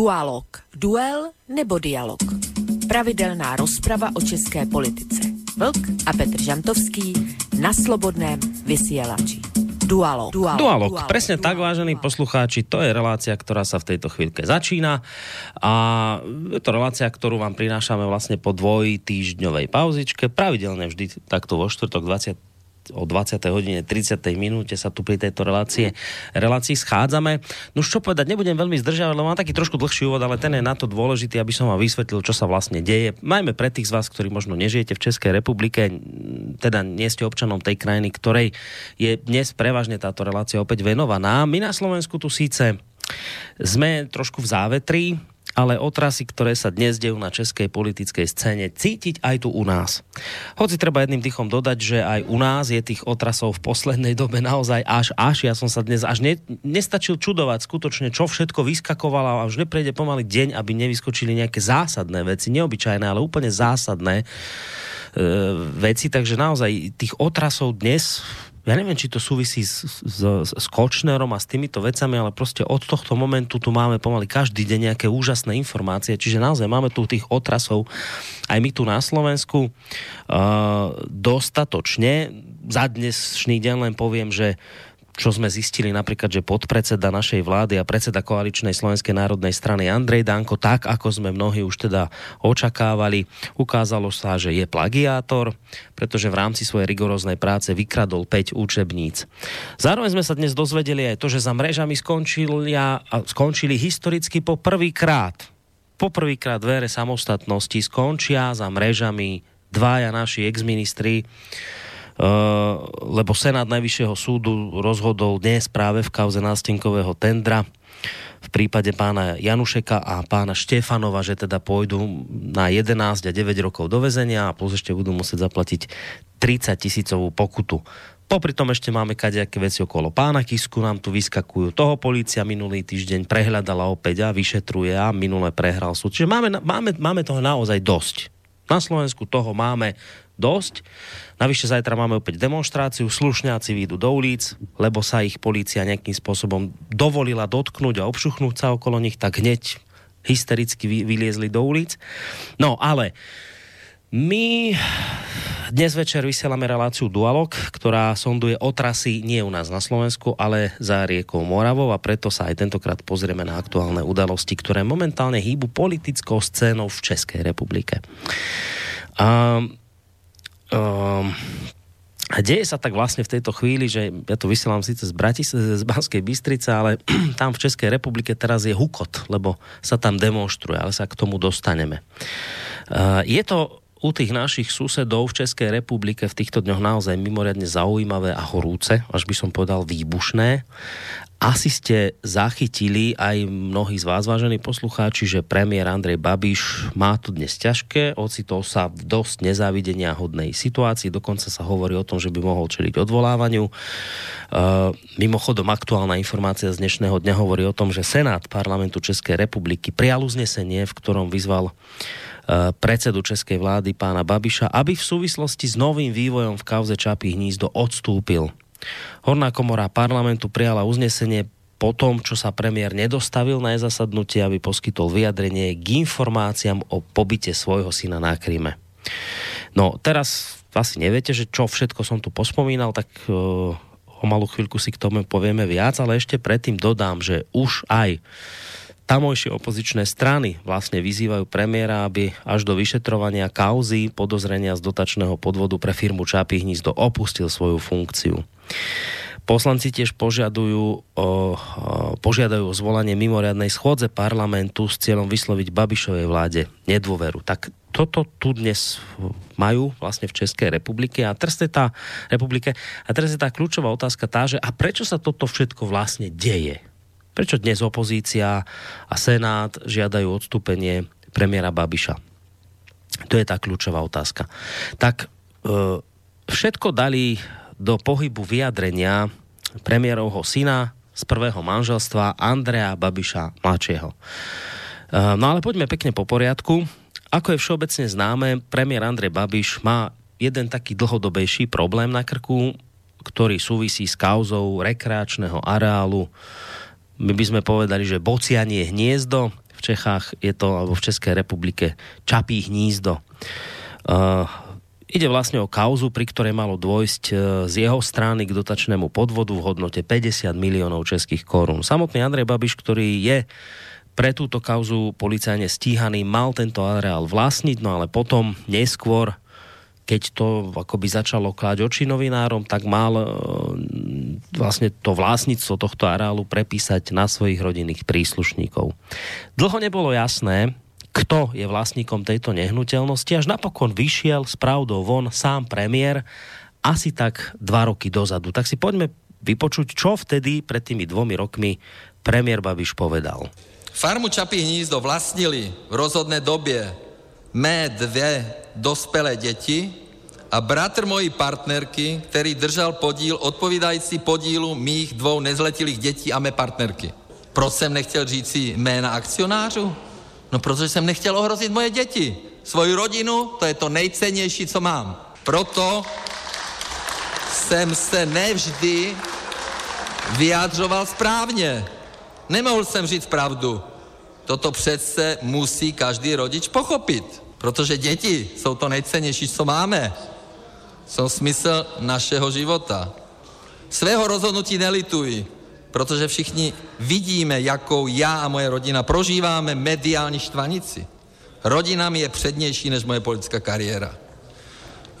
Dualog. Duel nebo dialog. Pravidelná rozprava o české politice. Vlk a Petr Žantovský na Slobodném vysielači. Dualog. Dualog. Dualog. Dualog. Presne Dualog. tak, vážení poslucháči, to je relácia, ktorá sa v tejto chvíľke začína a je to relácia, ktorú vám prinášame vlastne po dvoj týždňovej pauzičke, pravidelne vždy takto vo štvrtok 20 o 20. hodine 30. minúte sa tu pri tejto relácie, relácii schádzame. No čo povedať, nebudem veľmi zdržiavať, lebo mám taký trošku dlhší úvod, ale ten je na to dôležitý, aby som vám vysvetlil, čo sa vlastne deje. Majme pre tých z vás, ktorí možno nežijete v Českej republike, teda nie ste občanom tej krajiny, ktorej je dnes prevažne táto relácia opäť venovaná. My na Slovensku tu síce sme trošku v závetri, ale otrasy, ktoré sa dnes dejú na českej politickej scéne, cítiť aj tu u nás. Hoci treba jedným dýchom dodať, že aj u nás je tých otrasov v poslednej dobe naozaj až až. Ja som sa dnes až ne, nestačil čudovať skutočne, čo všetko vyskakovalo a už neprejde pomaly deň, aby nevyskočili nejaké zásadné veci, neobyčajné, ale úplne zásadné e, veci. Takže naozaj tých otrasov dnes ja neviem, či to súvisí s, s, s Kočnerom a s týmito vecami, ale prostě od tohto momentu tu máme pomaly každý deň nejaké úžasné informácie, čiže naozaj máme tu tých otrasov aj my tu na Slovensku uh, dostatočne. Za dnešný deň len poviem, že čo sme zistili napríklad, že podpredseda našej vlády a predseda koaličnej Slovenskej národnej strany Andrej Danko, tak ako sme mnohí už teda očakávali, ukázalo sa, že je plagiátor, pretože v rámci svojej rigoróznej práce vykradol 5 učebníc. Zároveň sme sa dnes dozvedeli aj to, že za mrežami skončili, skončili historicky po prvýkrát poprvýkrát v ére samostatnosti skončia za mrežami dvaja naši exministri lebo Senát Najvyššieho súdu rozhodol dnes práve v kauze nástenkového tendra v prípade pána Janušeka a pána Štefanova, že teda pôjdu na 11 a 9 rokov do vezenia a plus ešte budú musieť zaplatiť 30 tisícovú pokutu. Popri tom ešte máme kadejaké veci okolo pána Kisku, nám tu vyskakujú. Toho policia minulý týždeň prehľadala opäť a vyšetruje a minule prehral súd. Čiže máme, máme, máme toho naozaj dosť. Na Slovensku toho máme dosť. Navyše zajtra máme opäť demonstráciu, slušňáci výjdu do ulic, lebo sa ich policia nejakým spôsobom dovolila dotknúť a obšuchnúť sa okolo nich, tak hneď hystericky vyliezli do ulic. No ale my dnes večer vysielame reláciu Dualog, ktorá sonduje otrasy nie u nás na Slovensku, ale za riekou Moravou a preto sa aj tentokrát pozrieme na aktuálne udalosti, ktoré momentálne hýbu politickou scénou v Českej republike. Um, um, deje sa tak vlastne v tejto chvíli, že ja to vysielam síce z Bratis, z Banskej Bystrice, ale tam v Českej republike teraz je hukot, lebo sa tam demonstruje, ale sa k tomu dostaneme. Uh, je to u tých našich susedov v Českej republike v týchto dňoch naozaj mimoriadne zaujímavé a horúce, až by som povedal výbušné. Asi ste zachytili aj mnohí z vás, vážení poslucháči, že premiér Andrej Babiš má to dnes ťažké, ocitol sa v dosť nezávidenia hodnej situácii, dokonca sa hovorí o tom, že by mohol čeliť odvolávaniu. Uh, mimochodom, aktuálna informácia z dnešného dňa hovorí o tom, že Senát parlamentu Českej republiky prijal uznesenie, v ktorom vyzval uh, predsedu českej vlády pána Babiša, aby v súvislosti s novým vývojom v kauze Čapí hnízdo odstúpil Horná komora parlamentu prijala uznesenie po tom, čo sa premiér nedostavil na zasadnutie, aby poskytol vyjadrenie k informáciám o pobyte svojho syna na Kryme. No teraz asi neviete, že čo všetko som tu pospomínal, tak uh, o malú chvíľku si k tomu povieme viac, ale ešte predtým dodám, že už aj tamojšie opozičné strany vlastne vyzývajú premiéra, aby až do vyšetrovania kauzy podozrenia z dotačného podvodu pre firmu Čapí hnízdo opustil svoju funkciu. Poslanci tiež požiadujú o, požiadajú o zvolanie mimoriadnej schôdze parlamentu s cieľom vysloviť Babišovej vláde nedôveru. Tak toto tu dnes majú vlastne v Českej republike a teraz je tá, republike, a teraz je tá kľúčová otázka tá, že a prečo sa toto všetko vlastne deje? Prečo dnes opozícia a Senát žiadajú odstúpenie premiéra Babiša? To je tá kľúčová otázka. Tak e, všetko dali do pohybu vyjadrenia premiérovho syna z prvého manželstva Andrea Babiša mladšieho. E, no ale poďme pekne po poriadku. Ako je všeobecne známe, premiér Andrej Babiš má jeden taký dlhodobejší problém na krku, ktorý súvisí s kauzou rekreačného areálu my by sme povedali, že bocianie hniezdo v Čechách je to, alebo v Českej republike, Čapí hnízdo. Uh, Ide vlastne o kauzu, pri ktorej malo dôjsť e, z jeho strany k dotačnému podvodu v hodnote 50 miliónov českých korún. Samotný Andrej Babiš, ktorý je pre túto kauzu policajne stíhaný, mal tento areál vlastniť, no ale potom neskôr keď to akoby začalo kláť oči novinárom, tak mal e, vlastne to vlastníctvo tohto areálu prepísať na svojich rodinných príslušníkov. Dlho nebolo jasné, kto je vlastníkom tejto nehnuteľnosti, až napokon vyšiel s pravdou von sám premiér asi tak dva roky dozadu. Tak si poďme vypočuť, čo vtedy pred tými dvomi rokmi premiér Babiš povedal. Farmu Čapí hnízdo vlastnili v rozhodné době mé dvě dospělé děti a bratr mojí partnerky, který držel podíl odpovídající podílu mých dvou nezletilých dětí a mé partnerky. Proč jsem nechtěl říci jména akcionářů? No protože jsem nechtěl ohrozit moje děti. Svoji rodinu, to je to nejcennější, co mám. Proto jsem se nevždy vyjádřoval správně. Nemohl jsem říct pravdu. Toto přece musí každý rodič pochopit, protože děti jsou to nejcennější, co máme. Jsou smysl našeho života. Svého rozhodnutí nelituji protože všichni vidíme, jakou já a moje rodina prožíváme mediální štvanici. Rodina mi je přednější než moje politická kariéra.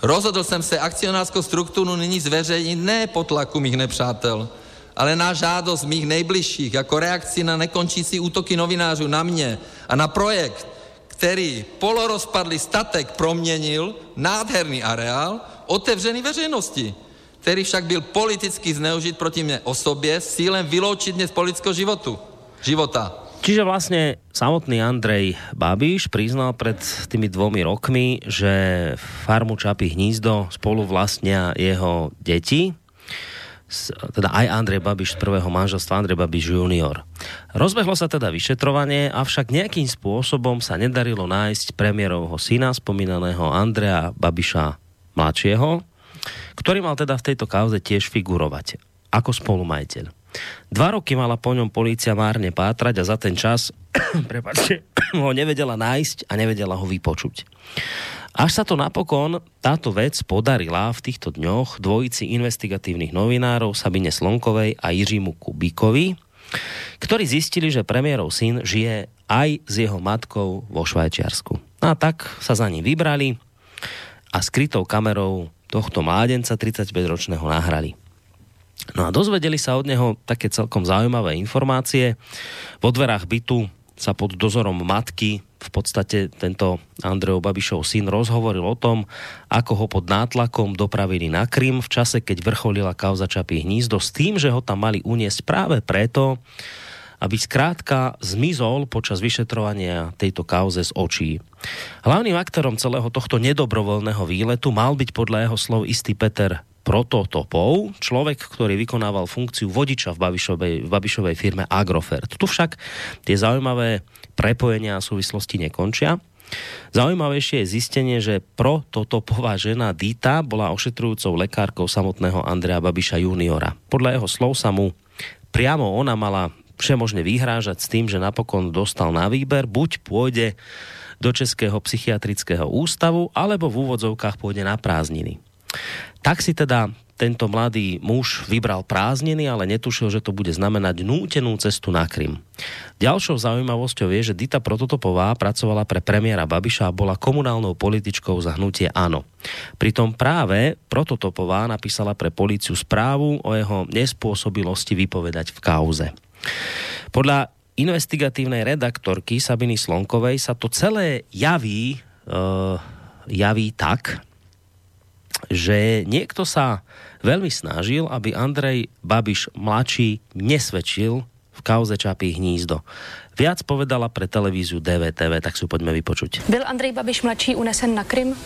Rozhodl jsem se akcionářskou strukturu nyní zveřejnit ne po tlaku mých nepřátel, ale na žádost mých nejbližších jako reakci na nekončící útoky novinářů na mě a na projekt, který polorozpadlý statek proměnil nádherný areál otevřený veřejnosti který však byl politicky zneužit proti mne osobě s cílem vyloučit mě z politického životu, života. Čiže vlastne samotný Andrej Babiš priznal pred tými dvomi rokmi, že farmu Čapy hnízdo spolu vlastnia jeho deti, teda aj Andrej Babiš z prvého manželstva, Andrej Babiš junior. Rozbehlo sa teda vyšetrovanie, avšak nejakým spôsobom sa nedarilo nájsť premiérovho syna, spomínaného Andreja Babiša mladšieho, ktorý mal teda v tejto kauze tiež figurovať ako spolumajiteľ. Dva roky mala po ňom polícia márne pátrať a za ten čas prepáčte, ho nevedela nájsť a nevedela ho vypočuť. Až sa to napokon táto vec podarila v týchto dňoch dvojici investigatívnych novinárov Sabine Slonkovej a Jiřímu Kubíkovi, ktorí zistili, že premiérov syn žije aj s jeho matkou vo Švajčiarsku. A tak sa za ním vybrali a skrytou kamerou tohto mládenca 35-ročného nahrali. No a dozvedeli sa od neho také celkom zaujímavé informácie. Vo dverách bytu sa pod dozorom matky v podstate tento Andrej Babišov syn rozhovoril o tom, ako ho pod nátlakom dopravili na Krym v čase, keď vrcholila kauza Čapí hnízdo s tým, že ho tam mali uniesť práve preto, aby zkrátka zmizol počas vyšetrovania tejto kauze z očí. Hlavným aktorom celého tohto nedobrovoľného výletu mal byť podľa jeho slov istý Peter Prototopov, človek, ktorý vykonával funkciu vodiča v Babišovej, v Babišovej firme Agrofert. Tu však tie zaujímavé prepojenia a súvislosti nekončia. Zaujímavejšie je zistenie, že pro Totopová žena Dita bola ošetrujúcou lekárkou samotného Andrea Babiša juniora. Podľa jeho slov sa mu priamo ona mala všemožne vyhrážať s tým, že napokon dostal na výber, buď pôjde do Českého psychiatrického ústavu, alebo v úvodzovkách pôjde na prázdniny. Tak si teda tento mladý muž vybral prázdniny, ale netušil, že to bude znamenať nútenú cestu na Krym. Ďalšou zaujímavosťou je, že Dita Prototopová pracovala pre premiéra Babiša a bola komunálnou političkou za hnutie ANO. Pritom práve Prototopová napísala pre políciu správu o jeho nespôsobilosti vypovedať v kauze. Podľa investigatívnej redaktorky Sabiny Slonkovej sa to celé javí, uh, javí tak, že niekto sa veľmi snažil, aby Andrej Babiš mladší nesvedčil v kauze Čapí hnízdo. Viac povedala pre televíziu DVTV, tak si ju poďme vypočuť. Byl Andrej Babiš mladší unesen na Krym?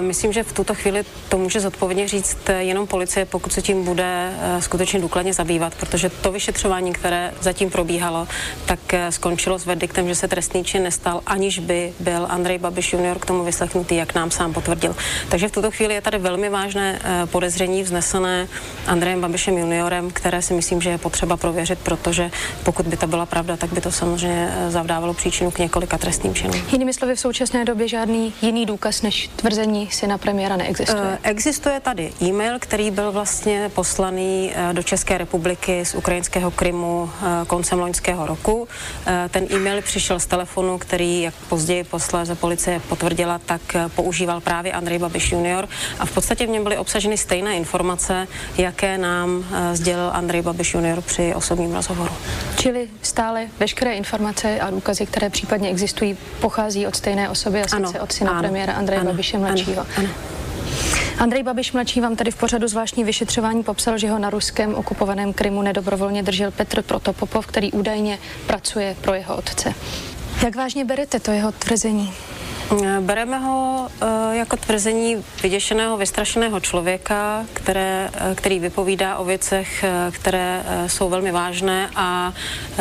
Myslím, že v tuto chvíli to může zodpovědně říct jenom policie, pokud se tím bude skutečně důkladně zabývat, protože to vyšetřování, které zatím probíhalo, tak skončilo s verdiktem, že se trestný čin nestal, aniž by byl Andrej Babiš junior k tomu vyslechnutý, jak nám sám potvrdil. Takže v tuto chvíli je tady velmi vážné podezření vznesené Andrejem Babišem juniorem, které si myslím, že je potřeba prověřit, protože pokud by to byla pravda, tak by to samozřejmě zavdávalo příčinu k několika trestným činům. Jinými slovy, v současné době žádný jiný důkaz než tvrzení syna premiéra neexistuje. Uh, existuje tady e-mail, který byl vlastně poslaný uh, do České republiky z ukrajinského Krymu uh, koncem loňského roku. Ten e-mail přišel z telefonu, který, jak později posléze policie potvrdila, tak používal právě Andrej Babiš junior a v podstatě v něm byly obsaženy stejné informace, jaké nám sdělil Andrej Babiš junior při osobním rozhovoru. Čili stále veškeré informace a důkazy, které případně existují, pochází od stejné osoby a sice od syna ano, premiéra Andreje ano, Babiše mladšího. Ano, ano. Andrej Babiš mladší vám tady v pořadu zvláštní vyšetřování popsal, že ho na ruském okupovaném Krymu nedobrovolně držel Petr Protopopov, který údajně pracuje pro jeho otce. Jak vážně berete to jeho tvrzení? Bereme ho uh, jako tvrzení vyděšeného, vystrašeného člověka, které, uh, který vypovídá o věcech, uh, které jsou velmi vážné a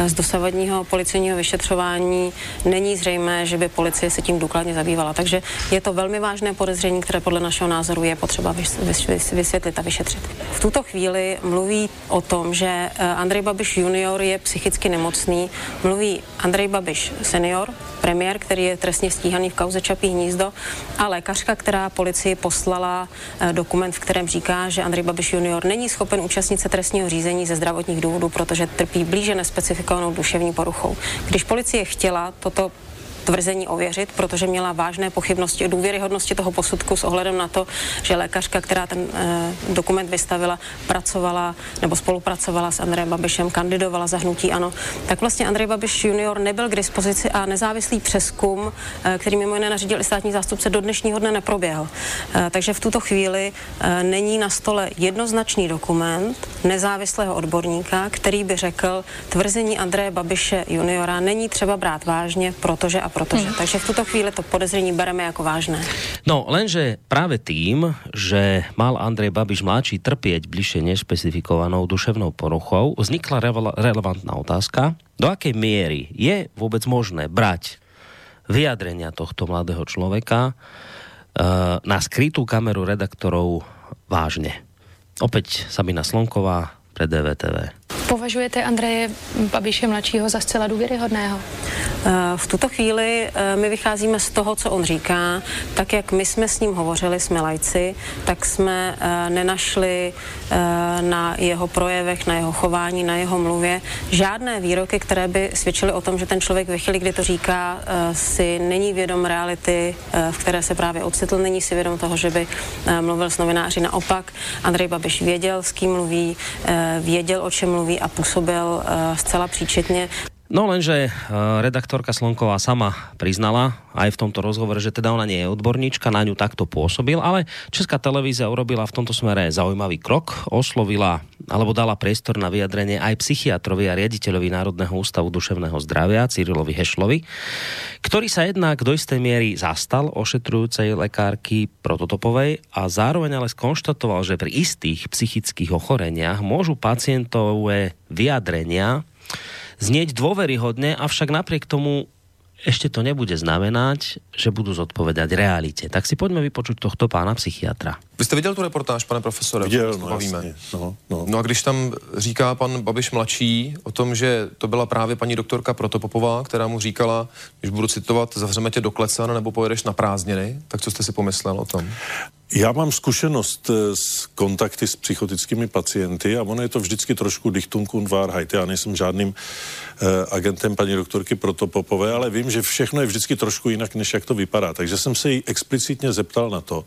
z dosavadního policejního vyšetřování není zřejmé, že by policie se tím důkladně zabývala. Takže je to velmi vážné podezření, které podle našeho názoru je potřeba vysvětlit a vyšetřit. V tuto chvíli mluví o tom, že Andrej Babiš junior je psychicky nemocný, mluví Andrej Babiš senior, premiér, který je trestně stíhaný v kauze Čapí hnízdo a lékařka, která policii poslala eh, dokument, v kterém říká, že Andrej Babiš junior není schopen účastnit se trestního řízení ze zdravotních důvodů, protože trpí blíže nespecifikovanou duševní poruchou. Když policie chtěla toto tvrzení ověřit, protože měla vážné pochybnosti o důvěryhodnosti toho posudku s ohledem na to, že lékařka, která ten e, dokument vystavila, pracovala nebo spolupracovala s Andrejem Babišem, kandidovala za hnutí ano, tak vlastně Andrej Babiš junior nebyl k dispozici a nezávislý přeskum, e, který mimo jiné nařídil i státní zástupce, do dnešního dne neproběhl. E, takže v tuto chvíli e, není na stole jednoznačný dokument nezávislého odborníka, který by řekl, tvrzení Andreje Babiše juniora není třeba brát vážně, protože a protože. Hmm. Takže v tuto chvíli to podezření bereme jako vážné. No, lenže právě tým, že mal Andrej Babiš mladší trpět bližšie nešpecifikovanou duševnou poruchou, vznikla relevantná otázka, do jaké míry je vůbec možné brať vyjadrenia tohto mladého člověka uh, na skrytú kameru redaktorov vážně. Opäť Sabina Slonková pre DVTV. Považujete Andreje Babiše mladšího za zcela důvěryhodného? Eh, v tuto chvíli eh, my vycházíme z toho, co on říká. Tak, jak my jsme s ním hovořili, jsme lajci, tak jsme eh, nenašli na jeho projevech, na jeho chování, na jeho mluvě žádné výroky, které by svědčily o tom, že ten člověk ve chvíli, kdy to říká, si není vědom reality, v které se právě ocitl, není si vědom toho, že by mluvil s novináři. Naopak, Andrej Babiš věděl, s kým mluví, věděl, o čem mluví a působil zcela příčetně. No lenže uh, redaktorka Slonková sama priznala aj v tomto rozhovore, že teda ona nie je odborníčka, na ňu takto pôsobil, ale Česká televízia urobila v tomto smere zaujímavý krok, oslovila alebo dala priestor na vyjadrenie aj psychiatrovi a riaditeľovi Národného ústavu duševného zdravia Cyrilovi Hešlovi, ktorý sa jednak do istej miery zastal ošetrujúcej lekárky prototopovej a zároveň ale skonštatoval, že pri istých psychických ochoreniach môžu pacientové vyjadrenia znieť dôveryhodne, avšak napriek tomu ešte to nebude znamenať, že budú zodpovedať realite. Tak si poďme vypočuť tohto pána psychiatra. Vy jste viděl tu reportáž, pane profesore? Viděl, no, bavíme. No, no. no a když tam říká pan Babiš mladší o tom, že to byla právě paní doktorka Protopopová, která mu říkala, když budu citovat, zavřeme tě do klecan nebo pojedeš na prázdniny, tak co jste si pomyslel o tom? Já mám zkušenost eh, s kontakty s psychotickými pacienty a ono je to vždycky trošku dichtum und Wahrheit. Já nejsem žádným agentem paní doktorky Protopopové, ale vím, že všechno je vždycky trošku jinak, než jak to vypadá. Takže jsem se jí explicitně zeptal na to,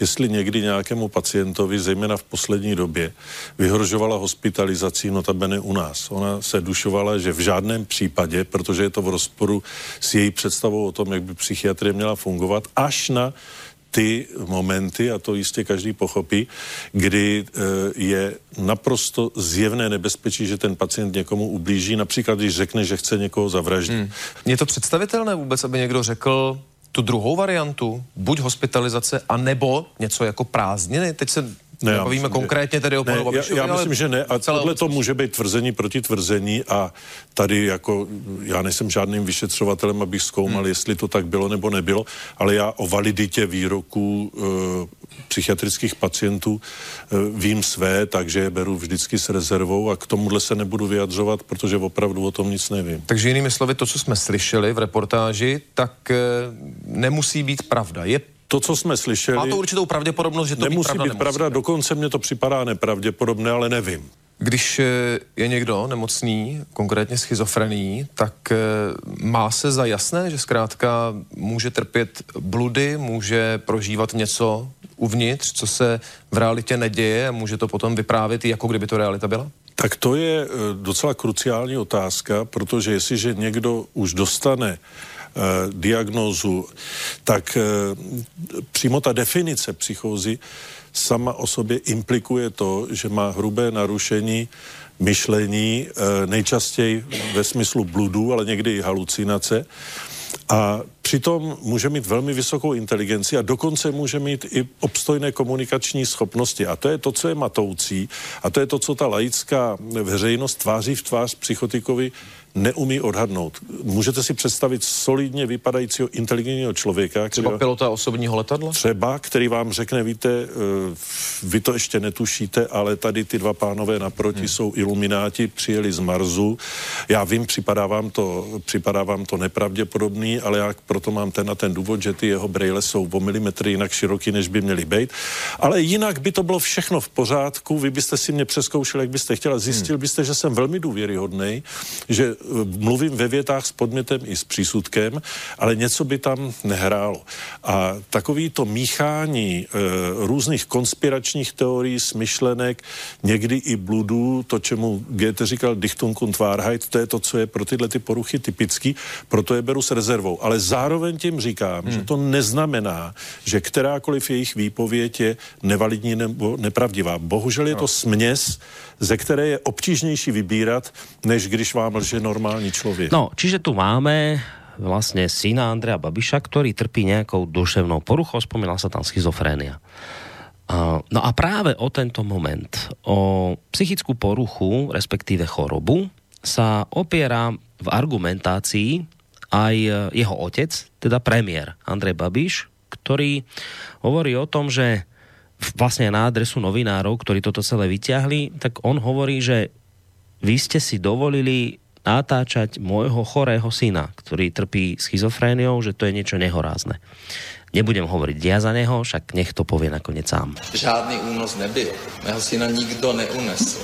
jestli někdy nějakému pacientovi, zejména v poslední době, vyhrožovala hospitalizací notabene u nás. Ona se dušovala, že v žádném případě, protože je to v rozporu s její představou o tom, jak by psychiatrie měla fungovat, až na ty momenty, a to jistě každý pochopí, kdy e, je naprosto zjevné nebezpečí, že ten pacient někomu ublíží, například když řekne, že chce někoho zavraždit. Hmm. Je to představitelné vůbec, aby někdo řekl, tu druhou variantu, buď hospitalizace, anebo něco jako prázdniny. Teď se ne, Bavíme konkrétně tedy o panu Já, já myslím, že ne. A tohle to může být tvrzení proti tvrzení a tady jako, já nejsem žádným vyšetřovatelem, abych zkoumal, hmm. jestli to tak bylo nebo nebylo, ale já o validitě výroků e, psychiatrických pacientů e, vím své, takže je beru vždycky s rezervou a k tomuhle se nebudu vyjadřovat, protože opravdu o tom nic nevím. Takže jinými slovy, to, co jsme slyšeli v reportáži, tak e, nemusí být pravda. Je to, co jsme slyšeli... Má to určitou pravděpodobnost, že to nemusí být pravda, být nemusí. pravda, dokonce mně to připadá nepravděpodobné, ale nevím. Když eh, je někdo nemocný, konkrétně schizofrení, tak eh, má se za jasné, že zkrátka může trpět bludy, může prožívat něco uvnitř, co se v realitě neděje a může to potom vyprávět, jako kdyby to realita byla? Tak to je eh, docela kruciální otázka, protože jestliže někdo už dostane Eh, diagnózu, tak eh, přímo ta definice psychózy sama o sobě implikuje to, že má hrubé narušení myšlení, eh, nejčastěji ve smyslu bludu, ale někdy i halucinace. A přitom může mít velmi vysokou inteligenci a dokonce může mít i obstojné komunikační schopnosti. A to je to, co je matoucí a to je to, co ta laická veřejnost tváří v tvář psychotikovi neumí odhadnout. Můžete si představit solidně vypadajícího inteligentního člověka. Třeba který, pilota osobního letadla? Třeba, který vám řekne, víte, eh, vy to ještě netušíte, ale tady ty dva pánové naproti hmm. jsou ilumináti, přijeli z Marsu. Já vím, připadá vám to, připadá vám to nepravděpodobný, ale já proto mám ten na ten důvod, že ty jeho brejle jsou o milimetry jinak široký, než by měly být. Ale jinak by to bylo všechno v pořádku, vy byste si mě přeskoušeli, jak byste chtěla, zjistil hmm. byste, že jsem velmi důvěryhodný, že mluvím ve větách s podmětem i s přísudkem, ale něco by tam nehrálo. A takový to míchání e, různých konspiračních teorií, smyšlenek, někdy i bludů, to, čemu Goethe říkal Dichtung und Wahrheit, to je to, co je pro tyhle ty poruchy typický, proto je beru s rezervou. Ale zároveň tím říkám, hmm. že to neznamená, že kterákoliv jejich výpověď je nevalidní nebo nepravdivá. Bohužel je to no. směs ze které je obtížnější vybírat, než když vám lže normální člověk. No, čiže tu máme vlastně syna Andrea Babiša, který trpí nějakou duševnou poruchou, spomínala se tam schizofrénia. No a právě o tento moment, o psychickou poruchu, respektíve chorobu, sa opiera v argumentácii aj jeho otec, teda premiér Andrej Babiš, ktorý hovorí o tom, že vlastne na adresu novinárov, ktorí toto celé vyťahli, tak on hovorí, že vy ste si dovolili natáčať môjho chorého syna, ktorý trpí schizofréniou, že to je niečo nehorázne. Nebudem hovoriť ja za neho, však nech to povie nakoniec sám. Žádný únos nebyl. Mého syna nikdo neunesl.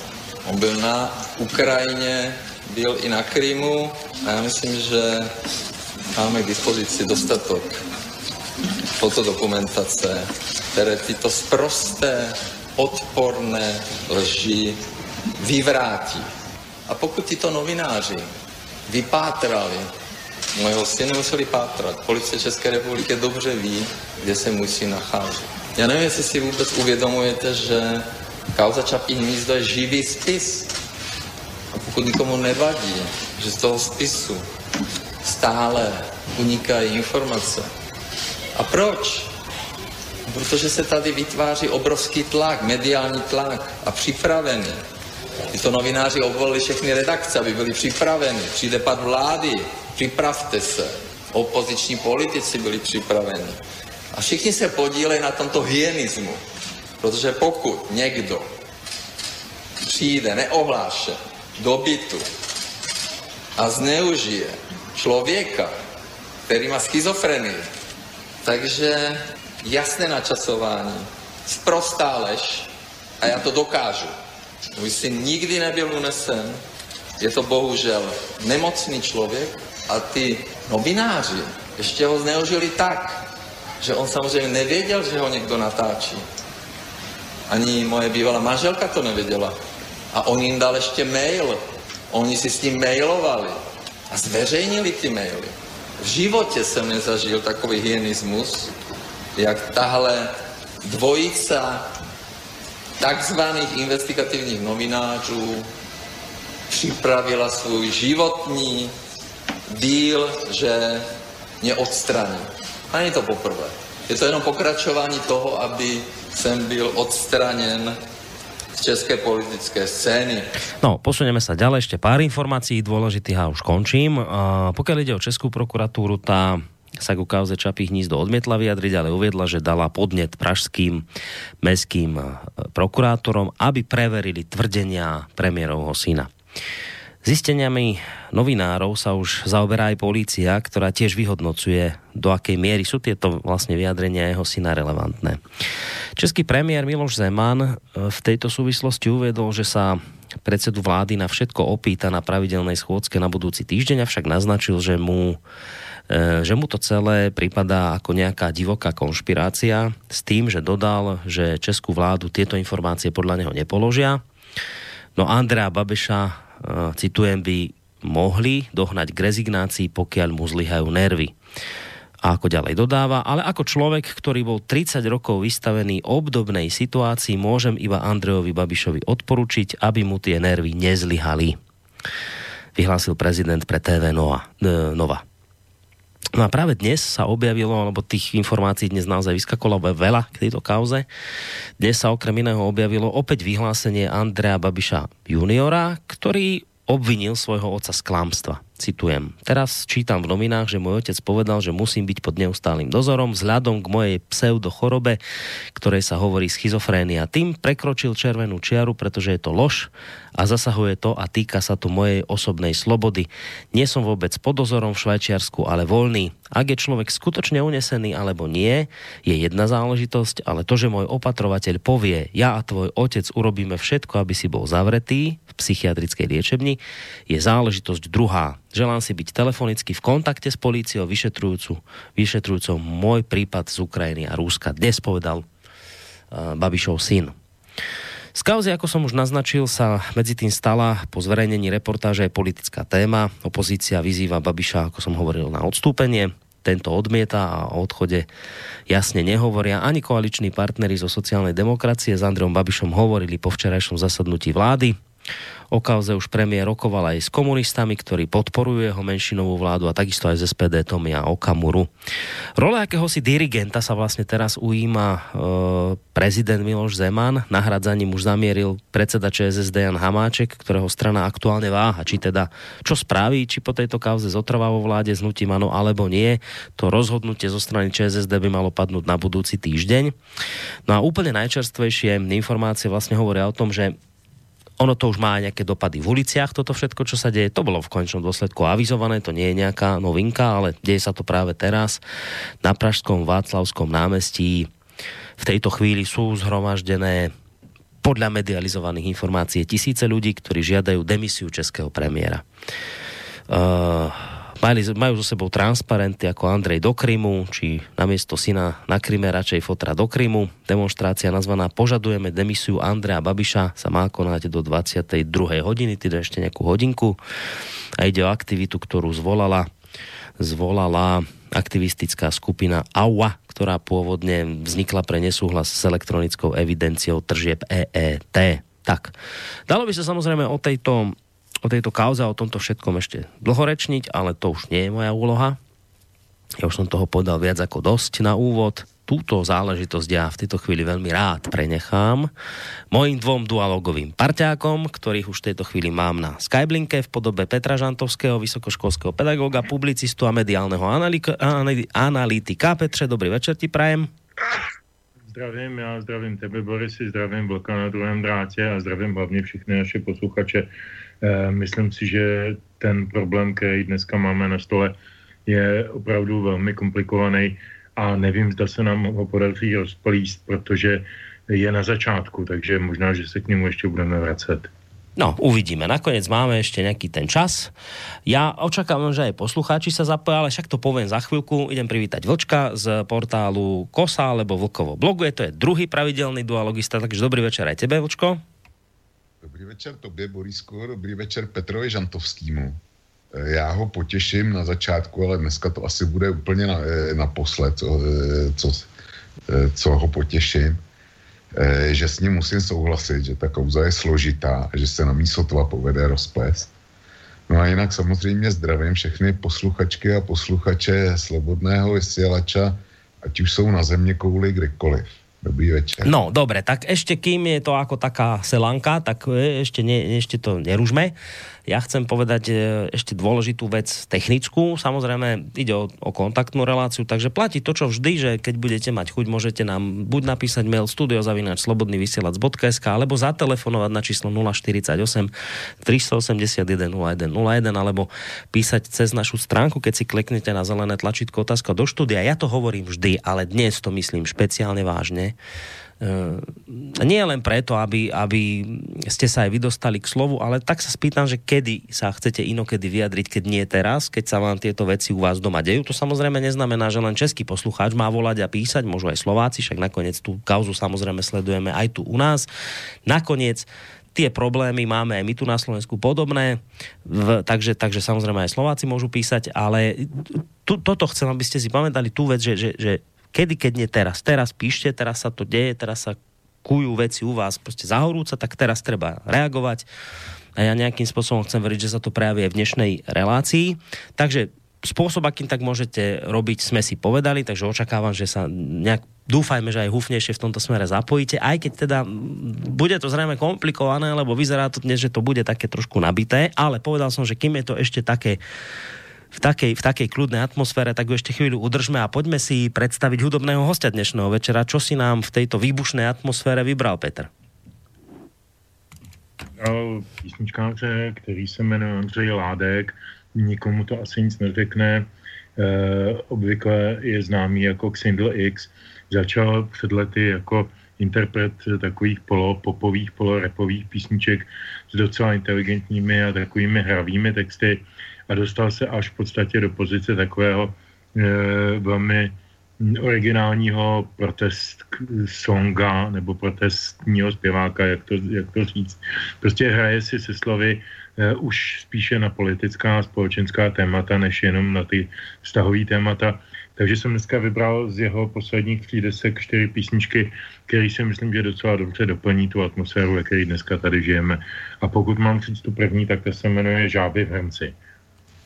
On byl na Ukrajině, byl i na Krymu a já myslím, že máme k dispozici dostatok fotodokumentace, které tyto sprosté, odporné lži vyvrátí. A pokud tyto novináři vypátrali, mojeho syna museli pátrat, policie České republiky dobře ví, kde se můj syn nachází. Já nevím, jestli si vůbec uvědomujete, že kauza Čapí hnízdo je živý spis. Pokud nikomu nevadí, že z toho spisu stále unikají informace. A proč? Protože se tady vytváří obrovský tlak, mediální tlak a připravený. Tyto novináři obvolili všechny redakce, aby byli připraveni. Přijde pad vlády, připravte se. Opoziční politici byli připraveni. A všichni se podílejí na tomto hyenismu. Protože pokud někdo přijde neohlášen do bytu a zneužije člověka, který má schizofrenii, takže jasné načasování, sprostá lež a já to dokážu. Můj syn nikdy nebyl unesen, je to bohužel nemocný člověk a ty novináři ještě ho zneužili tak, že on samozřejmě nevěděl, že ho někdo natáčí. Ani moje bývalá manželka to nevěděla. A on jim dal ještě mail. Oni si s ním mailovali a zveřejnili ty maily. V životě jsem nezažil takový hyenismus, jak tahle dvojica takzvaných investigativních novinářů připravila svůj životní díl, že mě odstraní. A není to poprvé. Je to jenom pokračování toho, aby jsem byl odstraněn české politické scény. No, posunieme sa ďalej, ešte pár informácií dôležitých a už končím. A pokiaľ ide o Českú prokuratúru, tá sa ku kauze Čapí hnízdo odmietla vyjadriť, ale uviedla, že dala podnet pražským mestským e, prokurátorom, aby preverili tvrdenia premiérovho syna. Zisteniami novinárov sa už zaoberá aj polícia, ktorá tiež vyhodnocuje, do akej miery sú tieto vlastne vyjadrenia jeho syna relevantné. Český premiér Miloš Zeman e, v tejto súvislosti uvedol, že sa predsedu vlády na všetko opýta na pravidelnej schôdzke na budúci týždeň, avšak naznačil, že mu Eh, že mu to celé pripadá ako nejaká divoká konšpirácia s tým, že dodal, že českú vládu tieto informácie podľa neho nepoložia. No Andrea Babeša, citujem, by mohli dohnať k rezignácii, pokiaľ mu zlyhajú nervy. A ako ďalej dodáva, ale ako človek, ktorý bol 30 rokov vystavený obdobnej situácii, môžem iba Andrejovi Babišovi odporučiť, aby mu tie nervy nezlyhali. Vyhlásil prezident pre TV Nova. Nova. No a práve dnes sa objavilo, alebo tých informácií dnes naozaj vyskakovalo veľa k tejto kauze. Dnes sa okrem iného objavilo opäť vyhlásenie Andrea Babiša juniora, ktorý obvinil svojho otca z klamstva. Citujem. Teraz čítam v novinách, že môj otec povedal, že musím byť pod neustálým dozorom vzhľadom k mojej pseudochorobe, ktorej sa hovorí schizofrénia. Tým prekročil červenú čiaru, pretože je to lož a zasahuje to a týka sa tu mojej osobnej slobody. Nie som vôbec pod dozorom v Švajčiarsku, ale voľný. Ak je človek skutočne unesený alebo nie, je jedna záležitosť, ale to, že môj opatrovateľ povie, ja a tvoj otec urobíme všetko, aby si bol zavretý psychiatrickej liečebni, je záležitosť druhá. Želám si byť telefonicky v kontakte s políciou vyšetrujúcu, vyšetrujúcou môj prípad z Ukrajiny a Rúska. Dnes povedal uh, Babišov syn. Z kauzy, ako som už naznačil, sa medzi tým stala po zverejnení reportáže politická téma. Opozícia vyzýva Babiša, ako som hovoril, na odstúpenie. Tento odmieta a o odchode jasne nehovoria. Ani koaliční partnery zo sociálnej demokracie s Andreom Babišom hovorili po včerajšom zasadnutí vlády. O kauze už premiér rokoval aj s komunistami, ktorí podporujú jeho menšinovú vládu a takisto aj z SPD Tomia Okamuru. Role akéhosi dirigenta sa vlastne teraz ujíma e, prezident Miloš Zeman. Nahradzaním už zamieril predseda ČSSD Jan Hamáček, ktorého strana aktuálne váha. Či teda čo spraví, či po tejto kauze zotrvá vo vláde s nutím ano alebo nie. To rozhodnutie zo strany ČSSD by malo padnúť na budúci týždeň. No a úplne najčerstvejšie informácie vlastne hovoria o tom, že ono to už má nejaké dopady v uliciach, toto všetko, čo sa deje, to bolo v končnom dôsledku avizované, to nie je nejaká novinka, ale deje sa to práve teraz na Pražskom Václavskom námestí. V tejto chvíli sú zhromaždené podľa medializovaných informácií tisíce ľudí, ktorí žiadajú demisiu českého premiéra. Uh, Mali, majú so sebou transparenty ako Andrej do Krymu, či namiesto syna na Kryme radšej fotra do Krymu. Demonstrácia nazvaná Požadujeme demisiu Andreja Babiša sa má konať do 22. hodiny, teda ešte nejakú hodinku. A ide o aktivitu, ktorú zvolala zvolala aktivistická skupina AUA, ktorá pôvodne vznikla pre nesúhlas s elektronickou evidenciou tržieb EET. Tak, dalo by sa samozrejme o tejto o tejto kauze o tomto všetkom ešte dlhorečniť, ale to už nie je moja úloha. Ja už som toho podal viac ako dosť na úvod. Túto záležitosť ja v tejto chvíli veľmi rád prenechám mojim dvom dualogovým parťákom, ktorých už v tejto chvíli mám na Skyblinke v podobe Petra Žantovského, vysokoškolského pedagóga, publicistu a mediálneho analytika. Petře, dobrý večer ti prajem. Zdravím, já zdravím tebe, Borisy, zdravím Vlka na druhém drátě a zdravím hlavně všechny naše posluchače Eh, myslím si, že ten problém, který dneska máme na stole, je opravdu velmi komplikovaný a nevím, zda se nám ho podaří rozplíst, protože je na začátku, takže možná, že se k němu ještě budeme vracet. No, uvidíme. Nakoniec máme ešte nejaký ten čas. Ja očakávam, že aj poslucháči sa zapoja, ale však to poviem za chvíľku. Idem privítať Vlčka z portálu Kosa alebo Vlkovo blogu. Je to je druhý pravidelný dualogista, takže dobrý večer aj tebe, Vlčko. Dobrý večer tobě, Borisku, dobrý večer Petrovi Žantovskému. Eh, já ho potěším na začátku, ale dneska to asi bude úplně na, eh, naposled, co, eh, co, co ho potěším. Že s ním musím souhlasit, že ta kauza je složitá, že se na mí sotva povede rozples. No a jinak samozřejmě zdravím všechny posluchačky a posluchače Slobodného vysílača, ať už jsou na země kouli kdekoliv. Dobrý večer. No, dobre, tak ešte kým je to ako taká selanka, tak e, ešte, ne, ešte to neružme. Ja chcem povedať e, ešte dôležitú vec technickú. Samozrejme, ide o, o kontaktnú reláciu, takže platí to, čo vždy, že keď budete mať chuť, môžete nám buď napísať mail studiozavinač.slobodnyvysielac.sk alebo zatelefonovať na číslo 048 381 0101 alebo písať cez našu stránku, keď si kliknete na zelené tlačítko otázka do štúdia. Ja to hovorím vždy, ale dnes to myslím špeciálne vážne nie len preto, aby, aby ste sa aj vydostali k slovu, ale tak sa spýtam, že kedy sa chcete inokedy vyjadriť, keď nie teraz, keď sa vám tieto veci u vás doma dejú. To samozrejme neznamená, že len český poslucháč má volať a písať, môžu aj Slováci, však nakoniec tú kauzu samozrejme sledujeme aj tu u nás. Nakoniec tie problémy máme aj my tu na Slovensku podobné, v, takže, takže samozrejme aj Slováci môžu písať, ale tu, toto chcem, aby ste si pamätali tú vec, že, že, že kedy, keď nie teraz. Teraz píšte, teraz sa to deje, teraz sa kujú veci u vás proste zahorúca, tak teraz treba reagovať. A ja nejakým spôsobom chcem veriť, že sa to prejaví v dnešnej relácii. Takže spôsob, akým tak môžete robiť, sme si povedali, takže očakávam, že sa nejak dúfajme, že aj húfnejšie v tomto smere zapojíte, aj keď teda bude to zrejme komplikované, lebo vyzerá to dnes, že to bude také trošku nabité, ale povedal som, že kým je to ešte také v takej, v takej kľudnej atmosfére, tak ju ešte chvíľu udržme a poďme si predstaviť hudobného hostia dnešného večera. Čo si nám v tejto výbušnej atmosfére vybral, Petr? Písničkáře, který se jmenuje Andřej Ládek, nikomu to asi nic neřekne, e, obvykle je známý jako Xindl X, začal před lety jako interpret takových polopopových, polorepových písniček s docela inteligentními a takovými hravými texty a dostal se až v podstatě do pozice takového e, velmi originálního protest songa nebo protestního zpěváka, jak to, jak to říct. Prostě hraje si se slovy e, už spíše na politická, společenská témata, než jenom na ty vztahové témata. Takže jsem dneska vybral z jeho posledních tří desek čtyři písničky, které si myslím, že docela dobře doplní tu atmosféru, ve které dneska tady žijeme. A pokud mám říct tu první, tak to se jmenuje Žáby v hrnci.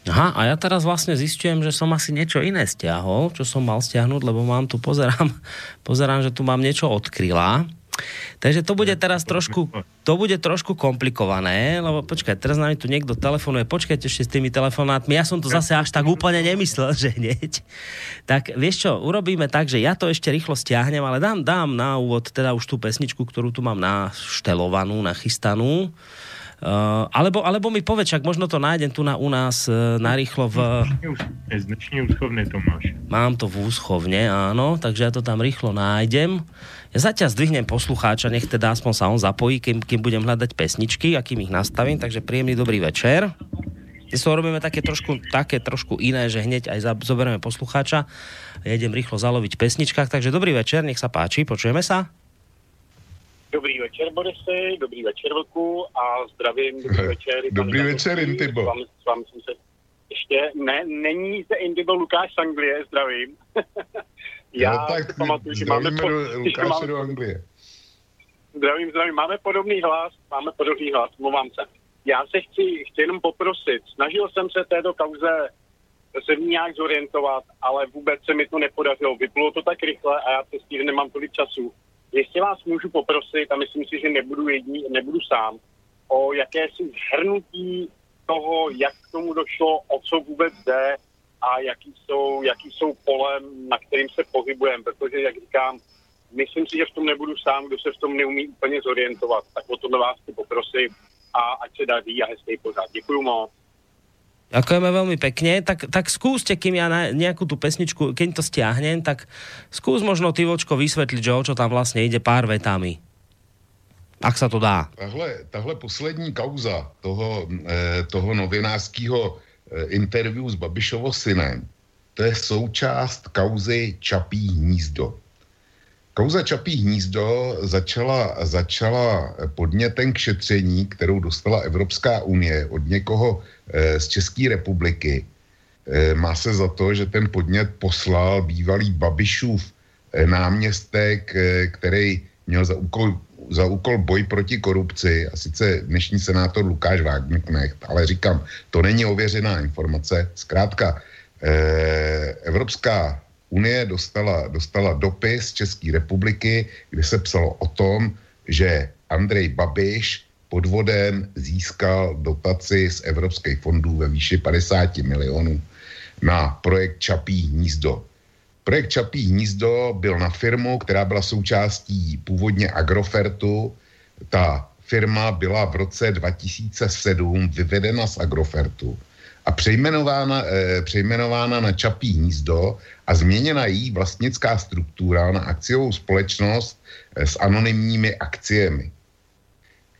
Aha, a ja teraz vlastne zistujem, že som asi niečo iné stiahol, čo som mal stiahnuť, lebo mám tu, pozerám, pozerám, že tu mám niečo od kryla. Takže to bude teraz trošku, to bude trošku komplikované, lebo počkaj, teraz nám tu niekto telefonuje, počkajte ešte s tými telefonátmi, ja som to zase až tak úplne nemyslel, že hneď. Tak vieš čo, urobíme tak, že ja to ešte rýchlo stiahnem, ale dám, dám na úvod teda už tú pesničku, ktorú tu mám naštelovanú, nachystanú. Uh, alebo, alebo mi povedz, však možno to nájdem tu na, u nás uh, narýchlo v... Z dnešní úschovne to máš. Mám to v úschovne, áno, takže ja to tam rýchlo nájdem. Ja zatiaľ zdvihnem poslucháča, nech teda aspoň sa on zapojí, kým, kým budem hľadať pesničky a kým ich nastavím, takže príjemný dobrý večer. Dnes robíme také trošku, také trošku iné, že hneď aj zoberieme poslucháča. Ja idem rýchlo zaloviť pesničkách, takže dobrý večer, nech sa páči, počujeme sa? Dobrý večer, Borisy, dobrý večer, Vlku a zdravím, dobrý večer. Dobrý večer, Intibo. S vámi, s vámi jsem se ještě, ne, není se Indigo Lukáš z Anglie, zdravím. Já no, tak pamatuju, že máme, po, Lukáše do Anglie. Zdravím, zdravím, máme podobný hlas, máme podobný hlas, mluvám se. Já se chci, chci jenom poprosit, snažil jsem se této kauze se v ní nějak zorientovat, ale vůbec se mi to nepodařilo. Vyplulo to tak rychle a já přes nemám tolik času Jestli vás můžu poprosit, a myslím si, že nebudu, jední, nebudu sám, o jakési zhrnutí toho, jak k tomu došlo, o co vůbec jde a jaký jsou, jaký jsou polem, na kterým se pohybujeme, protože, jak říkám, myslím si, že v tom nebudu sám, kdo se v tom neumí úplně zorientovat. Tak o tohle vás chci poprosit a ať se daří a hezký pořád. Děkuju moc. Ďakujeme veľmi pekne. Tak, tak skúste, kým ja na nejakú tú pesničku, keď to stiahnem, tak skús možno ty vočko vysvetliť, že o čo tam vlastne ide pár vetami. Ak sa to dá. Tahle, tahle poslední kauza toho, eh, toho novinářského eh, interview s Babišovo synem, to je součást kauzy Čapí hnízdo. Kauza Čapí hnízdo začala, začala podnětem k šetření, kterou dostala Evropská unie od někoho e, z České republiky. E, má se za to, že ten podnět poslal bývalý Babišův e, náměstek, který měl za úkol za úkol boj proti korupci, a sice dnešní senátor Lukáš Wagenknecht, ale říkám, to není ověřená informace. Zkrátka, eh, Evropská unie dostala, dostala dopis České republiky, kde se psalo o tom, že Andrej Babiš podvodem získal dotaci z evropských fondů ve výši 50 milionů na projekt Čapí hnízdo. Projekt Čapí hnízdo byl na firmu, která byla součástí původně Agrofertu. Ta firma byla v roce 2007 vyvedena z Agrofertu a přejmenována, eh, přejmenována na Čapí hnízdo a změněna její vlastnická struktura na akciovou společnost eh, s anonymními akciemi.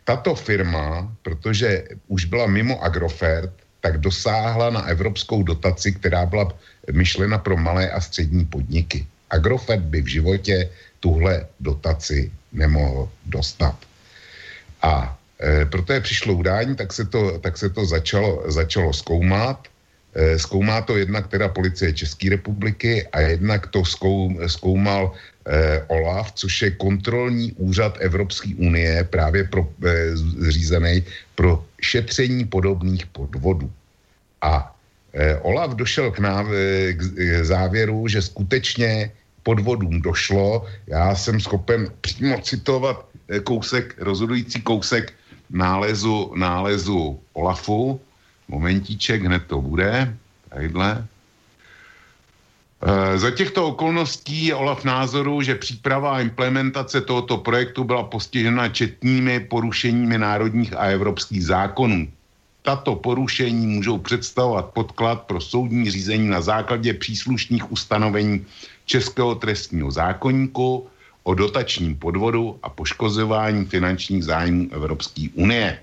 Tato firma, protože už byla mimo Agrofert, tak dosáhla na evropskou dotaci, která byla myšlena pro malé a střední podniky. Agrofert by v životě tuhle dotaci nemohl dostat. A e, proto je přišlo udání, tak se to, tak se to začalo, začalo zkoumat. E, zkoumá to jednak teda policie České republiky a jednak to zkou, zkoumal e, OLAF, což je kontrolní úřad Evropské unie právě pro, zřízený pro šetření podobných podvodů. A Eh, Olaf došel k, náv- eh, k závěru, že skutečně podvodům došlo. Já jsem schopen přímo citovat eh, kousek, rozhodující kousek nálezu, nálezu Olafu. Momentíček, hned to bude. Tadyhle. Za těchto okolností je Olaf názoru, že příprava a implementace tohoto projektu byla postižena četnými porušeními národních a evropských zákonů. Tato porušení můžou představovat podklad pro soudní řízení na základě příslušných ustanovení Českého trestního zákonníku o dotačním podvodu a poškozování finančních zájmů Evropské unie.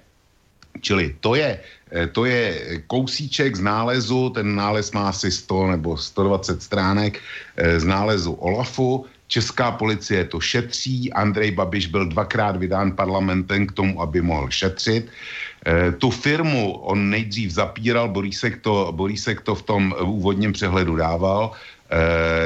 Čili to je, eh, to je kousíček z nálezu, ten nález má asi 100 nebo 120 stránek eh, z nálezu OLAFu. Česká policie to šetří, Andrej Babiš byl dvakrát vydán parlamentem k tomu, aby mohl šetřit. E, tu firmu on nejdřív zapíral, Borísek to, Borísek to v tom úvodním přehledu dával,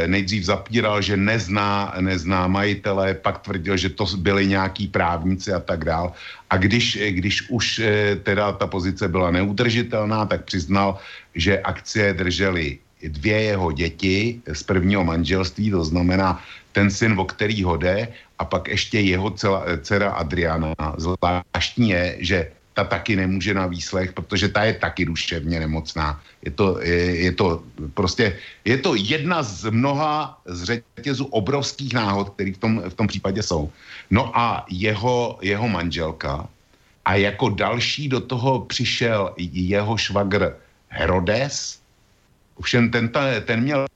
nejdřív zapíral, že nezná, nezná majitele, pak tvrdil, že to byli nějaký právníci a tak dál. A když, když už e, teda ta pozice byla neudržitelná, tak přiznal, že akcie drželi dvě jeho děti z prvního manželství, to znamená ten syn, o kterýho jde, a pak ještě jeho celá, dcera Adriana. Zvláštní je, že ta taky nemůže na výslech, protože ta je taky duševně nemocná. Je to, je, je to prostě, je to jedna z mnoha z řetězu obrovských náhod, které v tom, v tom případě jsou. No a jeho, jeho manželka a jako další do toho přišel jeho švagr Herodes, ovšem ten, ten měl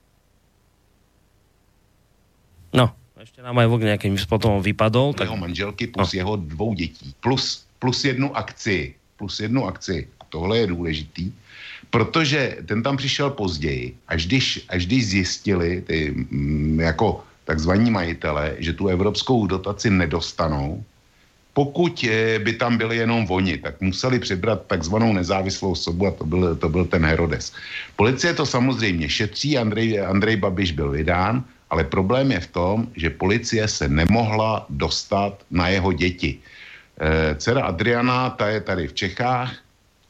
No, ještě nám aj vok nějakým potom vypadol. Tak... Jeho manželky plus no. jeho dvou dětí. Plus plus jednu akci, plus jednu akci, tohle je důležitý, protože ten tam přišel později, až když, až když zjistili ty mm, jako takzvaní majitele, že tu evropskou dotaci nedostanou, pokud eh, by tam byli jenom oni, tak museli přibrat takzvanou nezávislou osobu a to byl, to byl ten Herodes. Policie to samozřejmě šetří, Andrej, Andrej Babiš byl vydán, ale problém je v tom, že policie se nemohla dostat na jeho děti. Eh, dcera Adriana, ta je tady v Čechách,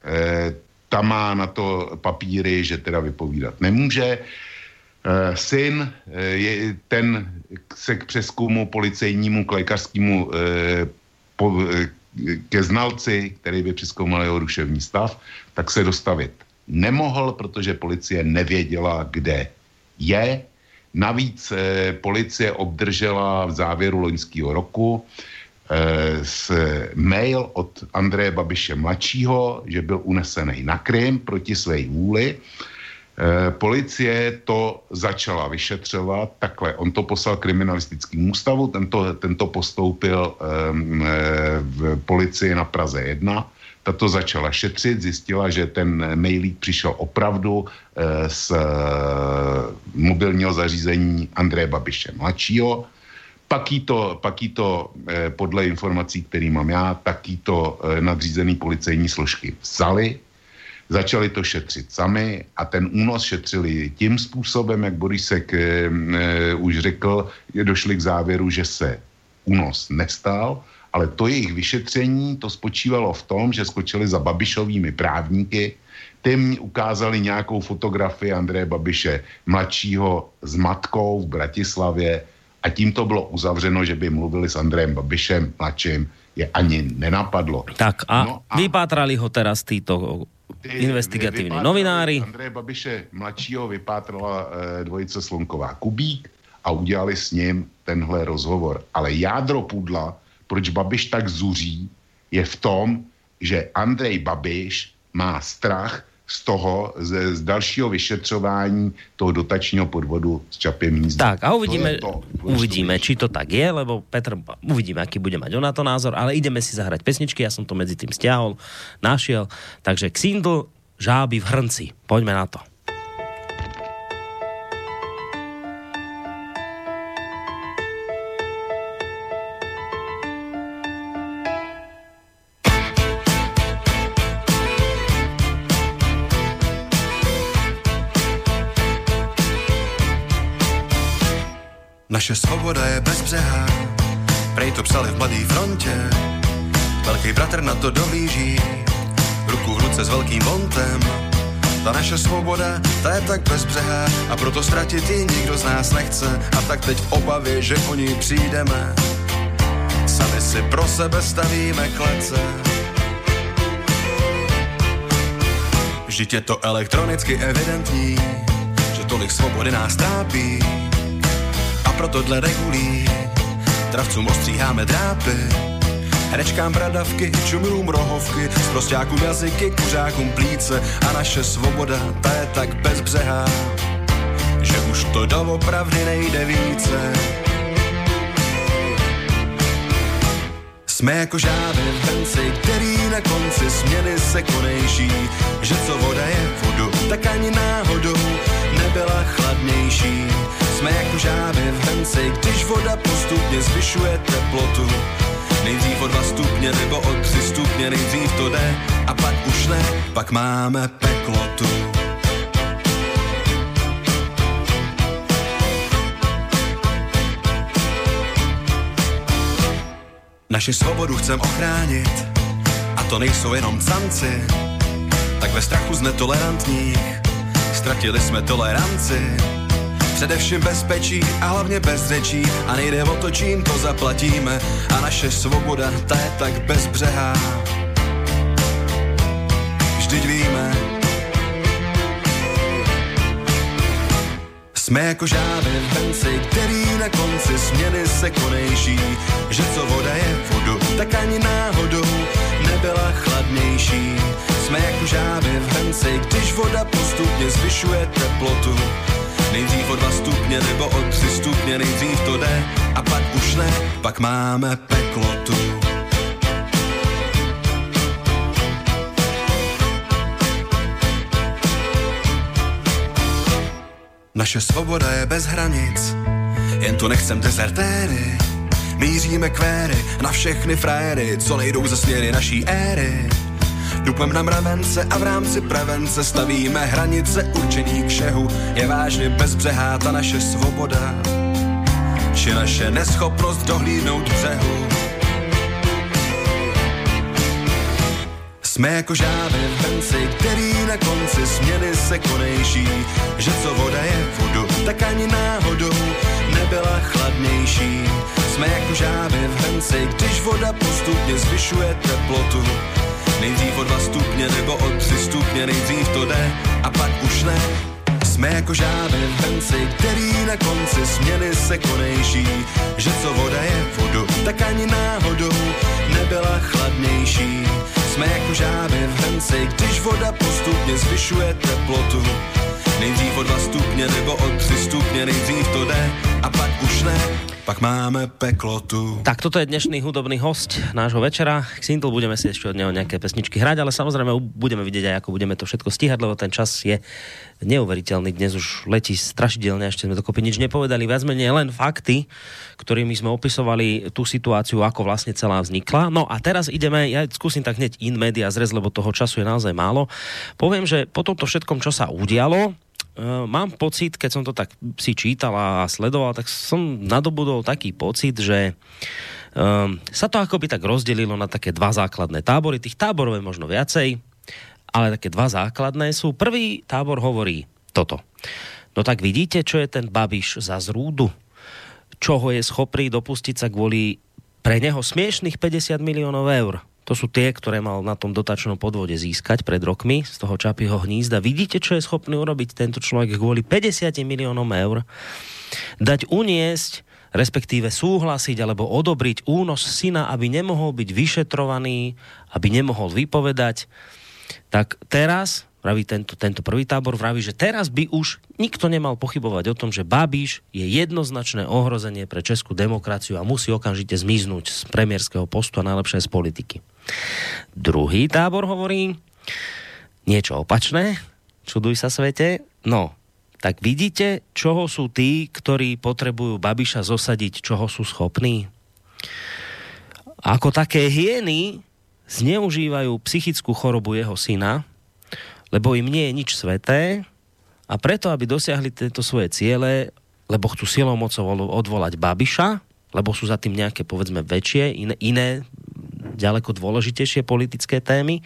eh, ta má na to papíry, že teda vypovídat nemůže. Eh, syn, je, ten se k přeskumu policejnímu, k lékařskému ke znalci, který by přeskoumal jeho duševní stav, tak se dostavit nemohl, protože policie nevěděla, kde je. Navíc policie obdržela v závěru loňského roku s eh, mail od Andreje Babiše mladšího, že byl unesený na Krym proti své vůli. E, policie to začala vyšetřovat, takhle, on to poslal kriminalistickému ústavu, tento, tento postoupil e, v policii na Praze 1, tato začala šetřit, zjistila, že ten mailík přišel opravdu z mobilního zařízení Andreje Babiše mladšího, pak jí to, pak jí to eh, podle informací, které mám já, tak jí to eh, nadřízený policejní složky vzali, začali to šetřit sami a ten únos šetřili tím způsobem, jak Borisek eh, už řekl, došli k závěru, že se únos nestal ale to jejich vyšetření, to spočívalo v tom, že skočili za Babišovými právníky, ty ukázali nějakou fotografii Andreje Babiše mladšího s matkou v Bratislavě a tím to bylo uzavřeno, že by mluvili s Andrejem Babišem mladším, je ani nenapadlo. Tak a, no a vypátrali ho teraz títo investigatívni novinári. Andreje Babiše mladšího vypátrala e, dvojice Slonková Kubík a udělali s ním tenhle rozhovor. Ale jádro pudla, proč Babiš tak zuří, je v tom, že Andrej Babiš má strach z toho, z, z dalšího vyšetřování toho dotačního podvodu s Čapím hnízdem. Tak a uvidíme, to to, uvidíme, či to tak je, lebo Petr, uvidíme, aký bude mať on na to názor, ale ideme si zahrať pesničky, ja som to medzi tým stiahol, našiel, takže Xindl, žáby v hrnci, poďme na to. Naše svoboda je bezbřehá, prej to psali v Mladý frontě. Velký bratr na to dohlíží, ruku v ruce s velkým vontem. Ta naše svoboda, ta je tak bezbřehá a proto ztratit ji nikdo z nás nechce. A tak teď v obavě, že o ní přijdeme, sami si pro sebe stavíme klece. Vždyť je to elektronicky evidentní, že tolik svobody nás trápí proto dle regulí. Travcům ostříháme drápy Herečkám bradavky, čumilům rohovky prostákům jazyky, kuřákům plíce A naše svoboda, ta je tak bezbřehá Že už to doopravdy nejde více. Jsme jako žáby v hrnci, který na konci směny se konejší, že co voda je vodu, tak ani náhodou nebyla chladnější. Jsme jako žáby v hrnci, když voda postupně zvyšuje teplotu. Nejdřív o dva stupně nebo o tři stupně, nejdřív to jde a pak už ne, pak máme peklotu. Naši svobodu chcem ochránit a to nejsou jenom canci, tak ve strachu z netolerantních ztratili jsme toleranci. Především bezpečí a hlavně bez řečí. A nejde o to, čím to zaplatíme. A naše svoboda, ta je tak bezbřehá. Vždyť víme, Jsme jako žáby v benci, který na konci směny se konejší, že co voda je vodu, tak ani náhodou nebyla chladnější. Jsme jako žáby v benci, když voda postupně zvyšuje teplotu, Nejdřív o dva stupně nebo o tři stupně, nejdřív to jde a pak už ne, pak máme peklotu. Naše svoboda je bez hranic, jen tu nechcem dezertéry. Míříme kvéry na všechny frajery, co nejdou ze směry naší éry. Dupem na mravence a v rámci prevence stavíme hranice určený k šehu. Je vážně bezbřehá ta naše svoboda, či naše neschopnost dohlídnout břehu. Jsme jako žáby v benci, který na konci směny se konejší, že co voda je vodu, tak ani náhodou nebyla chladnější. Jsme jako žáby v benci, když voda postupně zvyšuje teplotu, Nejdřív o dva stupně nebo o tři stupně, nejdřív to jde a pak už ne. Jsme jako žáby v hrnci, který na konci směny se konejší, že co voda je vodu, tak ani náhodou nebyla chladnější. Jsme jako žáby v hrnci, když voda postupně zvyšuje teplotu. Nejdřív o dva stupně nebo o tři stupně, nejdřív to jde a pak už ne pak máme peklo tu. Tak toto je dnešný hudobný host nášho večera. Xintl budeme si ešte od neho nejaké pesničky hrať, ale samozrejme budeme vidieť aj, ako budeme to všetko stíhať, lebo ten čas je neuveriteľný. Dnes už letí strašidelne, ešte sme dokopy nič nepovedali. Viac menej len fakty, ktorými sme opisovali tú situáciu, ako vlastne celá vznikla. No a teraz ideme, ja skúsim tak hneď in media zrez, lebo toho času je naozaj málo. Poviem, že po tomto všetkom, čo sa udialo, uh, mám pocit, keď som to tak si čítal a sledoval, tak som nadobudol taký pocit, že um, sa to akoby tak rozdelilo na také dva základné tábory. Tých táborov je možno viacej, ale také dva základné sú. Prvý tábor hovorí toto. No tak vidíte, čo je ten Babiš za zrúdu? Čoho je schopný dopustiť sa kvôli pre neho smiešných 50 miliónov eur. To sú tie, ktoré mal na tom dotačnom podvode získať pred rokmi z toho čapího hnízda. Vidíte, čo je schopný urobiť tento človek kvôli 50 miliónom eur? Dať uniesť respektíve súhlasiť alebo odobriť únos syna, aby nemohol byť vyšetrovaný, aby nemohol vypovedať, tak teraz vraví tento, tento prvý tábor, vraví, že teraz by už nikto nemal pochybovať o tom, že Babiš je jednoznačné ohrozenie pre českú demokraciu a musí okamžite zmiznúť z premiérského postu a najlepšie z politiky. Druhý tábor hovorí niečo opačné, čuduj sa svete, no, tak vidíte, čoho sú tí, ktorí potrebujú Babiša zosadiť, čoho sú schopní? Ako také hieny zneužívajú psychickú chorobu jeho syna, lebo im nie je nič sveté a preto, aby dosiahli tieto svoje ciele, lebo chcú silou mocou odvolať Babiša, lebo sú za tým nejaké, povedzme, väčšie, iné, iné ďaleko dôležitejšie politické témy,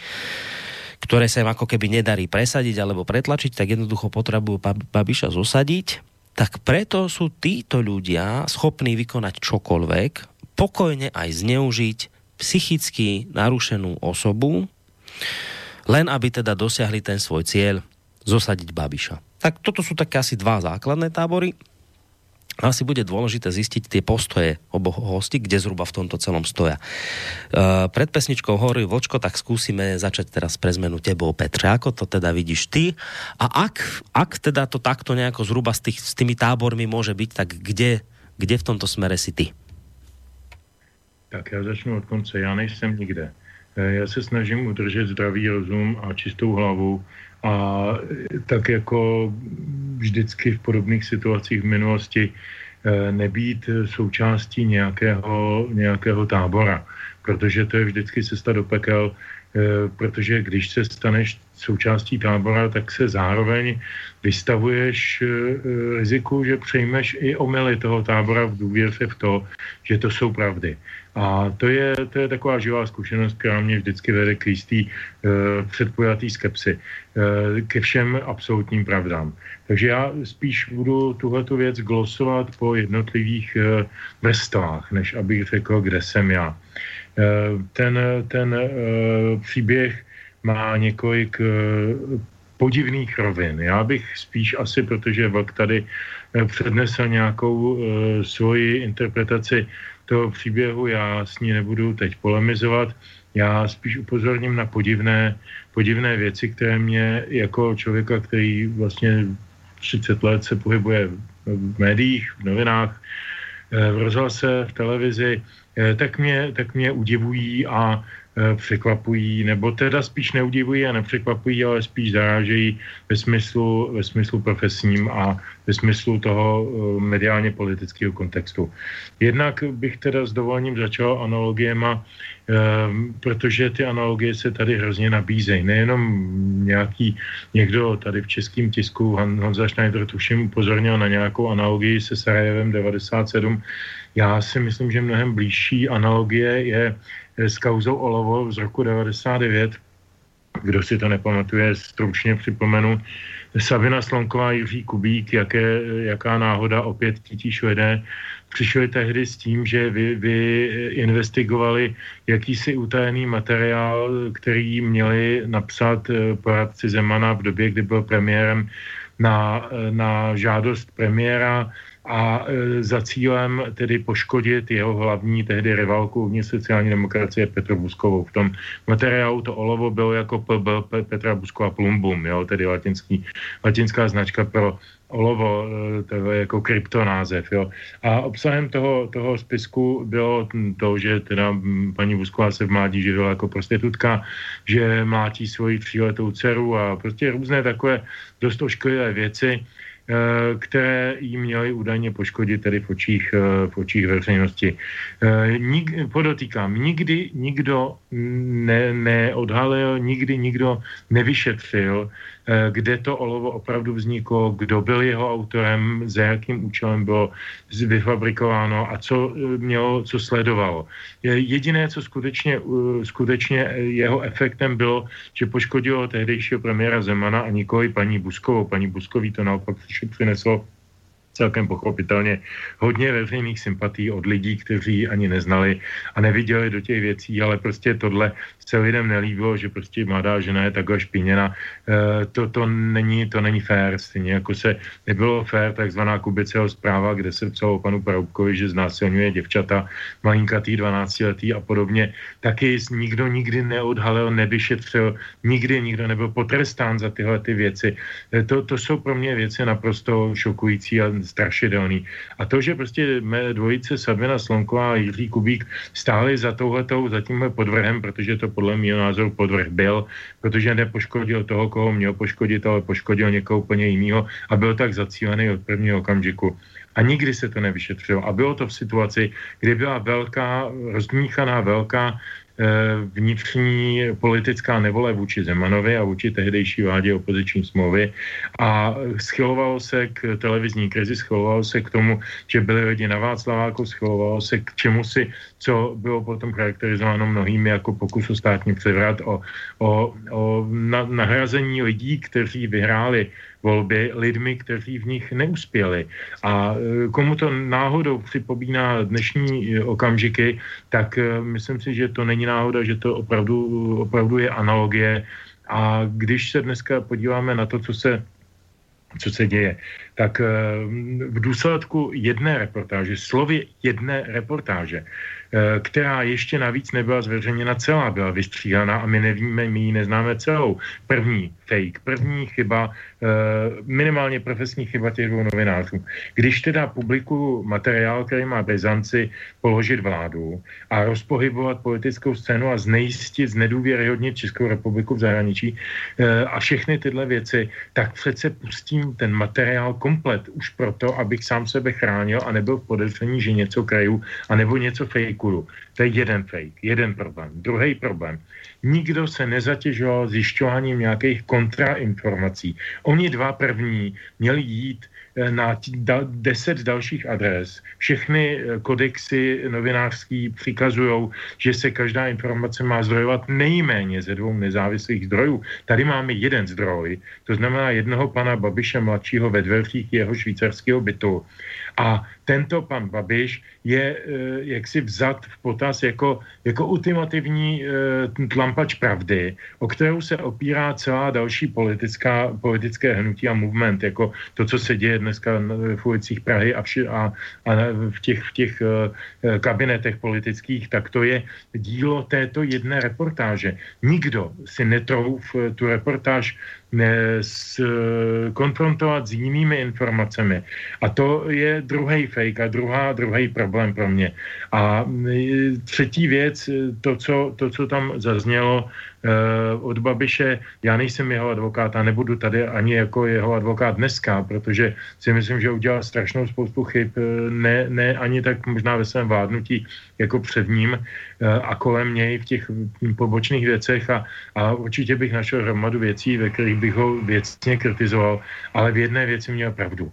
ktoré sa im ako keby nedarí presadiť alebo pretlačiť, tak jednoducho potrebujú Babiša zosadiť, tak preto sú títo ľudia schopní vykonať čokoľvek, pokojne aj zneužiť psychicky narušenú osobu, len aby teda dosiahli ten svoj cieľ zosadiť Babiša. Tak toto sú také asi dva základné tábory asi bude dôležité zistiť tie postoje oboch hostí, kde zhruba v tomto celom stoja. Uh, pred pesničkou Hory Vočko, tak skúsime začať teraz pre zmenu tebou, Petře. Ako to teda vidíš ty? A ak, ak teda to takto nejako zhruba s, tých, s tými tábormi môže byť, tak kde, kde v tomto smere si ty? Tak já začnu od konce. Já nejsem nikde. Eh, já se snažím udržet zdravý rozum a čistou hlavu a tak jako vždycky v podobných situacích v minulosti eh, nebýt součástí nějakého, nějakého tábora, protože to je vždycky cesta do pekel, eh, protože když se staneš součástí tábora, tak se zároveň vystavuješ eh, riziku, že přejmeš i omily toho tábora v důvěře v to, že to jsou pravdy. A to je, to je taková živá zkušenost, která mě vždycky vede k jistý uh, předpojatý skepsy uh, ke všem absolutním pravdám. Takže já spíš budu tuhletu věc glosovat po jednotlivých uh, vrstvách, než abych řekl, kde jsem já. Uh, ten ten uh, příběh má několik uh, podivných rovin. Já bych spíš asi, protože Vlk tady přednesl nějakou uh, svoji interpretaci toho příběhu, já s ní nebudu teď polemizovat, já spíš upozorním na podivné, podivné věci, které mě jako člověka, který vlastně 30 let se pohybuje v médiích, v novinách, eh, v rozhlase, v televizi, eh, tak mě, tak mě udivují a Eh, překvapují, nebo teda spíš neudivují a nepřekvapují, ale spíš zarážejí ve smyslu, ve smyslu profesním a ve smyslu toho eh, mediálně politického kontextu. Jednak bych teda s dovolením začal analogiema, eh, protože ty analogie se tady hrozně nabízejí. Nejenom nějaký někdo tady v českém tisku, Honza Schneider tuším upozornil na nějakou analogii se Sarajevem 97. Já si myslím, že mnohem blížší analogie je Eh, s kauzou Olovo z roku 99. Kdo si to nepamatuje, stručně připomenu. Savina Slonková, Jiří Kubík, jaké, jaká náhoda opět Tití Švedé, přišli tehdy s tím, že vy, vy investigovali jakýsi utajený materiál, který měli napsat eh, poradci Zemana v době, kdy byl premiérem na, eh, na žádost premiéra a e, za cílem tedy poškodit jeho hlavní tehdy rivalku uvnitř sociální demokracie Petru Buskovou. V tom materiálu to olovo bylo jako PB Petra Buskova Plumbum, jo, tedy latinský, latinská značka pro olovo, e, to je jako kryptonázev. Jo. A obsahem toho, toho spisku bylo to, že teda paní Busková se v mládí živila jako prostitutka, že mlátí svoji tříletou dceru a prostě různé takové dost ošklivé věci které jí měly údajně poškodit tedy v očích, eh, v očích veřejnosti. Eh, nik, podotýkám, nikdy nikdo ne, neodhalil, nikdy nikdo nevyšetřil, kde to olovo opravdu vzniklo, kdo byl jeho autorem, za jakým účelem bylo vyfabrikováno a co mělo, co sledovalo. Jediné, co skutečně, skutečně jeho efektem bylo, že poškodilo tehdejšího premiéra Zemana a nikoli paní Buskovou. Paní Buskový to naopak přineslo celkem pochopitelně hodně veřejných sympatí od lidí, kteří ani neznali a neviděli do těch věcí, ale prostě tohle se lidem nelíbilo, že prostě mladá žena je takhle špiněna. E, to, to, není, to není fér, stejně jako se nebylo fér takzvaná Kubiceho zpráva, kde se psalo panu Paroubkovi, že znásilňuje děvčata malinkatý 12 letý a podobně. Taky nikdo nikdy neodhalil, nevyšetřil, nikdy nikdo nebyl potrestán za tyhle ty věci. E, to, to jsou pro mě věci naprosto šokující a strašidelný. A to, že prostě mé dvojice Sabina Slonková a Jiří Kubík stáli za touhletou, za tímhle podvrhem, protože to podle mého názoru podvrh byl, protože nepoškodil toho, koho měl poškodit, ale poškodil někoho úplně jiného a byl tak zacílený od prvního okamžiku. A nikdy se to nevyšetřilo. A bylo to v situaci, kdy byla velká, rozmíchaná velká vnitřní politická nevole vůči Zemanovi a vůči tehdejší vládě opoziční smlouvy. A schylovalo se k televizní krizi, schylovalo se k tomu, že byli lidi na Václaváku, schylovalo se k čemu si, co bylo potom charakterizováno mnohými jako pokus o státní převrat, o, o, o na, nahrazení lidí, kteří vyhráli volby lidmi, kteří v nich neuspěli. A e, komu to náhodou připomíná dnešní e, okamžiky, tak e, myslím si, že to není náhoda, že to opravdu, opravdu je analogie. A když se dneska podíváme na to, co se co se děje, tak v důsledku jedné reportáže, slově jedné reportáže, která ještě navíc nebyla zveřejněna celá, byla vystříhaná a my nevíme, my ji neznáme celou. První fake, první chyba, eh, minimálně profesní chyba těch dvou novinářů. Když teda publikuju materiál, který má bezanci položit vládu a rozpohybovat politickou scénu a znejistit, znedůvěryhodnit Českou republiku v zahraničí eh, a všechny tyhle věci, tak přece pustím ten materiál komplet už proto, abych sám sebe chránil a nebyl v podezření, že něco kraju a nebo něco Merkuru. To je jeden fake, jeden problém. Druhý problém. Nikdo se nezatěžoval zjišťováním nějakých kontrainformací. Oni dva první měli jít Eh, na deset dalších adres. Všechny eh, kodexy novinářský přikazují, že se každá informace má zdrojovat nejméně ze dvou nezávislých zdrojů. Tady máme jeden zdroj, to znamená jednoho pana Babiše mladšího ve dveřích jeho švýcarského bytu. A tento pan Babiš je e, jaksi vzat v potaz jako, jako ultimativní e, tlampač pravdy, o kterou se opírá celá další politická, politické hnutí a movement, jako to, co se děje dneska v ulicích Prahy a, vši, a, a v těch, v těch uh, kabinetech politických, tak to je dílo této jedné reportáže. Nikdo si netrouf tu reportáž s, konfrontovat s jinými informacemi. A to je druhý fake a druhá, druhý problém pro mě. A třetí věc, to, co, to, co tam zaznělo, Eh, od Babiše. Já nejsem jeho advokát a nebudu tady ani jako jeho advokát dneska, protože si myslím, že udělal strašnou spoustu chyb, eh, ne, ne ani tak možná ve svém vládnutí jako před ním eh, a kolem něj v těch pobočných věcech a, a určitě bych našel hromadu věcí, ve kterých bych ho věcně kritizoval, ale v jedné věci měl pravdu.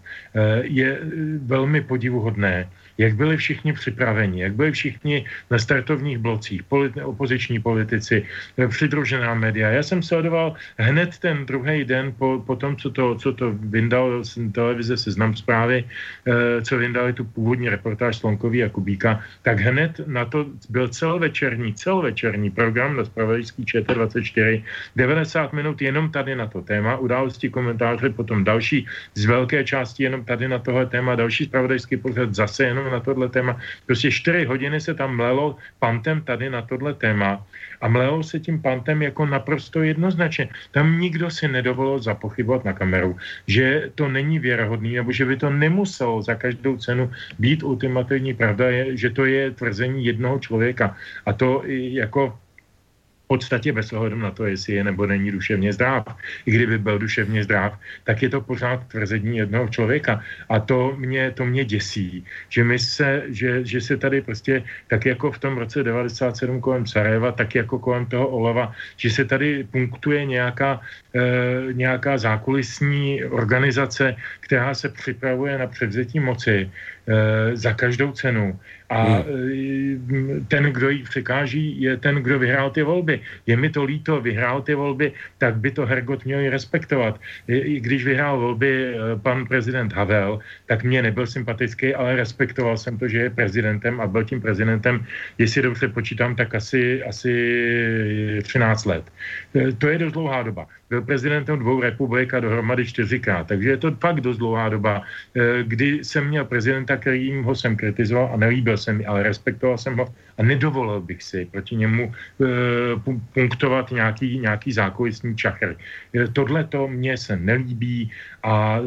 Je velmi podivuhodné, jak byli všichni připraveni, jak byli všichni na startovních blocích, politi- opoziční politici, eh, přidružená média. Já jsem sledoval hned ten druhý den po, po tom, co to, co to vyndal televize Seznam zprávy, eh, co vyndali tu původní reportáž Slonkový a Kubíka, tak hned na to byl celovečerní, celovečerní program na spravodajský ČT24, 90 minut jenom tady na to téma, události, komentáře, potom další z velké části jenom tady na tohle téma, další spravodajský pořad zase jenom na tohle téma. Prostě čtyři hodiny se tam mlelo pantem tady na tohle téma a mlelo se tím pantem jako naprosto jednoznačně. Tam nikdo si nedovolil zapochybovat na kameru, že to není věrohodný, nebo že by to nemuselo za každou cenu být ultimativní pravda, že to je tvrzení jednoho člověka. A to jako podstatě bez ohledu na to, jestli je nebo není duševně zdrav. I kdyby byl duševně zdrav, tak je to pořád tvrzení jednoho člověka. A to mě, to mě děsí, že my se, že, že se tady prostě tak jako v tom roce 97 kolem Sarajeva, tak jako kolem toho Olava, že se tady punktuje nějaká, nějaká zákulisní organizace, která se připravuje na převzetí moci e, za každou cenu a hmm. ten, kdo jí překáží, je ten, kdo vyhrál ty volby. Je mi to líto, vyhrál ty volby, tak by to Hergot měl respektovat. I když vyhrál volby pan prezident Havel, tak mě nebyl sympatický, ale respektoval jsem to, že je prezidentem a byl tím prezidentem, jestli dobře počítám, tak asi, asi 13 let. To je dost dlouhá doba byl prezidentem dvou republik a dohromady čtyřikrát. Takže je to fakt dost dlouhá doba, eh, kdy jsem měl prezidenta, kterým ho jsem kritizoval a nelíbil jsem ale respektoval jsem ho a nedovolil bych si proti němu eh, punktovat nějaký, nějaký zákulisní čachr. Eh, tohle to mně se nelíbí a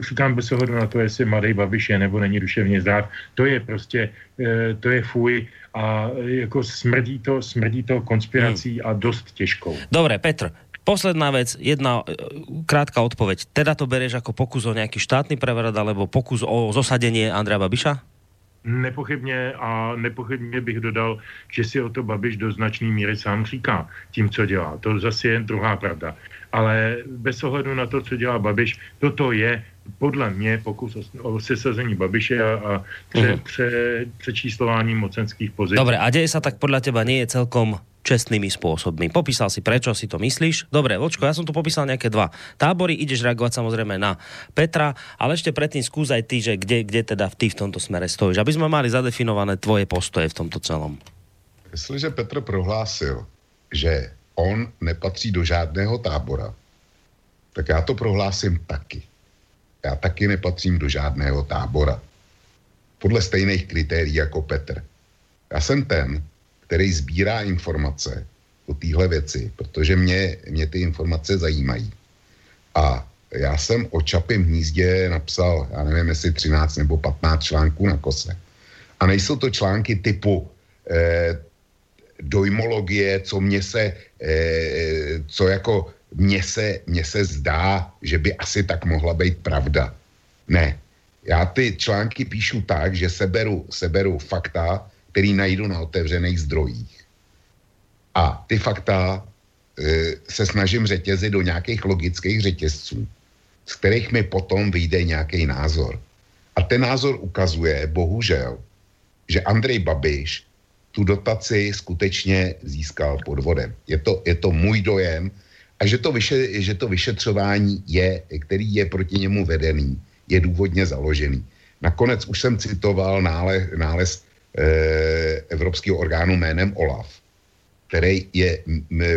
říkám bez ohledu na to, jestli Madej Babiš je nebo není duševně zdrav. To je prostě, to je fuj a jako smrdí to, smrdí to konspirací hmm. a dost těžkou. Dobré, Petr, Posledná vec, jedna e, krátka odpoveď. Teda to bereš jako pokus o nějaký štátny prevrat alebo pokus o zosadenie Andrea Babiša? Nepochybně a nepochybně bych dodal, že si o to Babiš do značné míry sám říká tím, co dělá. To zase je druhá pravda. Ale bez ohledu na to, co dělá Babiš, toto je podle mě pokus o, sesazení Babiše a, a pře, mm. pře, přečíslování mocenských pozic. Dobre, a deje sa tak podľa teba nie je celkom čestnými spôsobmi. Popísal si, prečo si to myslíš. Dobre, Vočko, ja som tu popísal nejaké dva tábory, ideš reagovať samozrejme na Petra, ale ešte predtým skús aj ty, že kde, kde teda ty v tomto smere stojíš, aby sme mali zadefinované tvoje postoje v tomto celom. Jestliže Petr prohlásil, že on nepatří do žádného tábora, tak já to prohlásím taky. Já taky nepatřím do žádného tábora. Podle stejných kritérií jako Petr. Já jsem ten, který sbírá informace o téhle věci, protože mě, mě ty informace zajímají. A já jsem o Čapím hnízdě napsal, já nevím, jestli 13 nebo 15 článků na kose. A nejsou to články typu eh, dojmologie, co mě se, eh, co jako mně se, mně se zdá, že by asi tak mohla být pravda. Ne. Já ty články píšu tak, že seberu, seberu fakta, který najdu na otevřených zdrojích. A ty fakta e, se snažím řetězit do nějakých logických řetězců, z kterých mi potom vyjde nějaký názor. A ten názor ukazuje, bohužel, že Andrej Babiš tu dotaci skutečně získal podvodem. Je to, je to můj dojem a že to, vyše, že to vyšetřování je, který je proti němu vedený, je důvodně založený. Nakonec už jsem citoval nález, nález evropského orgánu jménem OLAF, který je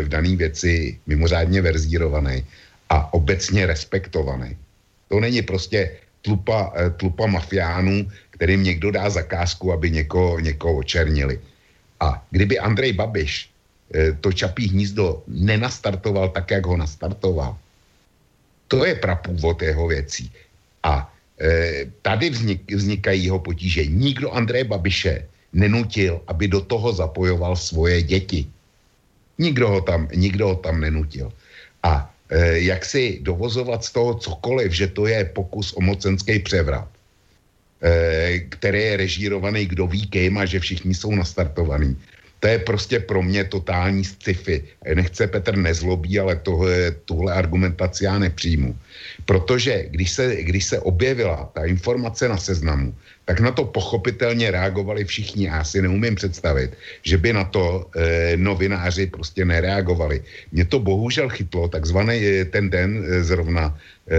v dané věci mimořádně verzírovaný a obecně respektovaný. To není prostě tlupa, eh, tlupa mafiánů, kterým někdo dá zakázku, aby někoho, někoho očernili. A kdyby Andrej Babiš eh, to čapí hnízdo nenastartoval tak, jak ho nastartoval, to je prapůvod jeho věcí. A Eh, tady vznik, vznikají jeho potíže. Nikdo Andreje Babiše nenutil, aby do toho zapojoval svoje děti. Nikdo ho tam, nikdo ho tam nenutil. A e, jak si dovozovat z toho cokoliv, že to je pokus o mocenský převrat, e, který je režírovaný kdo ví kým a že všichni jsou nastartovaní, to je prostě pro mě totální sci-fi. Nechce Petr nezlobí, ale tohle, tuhle argumentaci já nepřijmu. Protože když se, když se objevila ta informace na seznamu, tak na to pochopitelně reagovali všichni. Já si neumím představit, že by na to e, novináři prostě nereagovali. Mě to bohužel chytlo, takzvaný e, ten den e, zrovna, e,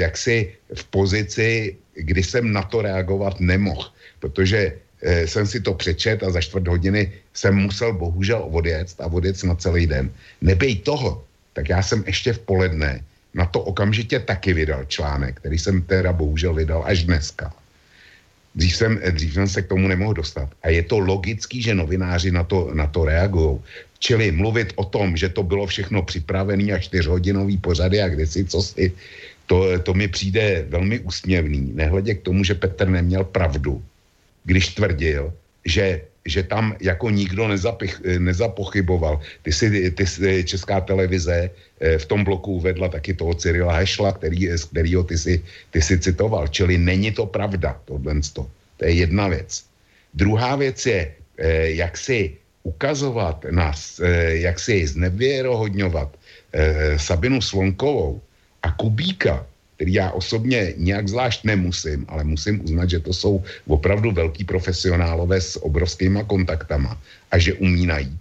jak si v pozici, kdy jsem na to reagovat nemohl. Protože jsem si to přečet a za čtvrt hodiny jsem musel bohužel odjet a odjet na celý den. Nebej toho, tak já jsem ještě v poledne na to okamžitě taky vydal článek, který jsem teda bohužel vydal až dneska. Dřív jsem, dřív jsem se k tomu nemohl dostat. A je to logický, že novináři na to, na to reagují. Čili mluvit o tom, že to bylo všechno připravené a čtyřhodinový pořady a kde si, co si, to, to mi přijde velmi úsměvný. Nehledě k tomu, že Petr neměl pravdu, když tvrdil, že že tam jako nikdo nezapich, nezapochyboval. Ty si, ty Česká televize v tom bloku uvedla taky toho Cyrila Hešla, který, z kterého ty si, ty si citoval. Čili není to pravda, tohle. To je jedna věc. Druhá věc je, jak si ukazovat nás, jak si znevěrohodňovat Sabinu Slonkovou a Kubíka, který já osobně nějak zvlášť nemusím, ale musím uznat, že to jsou opravdu velký profesionálové s obrovskýma kontaktama a že umí najít.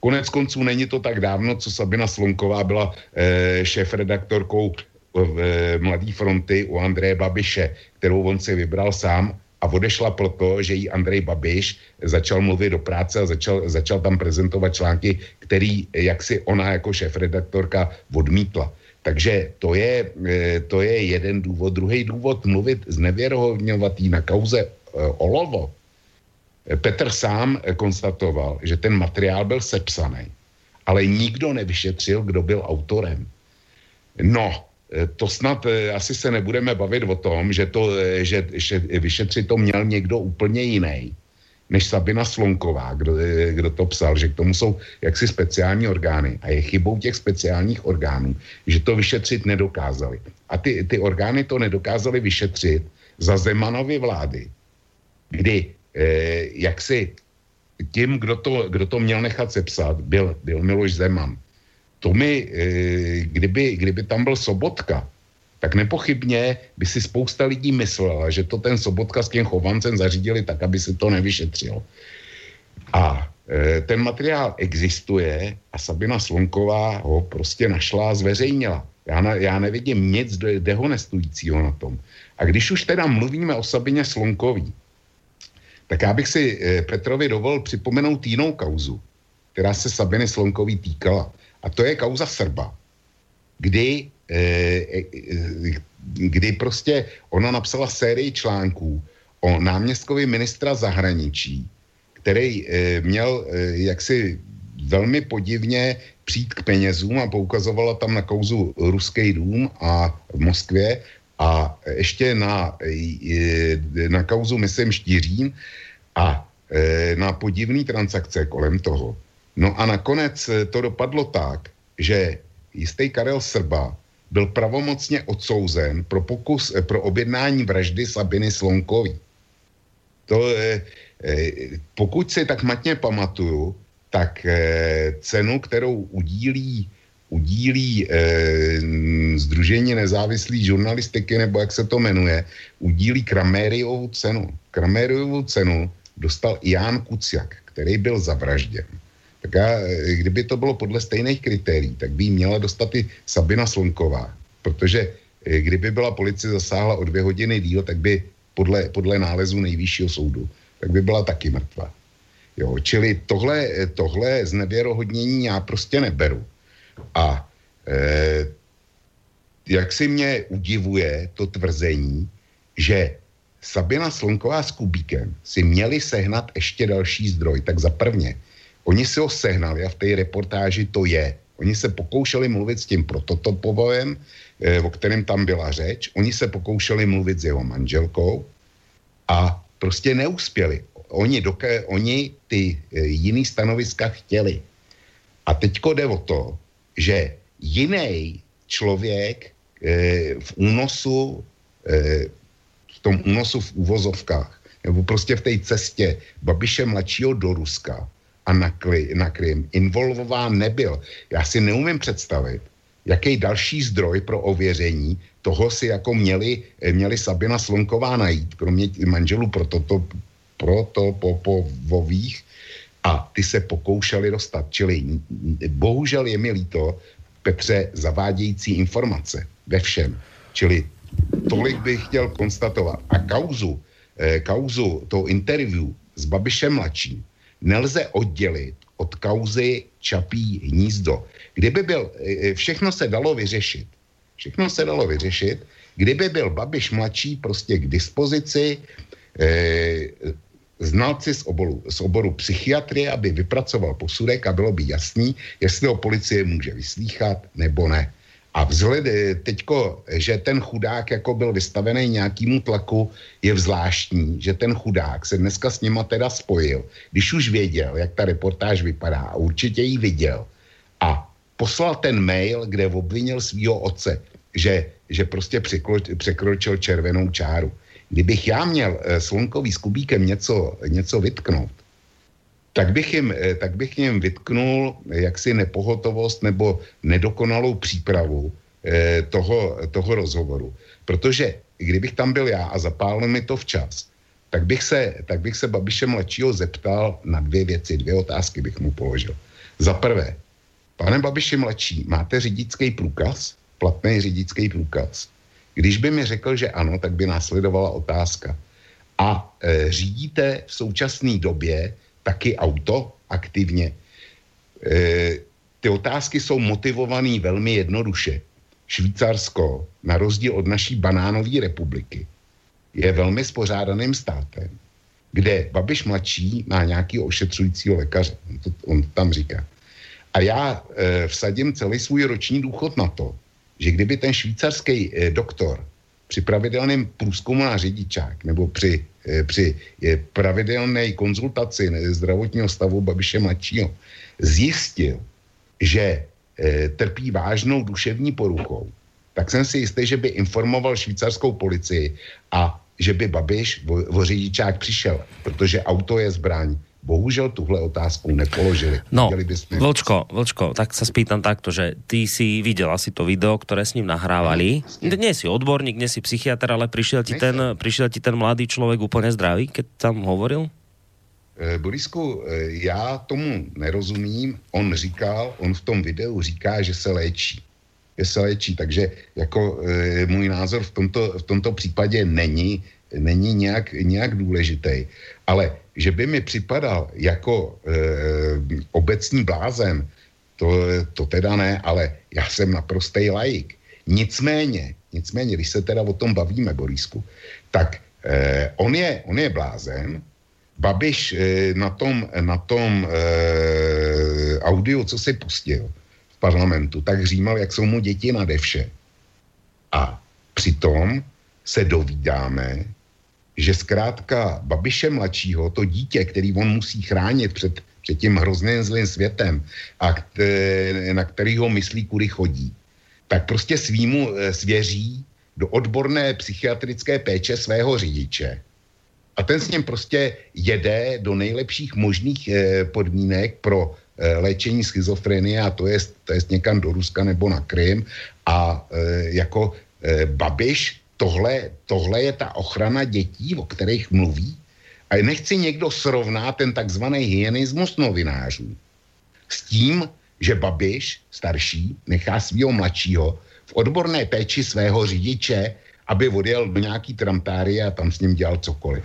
Konec konců není to tak dávno, co Sabina Slonková byla e, šéf-redaktorkou v e, Mladé fronty u Andreje Babiše, kterou on si vybral sám a odešla proto, že jí Andrej Babiš začal mluvit do práce a začal, začal tam prezentovat články, který jaksi ona jako šéf-redaktorka odmítla. Takže to je, e, to je jeden důvod. Druhý důvod mluvit znevěrohodňovatý na kauze e, Olovo. Petr sám konstatoval, že ten materiál byl sepsaný, ale nikdo nevyšetřil, kdo byl autorem. No, e, to snad asi se nebudeme bavit o tom, že, to, že, že vyšetřit to měl někdo úplně jiný než Sabina Slonková, kdo, kdo to psal, že k tomu jsou jaksi speciální orgány a je chybou těch speciálních orgánů, že to vyšetřit nedokázali. A ty, ty orgány to nedokázali vyšetřit za Zemanovy vlády, kdy eh, jaksi tím, kdo to, kdo to měl nechat sepsat, byl, byl Miloš Zeman. To mi, eh, kdyby, kdyby tam byl Sobotka, tak nepochybně by si spousta lidí myslela, že to ten Sobotka s tím chovancem zařídili tak, aby se to nevyšetřilo. A e, ten materiál existuje a Sabina Slonková ho prostě našla a zveřejnila. Já, na, já nevidím nic dehonestujícího na tom. A když už teda mluvíme o Sabině Slonkový, tak já bych si e, Petrovi dovolil připomenout jinou kauzu, která se Sabiny Slonkový týkala. A to je kauza Srba, kdy kdy prostě ona napsala sérii článků o náměstkovi ministra zahraničí, který eh, měl jaksi velmi podivně přijít k penězům a poukazovala tam na kauzu Ruský dům a v Moskvě a ještě na, na kauzu, myslím, Štířín a na podivné transakce kolem toho. No a nakonec to dopadlo tak, že jistý Karel Srba byl pravomocně odsouzen pro pokus, eh, pro objednání vraždy Sabiny Slonkový. To, eh, eh, pokud si tak matně pamatuju, tak cenu, kterou udílí, udílí Združení nezávislé žurnalistiky, nebo jak se to jmenuje, udílí Kramériovou cenu. Kramériovou cenu dostal Jan Kuciak, který byl zavražděn tak já, eh, kdyby to bylo podle stejných kritérií, tak by jí měla dostat i Sabina Slonková, protože eh, kdyby byla policie zasáhla o dvě hodiny díl, tak by podle, podle nálezu nejvyššího soudu, tak by byla taky mrtvá. Jo, čili tohle, eh, tohle znevěrohodnění já prostě neberu. A eh, jak si mě udivuje to tvrzení, že Sabina Slonková s Kubíkem si měli sehnat ještě další zdroj, tak za prvně Oni si ho sehnali a v té reportáži to je. Oni se pokoušeli mluvit s tím prototopovem, eh, o kterém tam byla řeč. Oni se pokoušeli mluvit s jeho manželkou a prostě neuspěli. Oni, doké, oni ty eh, jiný stanoviska chtěli. A teďko jde o to, že jiný člověk eh, v únosu, v tom únosu v úvozovkách, nebo prostě v té cestě Babiše mladšího do Ruska, a na, kli, na Krym involvován nebyl. Já si neumím představit, jaký další zdroj pro ověření toho si jako měli, měli Sabina Slonková najít, kromě manželů proto, to, proto popovových a ty se pokoušeli dostat. Čili bohužel je mi líto, Petře, zavádějící informace ve všem. Čili tolik bych chtěl konstatovat. A kauzu, eh, kauzu toho interview s Babišem mladším, nelze oddělit od kauzy Čapí hnízdo. Kdyby byl, e, e, všechno se dalo vyřešit. Všechno se dalo vyřešit, kdyby byl Babiš mladší prostě k dispozici, eh, znalci z oboru, z oboru psychiatrie, aby vypracoval posudek a bylo by jasný, jestli ho policie může vyslíchat nebo ne. A vzhled teďko, že ten chudák jako byl vystavený nějakému tlaku, je zvláštní, že ten chudák se dneska s nima teda spojil, když už věděl, jak ta reportáž vypadá a určitě ji viděl a poslal ten mail, kde obvinil svého otce, že, že prostě překročil červenou čáru. Kdybych já měl eh, slunkový s kubíkem něco, něco vytknout, tak bych, jim, eh, tak bych jim vytknul jaksi nepohotovost nebo nedokonalou přípravu eh, toho, toho rozhovoru. Protože kdybych tam byl já a zapálil mi to včas, tak bych se, tak bych se Babiše mladšího zeptal na dvě věci, dvě otázky bych mu položil. Za prvé, pane Babiši mladší, máte řidičský průkaz? Platný řidičský průkaz? Když by mi řekl, že ano, tak by následovala otázka. A e, řídíte v současné době taky auto aktivně? E, ty otázky jsou motivované velmi jednoduše. Švýcarsko, na rozdíl od naší banánové republiky, je velmi spořádaným státem, kde Babiš mladší má nějaký ošetřujícího lékaře. On to, on tam říká. A já e, vsadím celý svůj roční důchod na to, že kdyby ten švýcarský e, doktor při pravidelném průzkumu na řidičák nebo při, e, při e, pravidelné konzultaci zdravotního stavu Babiše mladšího zjistil, že trpí vážnou duševní poruchou, tak jsem si jistý, že by informoval švýcarskou policii a že by Babiš o řidičák přišel, protože auto je zbraň bohužel tuhle otázku nepoložili. No, Vlčko, Vlčko, tak sa spýtam takto, že ty si viděl asi to video, které s ním nahrávali. No, nie si odborník, nie si psychiatr, ale přišel ti, ten, přišel ti ten mladý člověk úplně zdravý, keď tam hovoril? Eh, Borisku, eh, já tomu nerozumím. On říkal, on v tom videu říká, že se léčí. Že se léčí, takže jako e, můj názor v tomto, v tomto případě není, není nějak, nějak důležitý. Ale že by mi připadal jako e, obecní blázen, to, to teda ne, ale já jsem naprostý laik. Nicméně, nicméně, když se teda o tom bavíme, Borisku, tak e, on, je, on je blázen, Babiš e, na tom, na tom e, audio, co si pustil v parlamentu, tak římal, jak jsou mu děti na devše. A přitom se dovídáme, že zkrátka Babiše mladšího, to dítě, který on musí chránit před, před tím hrozným zlým světem a kte, na kterýho myslí, kudy chodí, tak prostě svýmu eh, svěří do odborné psychiatrické péče svého řidiče. A ten s ním prostě jede do nejlepších možných eh, podmínek pro léčení schizofrenie a to je, to je někam do Ruska nebo na Krym a jako Babiš tohle, tohle je ta ochrana dětí, o kterých mluví. A nechci někdo srovná ten takzvaný hyenismus novinářů s tím, že Babiš, starší, nechá svého mladšího v odborné péči svého řidiče, aby odjel do nějaký tramtárie a tam s ním dělal cokoliv.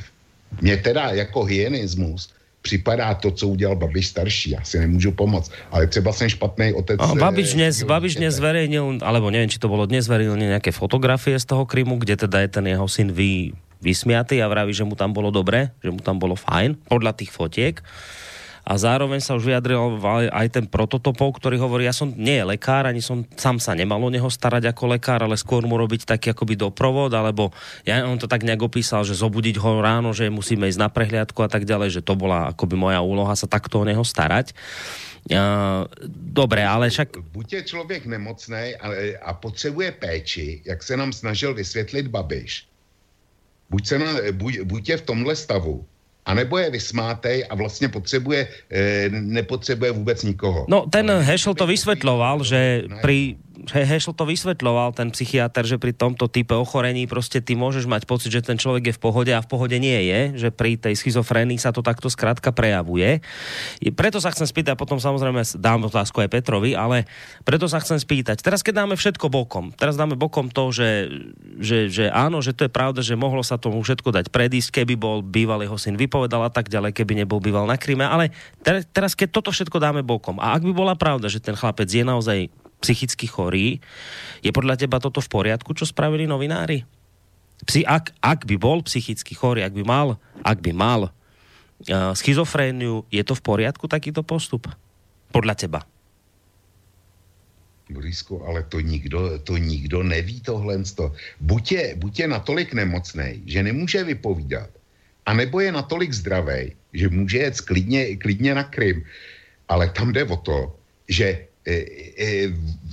Mně teda jako hyenismus připadá to, co udělal Babiš starší. Já si nemůžu pomoct, ale třeba jsem špatný otec. A Babiš dnes, Babiš dnes zverejnil, alebo nevím, či to bylo dnes, zverejnil nějaké fotografie z toho Krymu, kde teda je ten jeho syn vy, vysmiatý a vraví, že mu tam bylo dobré, že mu tam bylo fajn, podľa tých fotiek a zároveň sa už vyjadril aj ten prototopov, ktorý hovorí, ja som nie je lekár, ani som sám sa nemal o neho starať ako lekár, ale skôr mu robiť taký akoby doprovod, alebo ja, on to tak nejak opísal, že zobudiť ho ráno, že musíme ísť na prehliadku a tak ďalej, že to bola akoby moja úloha sa takto o neho starať. Uh, dobré, ale však... Buď je člověk nemocný a potřebuje péči, jak se nám snažil vysvětlit Babiš. Buď, se na, buď, buď je v tomhle stavu, a nebo je vysmátej a vlastně potřebuje, e, nepotřebuje vůbec nikoho. No, ten Hešel to vysvětloval, že pri Hešl to vysvetľoval, ten psychiatr, že pri tomto type ochorení prostě ty môžeš mať pocit, že ten človek je v pohode a v pohode nie je, že pri tej schizofrénii sa to takto zkrátka prejavuje. Preto sa chcem spýtať, potom samozrejme dám otázku aj Petrovi, ale preto sa chcem spýtať, teraz keď dáme všetko bokom, teraz dáme bokom to, že, že, že áno, že to je pravda, že mohlo sa tomu všetko dať predísť, keby bol bývalý jeho syn vypovedal a tak ďalej, keby nebol býval na Kryme, ale teraz keď toto všetko dáme bokom a ak by bola pravda, že ten chlapec je naozaj psychicky chorý. Je podľa teba toto v poriadku, čo spravili novinári? Psi, ak, ak by bol psychicky chorý, ak by mal, ak by mal uh, schizofréniu, je to v poriadku takýto postup? Podľa teba? Borisku, ale to nikdo, to nikdo neví tohle. Buď je, buď je natolik nemocný, že nemůže vypovídat, anebo je natolik zdravý, že může jet klidně, klidně na Krym. Ale tam jde o to, že,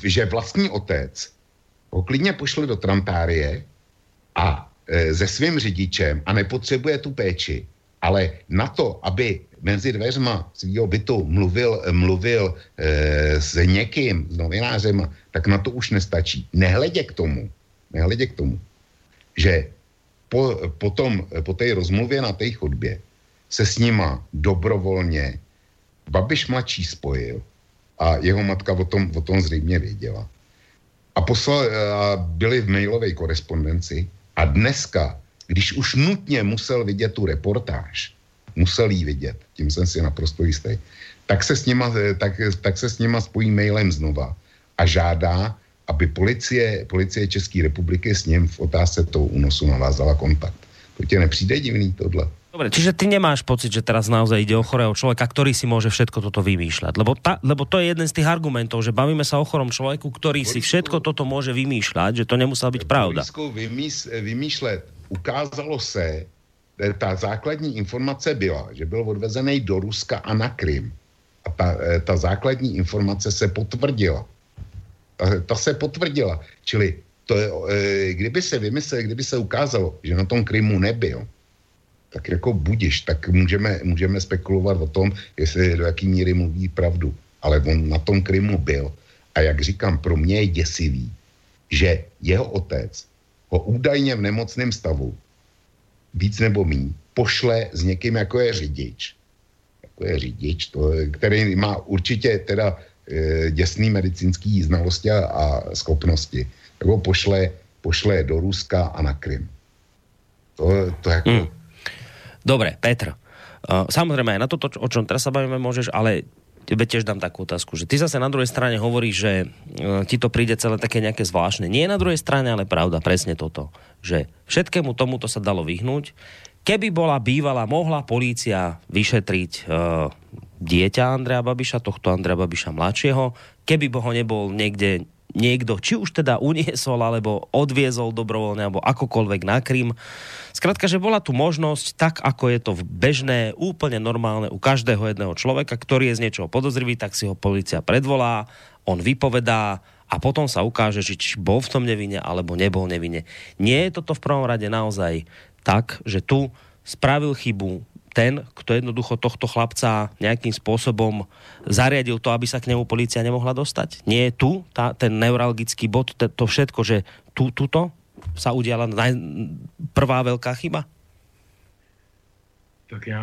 že vlastní otec ho klidně pošle do Trantárie a e, se svým řidičem a nepotřebuje tu péči. Ale na to, aby mezi dveřma svého bytu mluvil, mluvil e, s někým, s novinářem, tak na to už nestačí. Nehledě k tomu, nehledě k tomu, že po, potom, po té rozmluvě na té chodbě se s nima dobrovolně Babiš mladší spojil a jeho matka o tom, o tom zřejmě věděla. A, poslal, a byli v mailové korespondenci a dneska, když už nutně musel vidět tu reportáž, musel jí vidět, tím jsem si naprosto jistý, tak se s nima, tak, tak se s nima spojí mailem znova a žádá, aby policie, policie České republiky s ním v otázce toho únosu navázala kontakt. To tě nepřijde divný tohle? Dobre, čiže ty nemáš pocit, že teraz naozaj ide o chorého človeka, ktorý si môže všetko toto vymýšľať. Lebo, ta, lebo to je jeden z tých argumentov, že bavíme sa o chorom človeku, ktorý Borisku, si všetko toto môže vymýšľať, že to nemusela byť pravda. Borisku, vymýš, vymýšlet. Ukázalo se, ta základní informace byla, že byl odvezený do Ruska a na Krym. A ta, e, ta základní informace se potvrdila. Ta, ta se potvrdila. Čili to je, e, kdyby se vymyslel, kdyby se ukázalo, že na tom Krymu nebyl, tak jako budiš, tak můžeme, můžeme spekulovat o tom, jestli do jaký míry mluví pravdu. Ale on na tom Krymu byl. A jak říkám, pro mě je děsivý, že jeho otec ho údajně v nemocném stavu víc nebo mí, pošle s někým, jako je řidič. Jako je řidič, to, který má určitě teda e, děsný medicínský znalosti a, a schopnosti. Tak ho pošle, pošle do Ruska a na Krym. To, to jako... Hmm. Dobre, Petr. Uh, samozrejme aj na toto, o čom teraz sa bavíme, môžeš, ale tebe tiež dám takú otázku, že ty zase na druhej strane hovoríš, že e, ti to príde celé také nejaké zvláštne. Nie na druhej strane, ale pravda, presne toto. Že všetkému tomuto sa dalo vyhnúť. Keby bola bývala, mohla polícia vyšetriť uh, dieťa Andrea Babiša, tohto Andrea Babiša mladšieho, keby ho nebol niekde niekto, či už teda uniesol, alebo odviezol dobrovoľne, alebo akokoľvek na Krym. Skrátka, že bola tu možnosť, tak ako je to v bežné, úplne normálne u každého jedného človeka, ktorý je z niečoho podozrivý, tak si ho policia predvolá, on vypovedá a potom sa ukáže, či bol v tom nevine, alebo nebol nevine. Nie je toto v prvom rade naozaj tak, že tu spravil chybu, ten, kto jednoducho tohto chlapca nejakým spôsobom zariadil to, aby sa k nemu policia nemohla dostať? Nie je tu tá, ten neuralgický bod, to, to všetko, že tu, tuto sa udiala naj, prvá veľká chyba? Tak já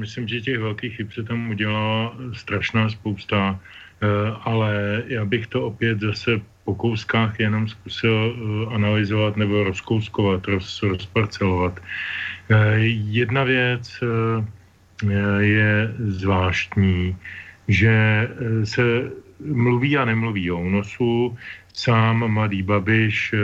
myslím, že těch velkých chyb se tam udělala strašná spousta, eh, ale já bych to opět zase po kouskách jenom zkusil eh, analyzovat nebo rozkouskovat, roz, rozparcelovat. Eh, jedna věc je zvláštní, že se mluví a nemluví o únosu. Sám mladý Babiš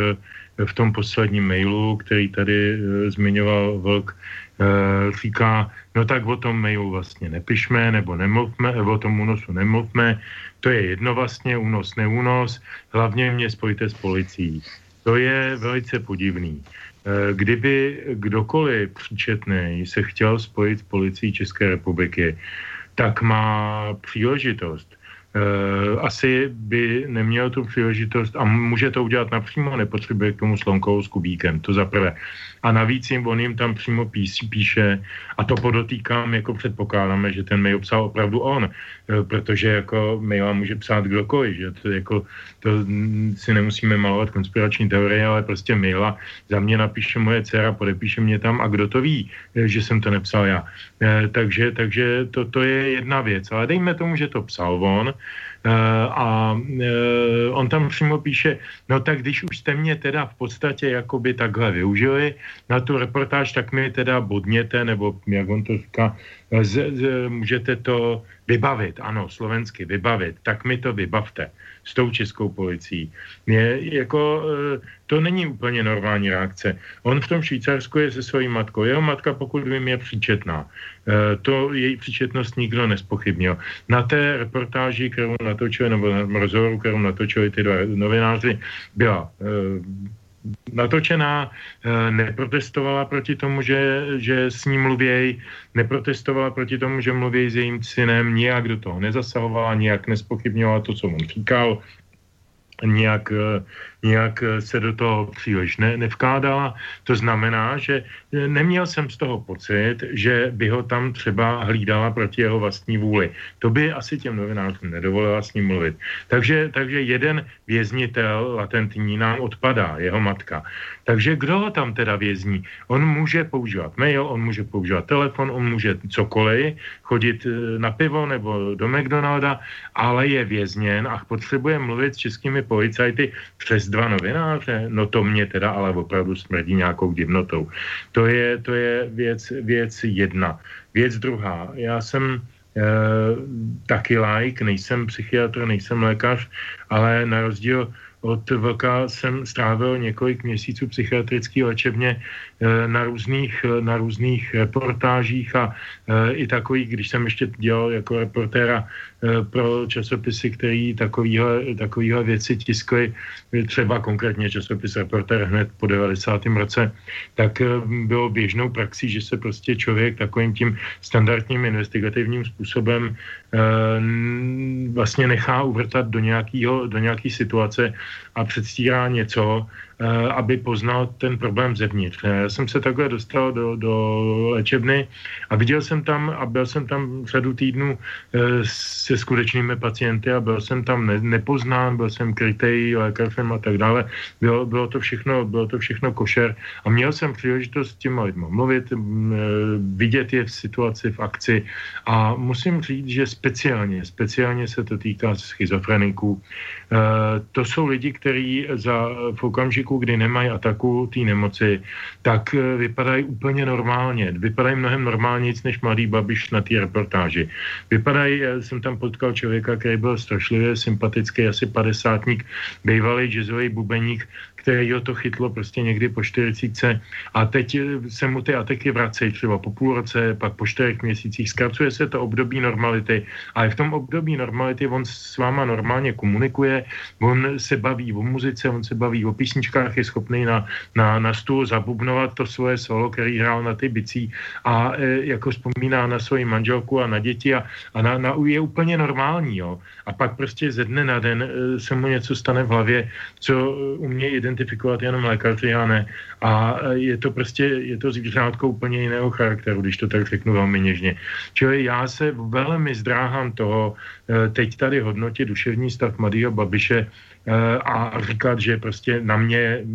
v tom posledním mailu, který tady zmiňoval Vlk, Eh, říká, no tak o tom mailu vlastně nepišme, nebo nemluvme, o tom únosu nemluvme, to je jedno vlastně, únos, neúnos, hlavně mě spojte s policií. To je velice podivný. Eh, kdyby kdokoliv příčetný se chtěl spojit s policií České republiky, tak má příležitost Uh, asi by neměl tu příležitost a může to udělat napřímo, nepotřebuje k tomu slonkou s kubíkem, to za prvé. A navíc jim, on jim tam přímo píše, a to podotýkám, jako předpokládáme, že ten mail psal opravdu on, uh, protože jako maila může psát kdokoliv, že to, jako, to si nemusíme malovat konspirační teorie, ale prostě maila za mě napíše moje dcera, podepíše mě tam a kdo to ví, eh, že jsem to nepsal já. Uh, takže takže to, to je jedna věc, ale dejme tomu, že to psal on, a eh, on tam přímo píše, no tak když už jste mě teda v podstatě jakoby takhle využili na tu reportáž, tak mi teda bodněte, nebo jak on to říká, z, z, můžete to vybavit, ano, slovensky vybavit, tak mi to vybavte s tou českou policií. Je, jako, eh, to není úplně normální reakce. On v tom Švýcarsku je se svojí matkou. Jeho matka, pokud vím, je příčetná. To její příčetnost nikdo nespochybnil. Na té reportáži, kterou natočili, nebo rozhovoru, kterou natočili ty dva novináři, byla natočená, neprotestovala proti tomu, že, že s ním mluvějí, neprotestovala proti tomu, že mluví s jejím synem, nijak do toho nezasahovala, nijak nespochybňovala to, co on říkal, nijak nějak eh, se do toho příliš ne, nevkládala. To znamená, že eh, neměl jsem z toho pocit, že by ho tam třeba hlídala proti jeho vlastní vůli. To by asi těm novinářům nedovolila s ním mluvit. Takže, takže jeden věznitel latentní nám odpadá, jeho matka. Takže kdo ho tam teda vězní? On může používat mail, on může používat telefon, on může cokoliv, chodit eh, na pivo nebo do McDonalda, ale je vězněn a potřebuje mluvit s českými policajty přes dva novináře, no to mě teda ale opravdu smrdí nějakou divnotou. To je, to je věc, věc jedna. Věc druhá, já jsem e, taky like, nejsem psychiatr, nejsem lékař, ale na rozdíl od Vlka jsem strávil několik měsíců psychiatrický léčebně eh, na různých, na různých reportážích a eh, i takových, když jsem ještě dělal jako reportéra Eh, pro časopisy, který takovýhle, věci tiskly, třeba konkrétně časopis Reporter hned po 90. roce, tak eh, bylo běžnou praxí, že se prostě člověk takovým tím standardním investigativním způsobem eh, vlastně nechá uvrtat do, nějakého, do nějaký situace a předstírá něco, aby poznal ten problém zevnitř. Já jsem se takhle dostal do, do léčebny a viděl jsem tam a byl jsem tam řadu týdnů eh, se skutečnými pacienty a byl jsem tam ne, nepoznán, byl jsem krytej lékařem a tak dále. Bylo, bylo, to všechno, bylo to všechno košer a měl jsem příležitost s těma lidma mluvit, eh, vidět je v situaci, v akci a musím říct, že speciálně, speciálně se to týká schizofreniků. To jsou lidi, kteří za, v okamžiku okamžiku, kdy nemají ataku té nemoci, tak eh, vypadají úplně normálně. Vypadají mnohem normálnějc než mladý babiš na té reportáži. Vypadají, já jsem tam potkal člověka, který byl strašlivě sympatický, asi padesátník, bývalý jazzový bubeník, který ho to chytlo prostě někdy po 40 a teď se mu ty ataky vracejí třeba po půl roce, pak po čtyřech měsících. Zkracuje se to období normality, ale v tom období normality on s váma normálně komunikuje, on se baví o muzice, on se baví o písničkách, je schopný na, na, na stůl zabubnovat to svoje solo, který hrál na ty bicí a e, jako vzpomíná na svoji manželku a na děti a, a na, na, je úplně normální, jo. A pak prostě ze dne na den e, se mu něco stane v hlavě, co u mě identifikuje identifikovat jenom lékaři a ne. A je to prostě, je to zvířátko úplně jiného charakteru, když to tak řeknu velmi něžně. Čili já se velmi zdráhám toho, eh, teď tady hodnotit duševní stav Madýho Babiše eh, a říkat, že prostě na mě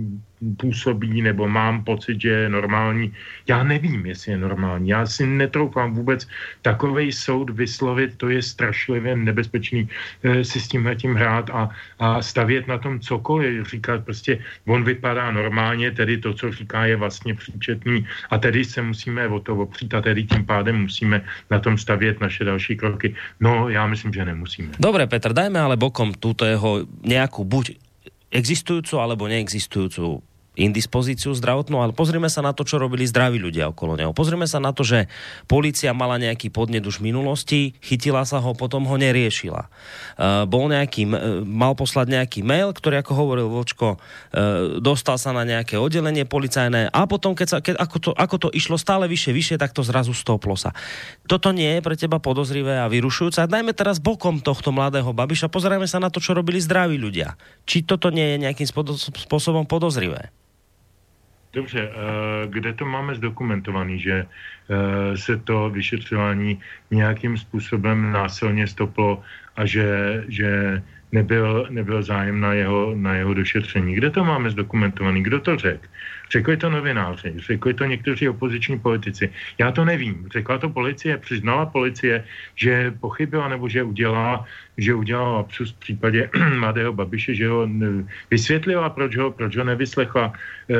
působí nebo mám pocit, že je normální. Já nevím, jestli je normální. Já si netroufám vůbec takový soud vyslovit, to je strašlivě nebezpečný e, si s tím tím hrát a, a stavět na tom cokoliv. Říkat prostě, on vypadá normálně, tedy to, co říká, je vlastně příčetný a tedy se musíme o to opřít a tedy tím pádem musíme na tom stavět naše další kroky. No, já myslím, že nemusíme. Dobre, Petr, dajme ale bokom túto jeho nejakú buď existujúcu alebo neexistujúcu indispozíciu zdravotnú, ale pozrime sa na to, čo robili zdraví ľudia okolo neho. Pozrime sa na to, že policia mala nejaký podnet už v minulosti, chytila sa ho, potom ho neriešila. Uh, bol nejaký, uh, mal poslať nejaký mail, ktorý, ako hovoril Vočko, uh, dostal sa na nejaké oddelenie policajné a potom, keď sa, keď, ako, to, ako to išlo stále vyššie, vyššie, tak to zrazu stoplo sa. Toto nie je pre teba podozrivé a vyrušujúce. A dajme teraz bokom tohto mladého babiša, pozrieme sa na to, čo robili zdraví ľudia. Či toto nie je nejakým spôsobom podozrivé? Dobře, eh, kde to máme zdokumentovaný, že eh, se to vyšetřování nějakým způsobem násilně stoplo a že, že nebyl, nebyl zájem na jeho, na jeho došetření. Kde to máme zdokumentovaný? Kdo to řekl? Řekli to novináři, řekli to někteří opoziční politici. Já to nevím. Řekla to policie, přiznala policie, že pochybila nebo že udělala, že udělala lapsus v případě mladého Babiše, že ho vysvětlila, proč ho, proč ho nevyslechla. E,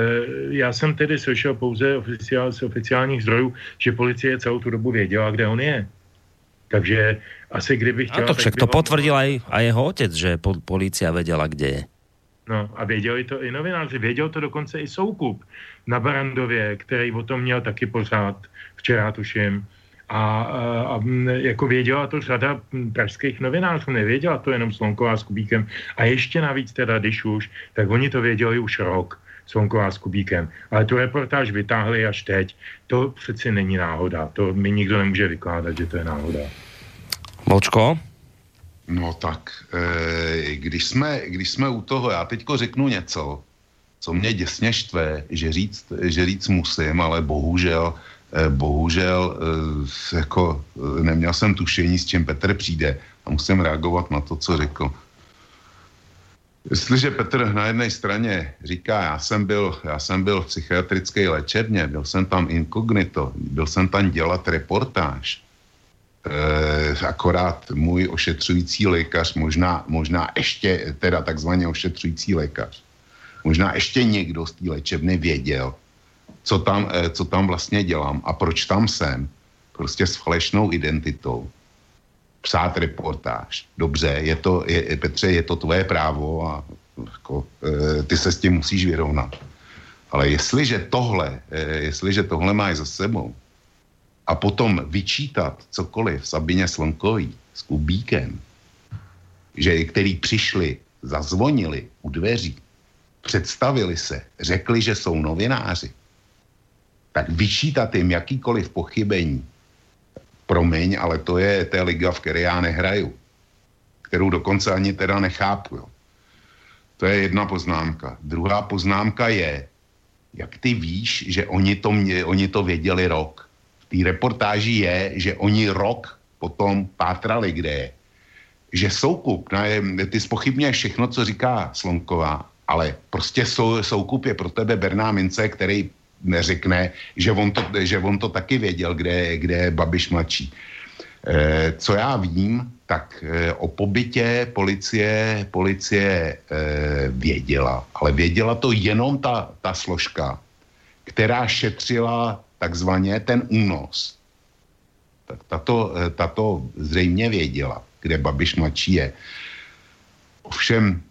já jsem tedy slyšel pouze oficiál, z oficiálních zdrojů, že policie celou tu dobu věděla, kde on je. Takže asi kdyby chtěla... A to však to potvrdil aj, aj jeho otec, že policia věděla, kde je. No a věděli to i novináři, věděl to dokonce i Soukup na Barandově, který o tom měl taky pořád, včera tuším. A, a, a jako věděla to řada pražských novinářů, nevěděla to jenom Slonková s Kubíkem. A ještě navíc teda, když už, tak oni to věděli už rok. Slonková s Kubíkem. Ale tu reportáž vytáhli až teď. To přeci není náhoda. To mi nikdo nemůže vykládat, že to je náhoda. Močko? No tak, e, když, jsme, když jsme u toho, já teďko řeknu něco, co mě děsně štve, že říct, že říct musím, ale bohužel, e, bohužel e, jako neměl jsem tušení, s čím Petr přijde a musím reagovat na to, co řekl. Jestliže Petr na jedné straně říká, já jsem byl, já jsem byl v psychiatrické léčebně, byl jsem tam inkognito, byl jsem tam dělat reportáž, e, akorát můj ošetřující lékař, možná, možná ještě, teda takzvaně ošetřující lékař, možná ještě někdo z té léčebny věděl, co tam, e, co tam vlastně dělám a proč tam jsem, prostě s falešnou identitou psát reportáž. Dobře, je to, je, Petře, je to tvoje právo a jako, e, ty se s tím musíš vyrovnat. Ale jestliže tohle, e, jestliže tohle máš za sebou a potom vyčítat cokoliv Sabině Slonkový s Kubíkem, že který přišli, zazvonili u dveří, představili se, řekli, že jsou novináři, tak vyčítat jim jakýkoliv pochybení promiň, ale to je té liga, v které já nehraju. Kterou dokonce ani teda nechápu. Jo. To je jedna poznámka. Druhá poznámka je, jak ty víš, že oni to, mě, oni to věděli rok. V té reportáži je, že oni rok potom pátrali, kde je. Že Soukup, ne, ty spochybňuješ všechno, co říká Slonková, ale prostě sou, Soukup je pro tebe Berná Mince, který neřekne, že on to, že on to taky věděl, kde, kde je Babiš mladší. E, co já vím, tak e, o pobytě policie, policie e, věděla, ale věděla to jenom ta, ta složka, která šetřila takzvaně ten únos. Tak tato, tato zřejmě věděla, kde Babiš mladší je. Ovšem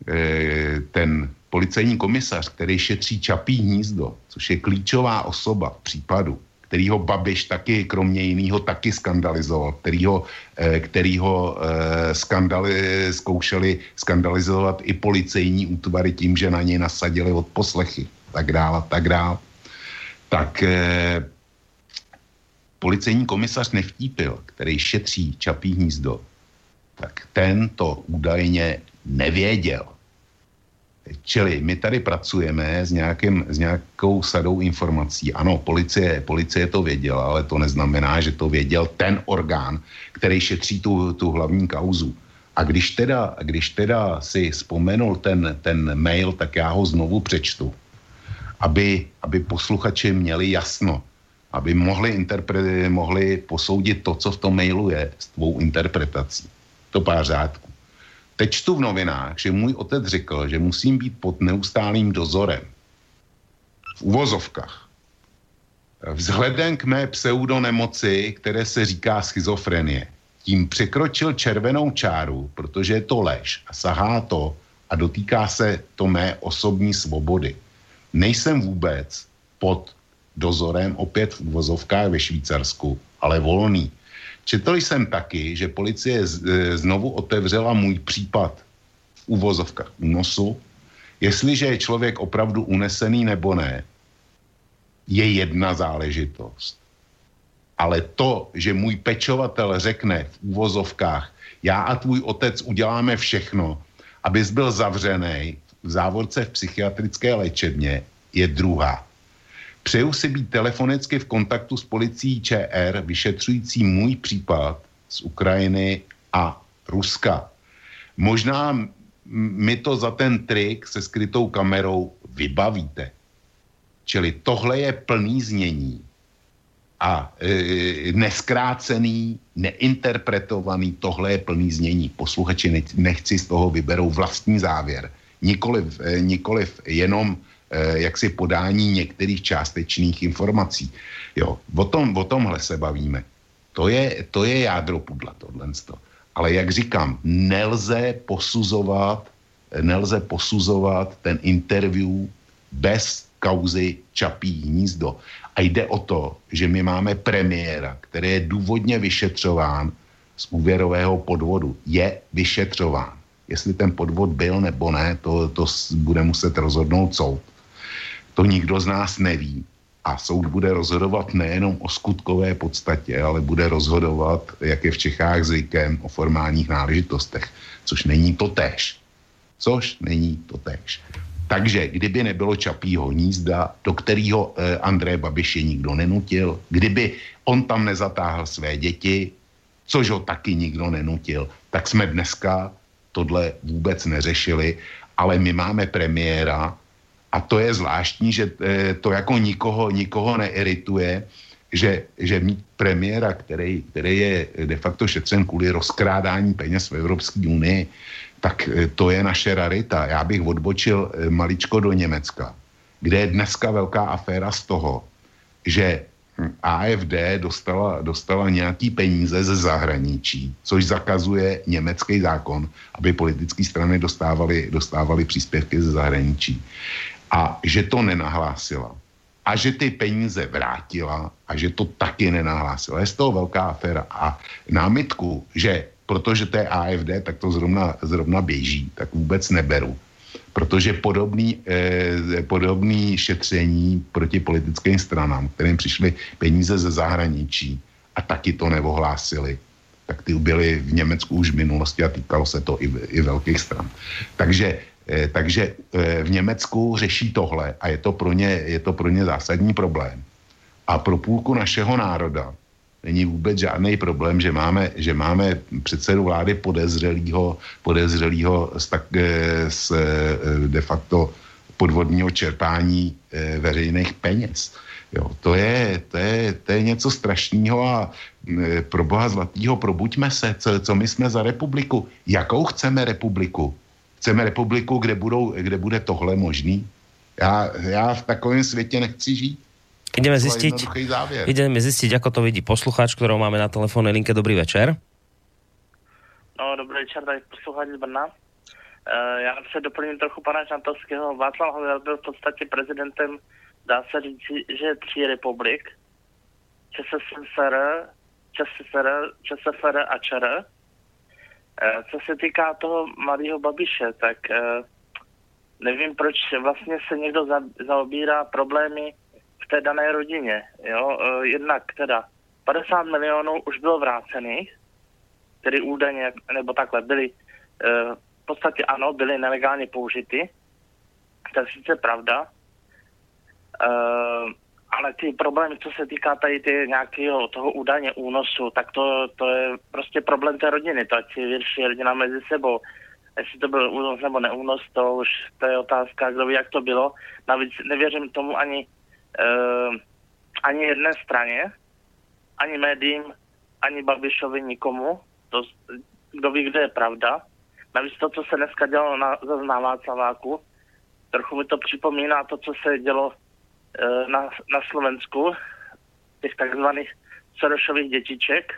ten policejní komisař, který šetří Čapí hnízdo, což je klíčová osoba v případu, kterýho Babiš taky, kromě jiného, taky skandalizoval, kterýho, eh, kterýho eh, skandali, zkoušeli skandalizovat i policejní útvary tím, že na něj nasadili od poslechy, tak dále, tak dále. Tak eh, policejní komisař Nevtípil, který šetří Čapí hnízdo, tak ten to údajně nevěděl. Čili my tady pracujeme s, nějakým, s nějakou sadou informací. Ano, policie, policie to věděla, ale to neznamená, že to věděl ten orgán, který šetří tu, tu hlavní kauzu. A když teda, když teda si vzpomenul ten, ten mail, tak já ho znovu přečtu, aby, aby posluchači měli jasno, aby mohli, interpre- mohli posoudit to, co v tom mailu je, s tvou interpretací. To pár řádků. Teď čtu v novinách, že můj otec řekl, že musím být pod neustálým dozorem. V uvozovkách. Vzhledem k mé pseudonemoci, které se říká schizofrenie, tím překročil červenou čáru, protože je to lež a sahá to a dotýká se to mé osobní svobody. Nejsem vůbec pod dozorem opět v uvozovkách ve Švýcarsku, ale volný. Četl jsem taky, že policie e, znovu otevřela můj případ v uvozovkách únosu. Jestliže je člověk opravdu unesený nebo ne, je jedna záležitost. Ale to, že můj pečovatel řekne v úvozovkách, já a tvůj otec uděláme všechno, abys byl zavřený v závorce v psychiatrické léčebně, je druhá. Přeju si být telefonicky v kontaktu s policií ČR, vyšetřující můj případ z Ukrajiny a Ruska. Možná mi to za ten trik se skrytou kamerou vybavíte. Čili tohle je plný znění a e, neskrácený, neinterpretovaný, tohle je plný znění. Posluchači nechci z toho vyberou vlastní závěr. Nikoliv, e, nikoliv jenom jaksi podání některých částečných informací. Jo, o, tom, o tomhle se bavíme. To je, to je jádro pudla, tohle. Ale jak říkám, nelze posuzovat, nelze posuzovat ten interview bez kauzy Čapí hnízdo. A jde o to, že my máme premiéra, který je důvodně vyšetřován z úvěrového podvodu. Je vyšetřován. Jestli ten podvod byl nebo ne, to, to bude muset rozhodnout soud. To nikdo z nás neví. A soud bude rozhodovat nejenom o skutkové podstatě, ale bude rozhodovat, jak je v Čechách zvykem, o formálních náležitostech, což není to tež. Což není to tež. Takže kdyby nebylo Čapího hnízda, do kterého eh, André Babiše nikdo nenutil, kdyby on tam nezatáhl své děti, což ho taky nikdo nenutil, tak jsme dneska tohle vůbec neřešili, ale my máme premiéra a to je zvláštní, že eh, to jako nikoho, nikoho neirituje, že, že mít premiéra, který, který je de facto šetřen kvůli rozkrádání peněz v Evropské unii, tak eh, to je naše rarita. Já bych odbočil eh, maličko do Německa, kde je dneska velká aféra z toho, že AFD dostala, dostala nějaký peníze ze zahraničí, což zakazuje německý zákon, aby politické strany dostávaly, dostávaly příspěvky ze zahraničí. A že to nenahlásila. A že ty peníze vrátila a že to taky nenahlásila. Je z toho velká aféra. A námitku, že protože to je AFD, tak to zrovna, zrovna běží, tak vůbec neberu protože podobný, eh, podobný šetření proti politickým stranám, kterým přišly peníze ze zahraničí a taky to neohlásili, tak ty byly v Německu už v minulosti a týkalo se to i, i velkých stran. Takže, takže eh, v Německu řeší tohle a je to, pro ně, je to pro ně zásadní problém. A pro půlku našeho národa není vůbec žádný problém, že máme, že máme předsedu vlády podezřelýho, podezřelýho z, tak, eh, z eh, de facto podvodního čerpání eh, veřejných peněz. Jo, to, je, to, je, to je něco strašného a pro boha zlatýho probuďme se, co, co my jsme za republiku. Jakou chceme republiku? Chceme republiku, kde, budou, kde bude tohle možný? Já, já v takovém světě nechci žít. Ideme zistiť, ideme zistiť, ako to vidí posluchač, ktorého máme na telefónnej linke. Dobrý večer. No, dobrý večer, tady posluchač z Brna. Uh, já se doplním trochu pana Žantovského. Václav Havel byl v podstatě prezidentem, dá se říct, že tří republik. ČSSR, ČSSR, ČSFR a ČR. Uh, co se týká toho mladého Babiše, tak uh, nevím, proč vlastně se někdo za, zaobírá problémy v té dané rodině. Jo? E, jednak teda 50 milionů už bylo vrácených, tedy údajně, nebo takhle, byly v podstatě ano, byly nelegálně použity. To je sice pravda, ale ty problémy, co se týká tady ty nějakého toho údajně únosu, tak to, to je prostě problém té rodiny, to ať si vyrší rodina mezi sebou. Jestli to byl únos nebo neúnos, to už to je otázka, kdo ví, jak to bylo. Navíc nevěřím tomu ani uh, ani jedné straně, ani médiím, ani Babišovi nikomu. To, kdo ví, kde je pravda. Navíc to, co se dneska dělalo na, na Václaváku, trochu mi to připomíná to, co se dělo na, na Slovensku, těch takzvaných Sorošových dětiček,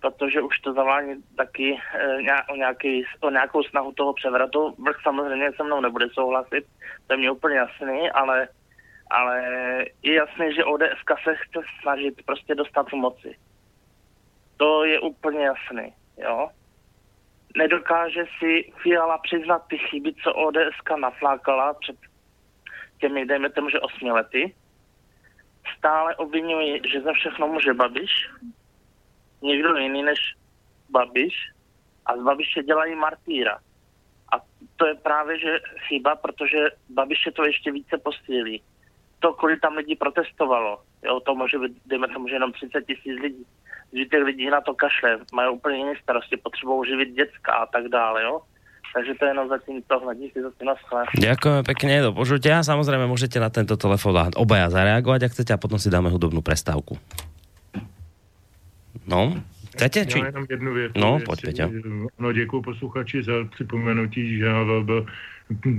protože už to zavání taky uh, o, nějaký, o nějakou snahu toho převratu. Vrch samozřejmě se mnou nebude souhlasit, to je mi úplně jasný, ale ale je jasné, že ODS se chce snažit prostě dostat moci. To je úplně jasné, jo. Nedokáže si Fiala přiznat ty chyby, co ODS naflákala před těmi, dejme tomu, že osmi lety. Stále obvinují, že za všechno může Babiš, někdo jiný než Babiš a z Babiše dělají martýra. A to je právě že chyba, protože Babiše to ještě více posílí to, kolik tam lidí protestovalo. Jo, to může být, dejme tomu, že jenom 30 tisíc lidí. Že těch lidí na to kašle, mají úplně jiné starosti, potřebují živit děcka a tak dále, jo. Takže to je jenom zatím tohle. Díky za to Ďakujeme pekne, do počutia. Samozrejme môžete na tento telefon obaja zareagovať, ak chcete, a potom si dáme hudobnú prestávku. No, chcete? Či... Já jenom jednu věc. No, pojď, Peťa. No, děkuji posluchači za připomenutí, že Havel byl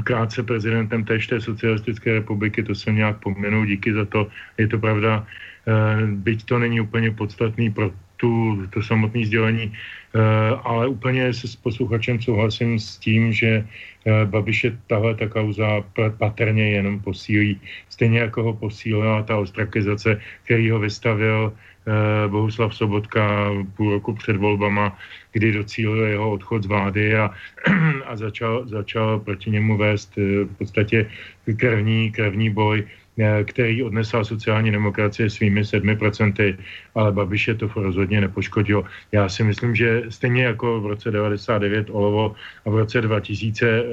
krátce prezidentem též té socialistické republiky, to jsem nějak pomenul, díky za to. Je to pravda, eh, byť to není úplně podstatný pro tu, to samotné sdělení, ale úplně se s posluchačem souhlasím s tím, že Babiše tahle ta kauza patrně jenom posílí, stejně jako ho posílila ta ostrakizace, který ho vystavil Bohuslav Sobotka půl roku před volbama, kdy docílil jeho odchod z vlády a, a začal, začal proti němu vést v podstatě krevní, krevní boj. Eh, který odnesla sociální demokracie svými sedmi procenty, ale Babiše to rozhodně nepoškodilo. Já si myslím, že stejně jako v roce 99 Olovo a v roce 2000, eh,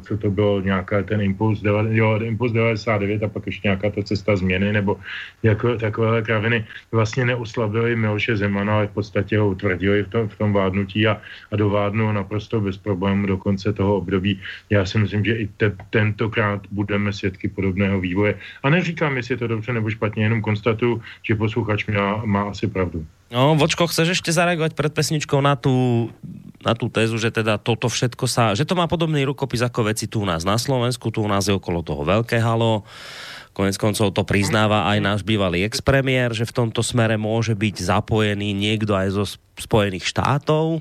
co to bylo, nějaká ten impuls, jo, impuls 99 a pak ještě nějaká ta cesta změny, nebo jako takovéhle kraviny vlastně neoslabili Miloše Zemana, ale v podstatě ho utvrdili v tom, v tom vládnutí a, a dovádnu naprosto bez problémů do konce toho období. Já si myslím, že i te, tentokrát budeme svědky podobného vývoje. A neříkám, jestli je to dobře nebo špatně, jenom konstatuju, že posluchač má, má asi pravdu. No, Vočko, chceš ešte zareagovať pred pesničkou na tú, na tú tézu, že teda toto všetko sa, že to má podobný rukopis ako veci tu u nás na Slovensku, tu u nás je okolo toho veľké halo, Konec koncov to priznáva aj náš bývalý expremiér, že v tomto smere môže byť zapojený niekto aj zo Spojených štátov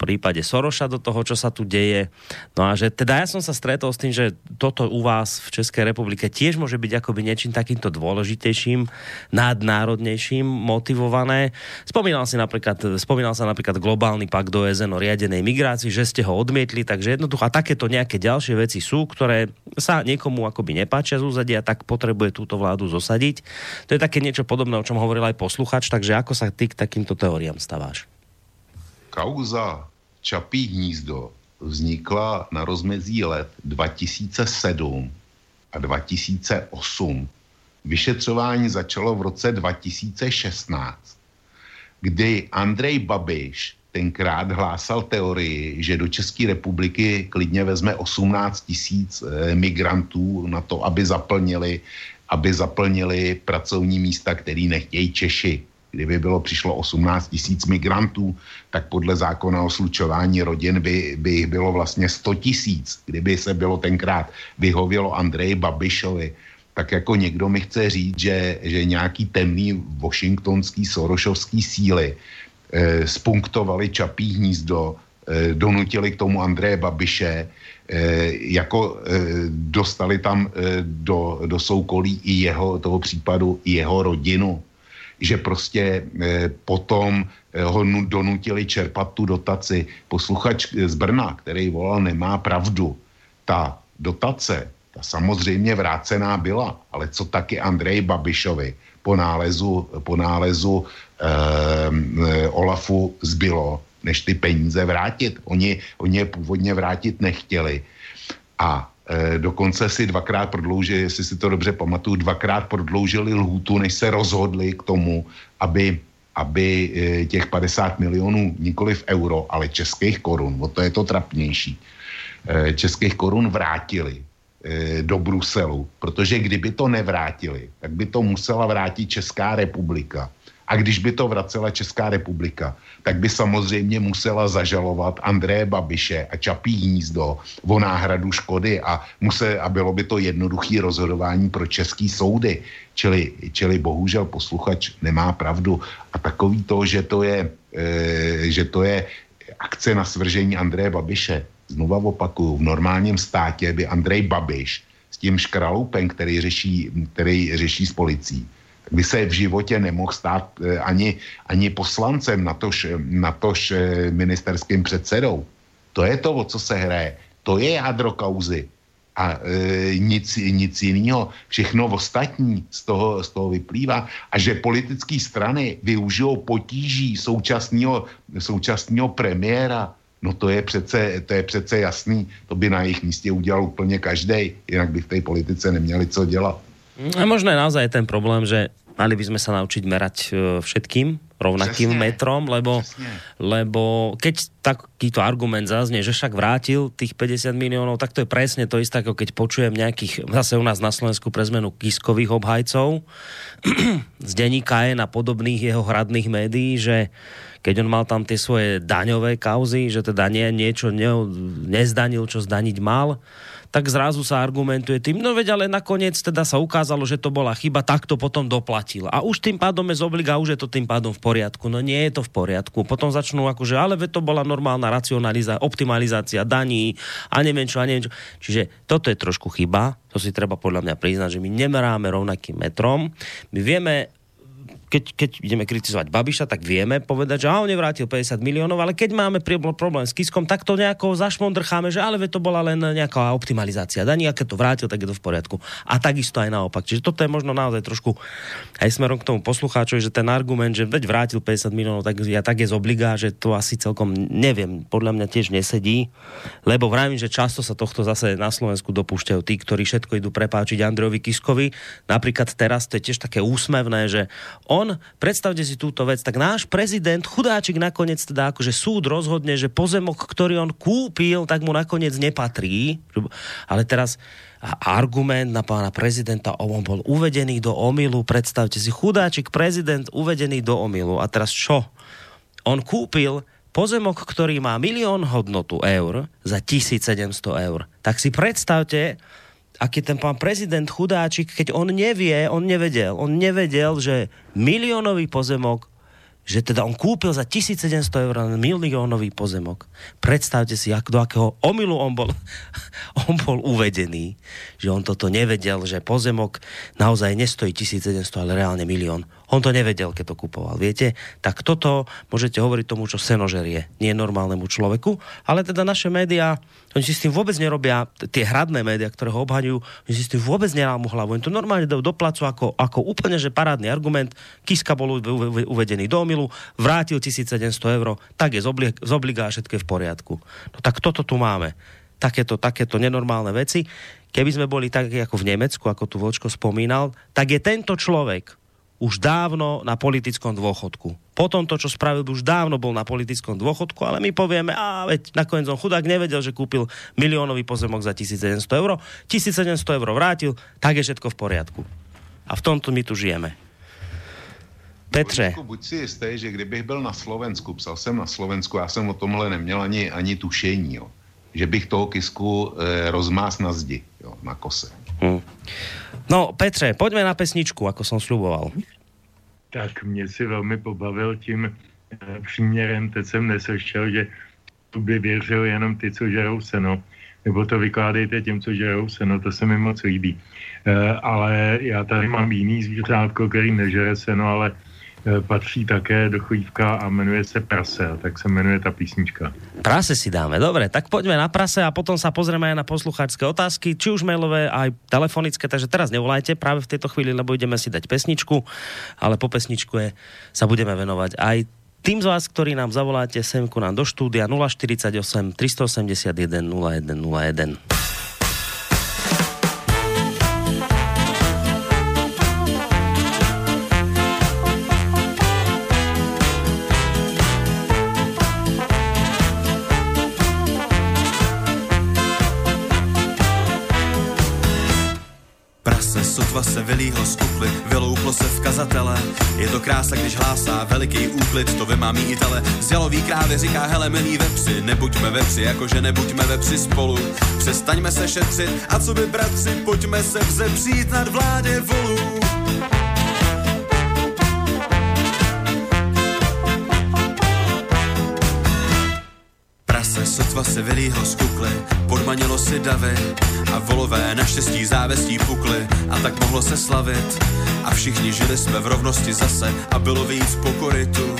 prípade Soroša do toho, čo sa tu deje. No a že teda ja som sa stretol s tým, že toto u vás v Českej republike tiež môže byť akoby niečím takýmto dôležitejším, nadnárodnejším motivované. Spomínal, si napríklad, spomínal sa napríklad globálny pakt do OSN o riadenej migrácii, že ste ho odmietli, takže jednoducho a takéto nejaké ďalšie veci sú, ktoré sa niekomu akoby nepáčia z úzadia, tak potrebuje túto vládu zosadiť. To je také niečo podobné, o čom hovoril aj posluchač, takže ako sa ty k takýmto teóriám staváš? Kauza Čapí hnízdo vznikla na rozmezí let 2007 a 2008. Vyšetřování začalo v roce 2016, kdy Andrej Babiš tenkrát hlásal teorii, že do České republiky klidně vezme 18 tisíc eh, migrantů na to, aby zaplnili, aby zaplnili pracovní místa, který nechtějí Češi kdyby bylo přišlo 18 tisíc migrantů, tak podle zákona o slučování rodin by, by jich bylo vlastně 100 tisíc. Kdyby se bylo tenkrát vyhovělo Andreji Babišovi, tak jako někdo mi chce říct, že, že nějaký temný washingtonský sorošovský síly e, spunktovali Čapí hnízdo, e, donutili k tomu Andreje Babiše, e, jako e, dostali tam e, do, do soukolí i jeho, toho případu i jeho rodinu že prostě eh, potom eh, ho donutili čerpat tu dotaci. Posluchač z Brna, který volal, nemá pravdu. Ta dotace, ta samozřejmě vrácená byla, ale co taky Andrej Babišovi po nálezu, po nálezu eh, Olafu zbylo, než ty peníze vrátit. Oni, oni je původně vrátit nechtěli. A Eh, dokonce si dvakrát prodloužili, jestli si to dobře pamatuju, dvakrát prodloužili lhůtu, než se rozhodli k tomu, aby, aby eh, těch 50 milionů nikoli v euro, ale českých korun, o to je to trapnější, eh, českých korun vrátili do Bruselu, protože kdyby to nevrátili, tak by to musela vrátit Česká republika. A když by to vracela Česká republika, tak by samozřejmě musela zažalovat Andreje Babiše a Čapí hnízdo o náhradu škody a, musel, a bylo by to jednoduché rozhodování pro český soudy. Čili, čili bohužel posluchač nemá pravdu. A takový to, že to je, e, že to je akce na svržení Andreje Babiše, znova opakuju, v normálním státě by Andrej Babiš s tím škraloupem, který řeší, který řeší s policií, by se v životě nemohl stát eh, ani, ani poslancem, natož, natož eh, ministerským předsedou. To je to, o co se hraje. To je jádro kauzy. A e, nic, nic jiného. Všechno ostatní z toho, z toho vyplývá. A že politické strany využijou potíží současného, současného premiéra, no to je, přece, to je přece jasný. To by na jejich místě udělal úplně každý, jinak by v té politice neměli co dělat. A možno je naozaj ten problém, že mali by sme sa naučiť merať e, všetkým rovnakým Přesně. metrom, lebo, lebo keď takýto argument zaznie, že však vrátil tých 50 miliónov, tak to je presne to isté, ako keď počujem nejakých, zase u nás na Slovensku pre zmenu kiskových obhajcov z denníka je na podobných jeho hradných médií, že keď on mal tam tie svoje daňové kauzy, že teda nie, niečo ne, nezdanil, čo zdaniť mal, tak zrazu sa argumentuje tým, no veď ale nakoniec teda sa ukázalo, že to bola chyba, tak to potom doplatil. A už tým pádom je zobliga, už je to tým pádom v poriadku. No nie je to v poriadku. Potom začnú akože, ale veď to bola normálna racionalizácia, optimalizácia daní a neviem čo, a neviem čo. Čiže toto je trošku chyba, to si treba podľa mňa priznať, že my nemeráme rovnakým metrom. My vieme keď, keď ideme kritizovať Babiša, tak vieme povedať, že a on nevrátil 50 miliónov, ale keď máme problém s Kiskom, tak to nejako zašmondrcháme, že ale to bola len nejaká optimalizácia daní a keď to vrátil, tak je to v poriadku. A takisto aj naopak. Čiže toto je možno naozaj trošku aj smerom k tomu poslucháčovi, že ten argument, že veď vrátil 50 miliónov, tak ja tak je z obliga, že to asi celkom neviem, podľa mňa tiež nesedí, lebo vravím, že často sa tohto zase na Slovensku dopúšťajú tí, ktorí všetko idú prepáčiť Andrejovi Kiskovi. Napríklad teraz to je tiež také úsmevné, že on on, predstavte si túto vec, tak náš prezident, chudáčik nakoniec teda akože súd rozhodne, že pozemok, ktorý on kúpil, tak mu nakoniec nepatrí. Ale teraz argument na pána prezidenta, on bol uvedený do omilu, predstavte si, chudáčik prezident uvedený do omilu. A teraz čo? On kúpil pozemok, ktorý má milión hodnotu eur za 1700 eur. Tak si predstavte, aký ten pán prezident chudáčik, keď on nevie, on nevedel, on nevedel, že miliónový pozemok, že teda on kúpil za 1700 eur miliónový pozemok. Predstavte si, ak, do akého omilu on bol, on bol uvedený, že on toto nevedel, že pozemok naozaj nestojí 1700, ale reálne milión. On to nevedel, keď to kupoval, viete? Tak toto môžete hovoriť tomu, čo senožerie, nie normálnemu človeku, ale teda naše médiá, oni si s tým vôbec nerobia, tie hradné médiá, ktoré ho obhaňujú, oni si s tým vôbec nerámu hlavu. Oni to normálne dajú do placu ako, ako úplne, že parádny argument. Kiska bol uvedený do omilu, vrátil 1700 eur, tak je z obliga všetko v poriadku. No tak toto tu máme. Takéto, takéto nenormálne veci. Keby sme boli tak ako v Nemecku, ako tu Vočko spomínal, tak je tento človek, už dávno na politickom dôchodku. Potom to, čo spravil, už dávno bol na politickom dôchodku, ale my povieme, a veď nakoniec on chudák nevedel, že kúpil miliónový pozemok za 1700 eur, 1700 eur vrátil, tak je všetko v poriadku. A v tomto my tu žijeme. Petře. Buď si jistý, že kdybych byl na Slovensku, psal jsem na Slovensku, já jsem o tomhle neměl ani, ani tušení, jo, že bych toho kisku e, rozmás na zdi, jo, na kose. Hmm. No, Petře, pojďme na pesničku, jako jsem sluboval. Tak mě si velmi pobavil tím e, příměrem, teď jsem neslyšel, že tu by věřil jenom ty, co žerou seno, nebo to vykládejte těm, co žerou seno, to se mi moc líbí. E, ale já tady mám jiný zvířátko, který nežere seno, ale Eh, patří také do chodívka a jmenuje se Prase, tak se jmenuje ta písnička. Prase si dáme, dobre, tak poďme na Prase a potom sa pozrieme na poslucháčské otázky, či už mailové, aj telefonické, takže teraz nevolajte práve v tejto chvíli, lebo ideme si dať pesničku, ale po pesničku je, sa budeme venovať aj tým z vás, ktorí nám zavoláte sem ku nám do štúdia 048 381 0101. vylíhlo z kukly, vylouplo se v kazatele. Je to krása, když hlásá veliký úklid, to vymámí i tele. Z jalový krávy říká, hele milí vepři, nebuďme vepři, jakože nebuďme vepři spolu. Přestaňme se šetřit a co by bratři, pojďme se vzepřít nad vládě volů. Prase sotva se vylíhlo z podmanilo si davy a volové naštěstí závestí pukly a tak mohlo se slavit. A všichni žili jsme v rovnosti zase a bylo víc pokoritu.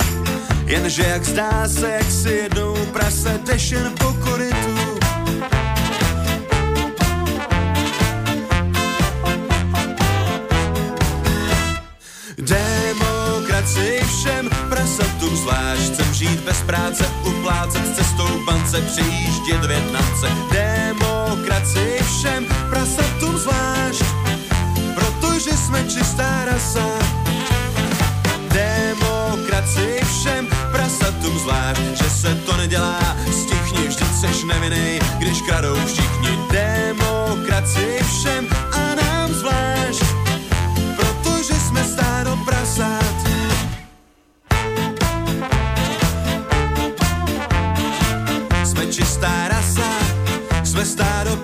Jenže jak zdá se, jak si jednou prase jdeš jen zvlášť chcem žít bez práce, uplácet cestou bance, přijíždět Větnamce. Demokracii všem prasatům zvlášť, protože jsme čistá rasa. Demokracii všem prasatům zvlášť, že se to nedělá, stichni, vždyť seš nevinný, když kradou všichni. Demokracii všem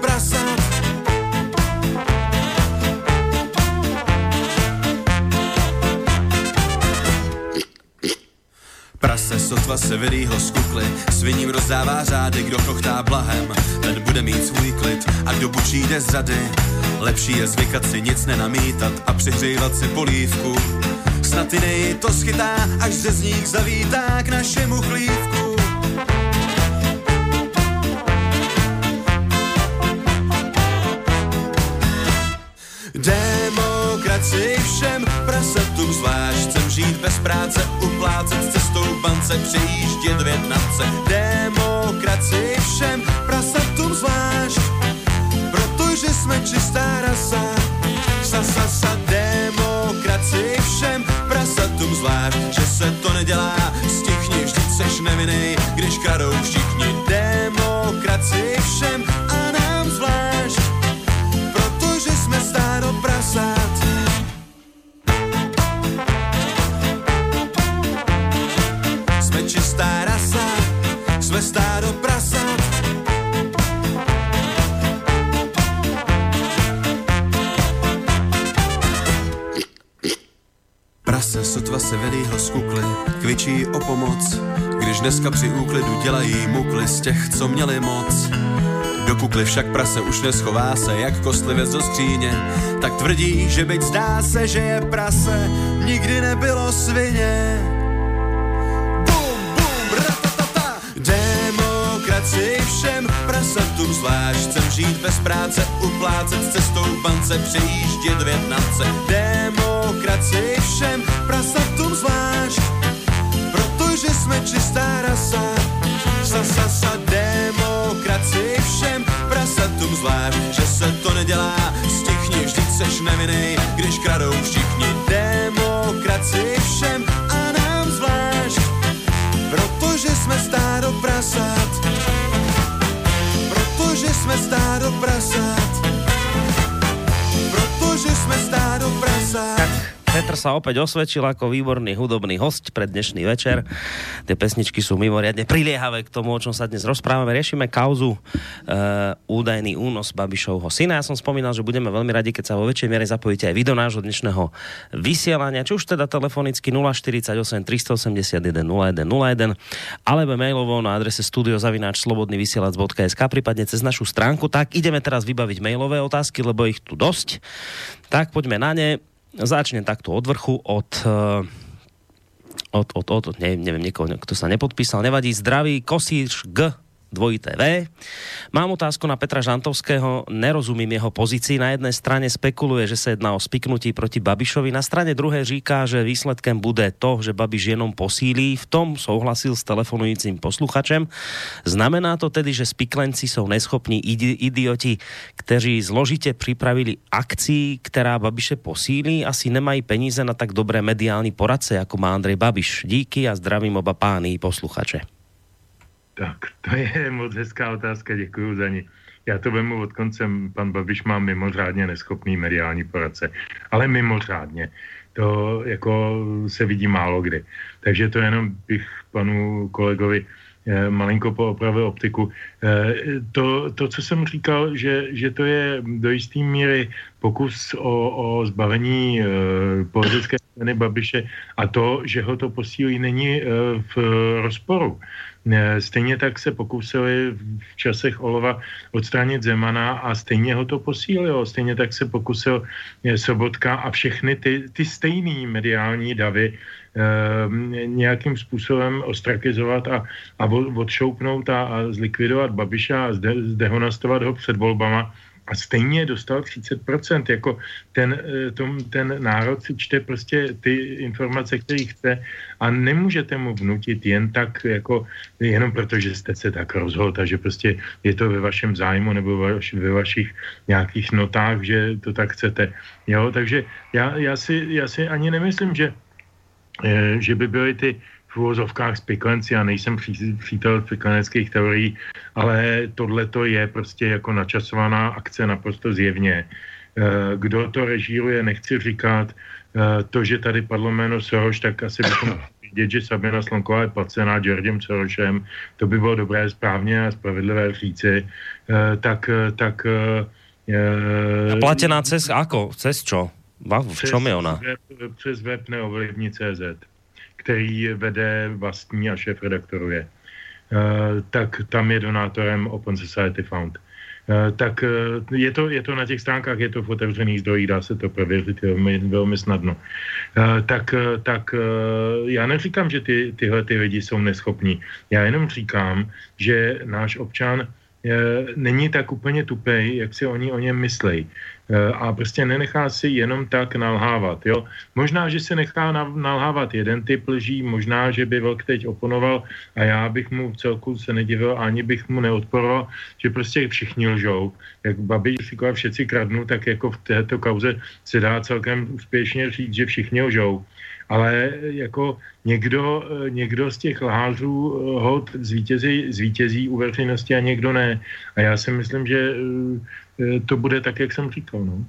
prasat. Prase sotva se vyrýhlo z kukly, sviním rozdává řády, kdo chochtá blahem, ten bude mít svůj klid a kdo bučí jde z řady. Lepší je zvykat si nic nenamítat a přihřívat si polívku. Snad i to schytá, až řezník zavítá k našemu chlívku. Zvlášť chcem žít bez práce, uplácet cestou bance, přejíždět Větnamce. Demokracii všem prasatům zvlášť, protože jsme čistá rasa. Sa, sa, sa, demokracii všem prasatům zvlášť, že se to nedělá, stichni, vždyť seš nevinnej, když kradou všichni. Demokracii všem sotva se vylíhlo z kukly, kvičí o pomoc, když dneska při úklidu dělají mukly z těch, co měli moc. Do kukly však prase už neschová se, jak kostlivec do skříně, tak tvrdí, že byť zdá se, že je prase, nikdy nebylo svině. Bum, bum, ratatata, demokracii všem prasatům zvlášť, chcem žít bez práce, uplácet cestou bance, přejíždět Větnamce. Demokracii všem prasatům zvlášť, protože jsme čistá rasa. Sa, sa, sa, demokracii všem prasatům zvlášť, že se to nedělá, stichni, vždyť seš nevinnej, když kradou všichni. Demokracii všem a nám zvlášť, protože jsme stádo prasat. Jsme stádo prasat. Protože jsme stádo prasat. Petr sa opäť osvedčil ako výborný hudobný host pre dnešný večer. Tie pesničky sú mimoriadne priliehavé k tomu, o čom sa dnes rozprávame. Riešime kauzu e, údajný únos Babišovho syna. Ja som spomínal, že budeme veľmi radi, keď sa vo väčšej miere zapojíte aj vy do nášho dnešného vysielania, či už teda telefonicky 048 381 0101 alebo mailovo na adrese studiozavináčslobodnyvysielac.sk prípadne cez našu stránku. Tak ideme teraz vybaviť mailové otázky, lebo ich tu dosť. Tak poďme na ne začne takto od vrchu, od, eh, od, od, od, od neviem, neviem, niekoho, kto sa nepodpísal, nevadí, zdraví, Kosíš G, dvojité V. Mám otázku na Petra Žantovského, nerozumím jeho pozícii. Na jednej strane spekuluje, že sa jedná o spiknutí proti Babišovi, na strane druhé říká, že výsledkem bude to, že Babiš jenom posílí. V tom souhlasil s telefonujícím posluchačem. Znamená to tedy, že spiklenci jsou neschopní idi idioti, kteří zložitě připravili akcí, která Babiše posílí, asi nemají peníze na tak dobré mediální poradce, jako má Andrej Babiš. Díky a zdravím oba pány posluchače. Tak, to je moc hezká otázka, děkuji za ní. Já to vemu od koncem, pan Babiš má mimořádně neschopný mediální poradce, ale mimořádně. To jako se vidí málo kdy. Takže to jenom bych panu kolegovi eh, malinko poopravil optiku. Eh, to, to, co jsem říkal, že, že to je do jisté míry pokus o, o zbavení eh, politické strany Babiše a to, že ho to posílí, není v rozporu. Stejně tak se pokusili v časech Olova odstranit Zemana a stejně ho to posílilo. Stejně tak se pokusil eh, Sobotka a všechny ty, ty stejný mediální davy eh, nějakým způsobem ostrakizovat a, a odšoupnout a, a zlikvidovat Babiša a zde, zdehonastovat ho před volbama a stejně dostal 30%, jako ten, eh, tom, ten národ si čte prostě ty informace, které chce a nemůžete mu vnutit jen tak, jako jenom proto, že jste se tak rozhodl a že prostě je to ve vašem zájmu nebo vaš, ve vašich nějakých notách, že to tak chcete. Jo, takže já, já, si, já si ani nemyslím, že, eh, že by byly ty v úvozovkách spiklenci, já nejsem přítel spikleneckých teorií, ale tohle to je prostě jako načasovaná akce naprosto zjevně. Eh, kdo to režíruje, nechci říkat. Eh, to, že tady padlo jméno Soros, tak asi bychom vidět, že Sabina Slonková je placená Georgem Sorosem, to by bylo dobré, správně a spravedlivé říci, tak, tak a platená cez ako? Cez čo? V čom je ona? Web, přes web neovlivní.cz, který vede vlastní a šéf redaktoruje. Uh, tak tam je donátorem Open Society Fund. Uh, tak uh, je, to, je to na těch stránkách, je to v otevřených zdrojích, dá se to prověřit velmi, velmi snadno. Tak tak já neříkám, že ty, tyhle ty lidi jsou neschopní. Já jenom říkám, že náš občan není tak úplně tupej, jak si oni o něm myslej. E, a prostě nenechá si jenom tak nalhávat. Jo? Možná, že se nechá nalhávat jeden typ lží, možná, že by Vlk teď oponoval a já bych mu v celku se nedivil, ani bych mu neodporoval, že prostě všichni lžou. Jak Babiš říkal, všetci kradnou, tak jako v této kauze se dá celkem úspěšně říct, že všichni lžou ale jako někdo, někdo z těch lhářů eh, hod zvítězí, zvítězí u veřejnosti a někdo ne. A já si myslím, že eh, to bude tak, jak jsem říkal. No.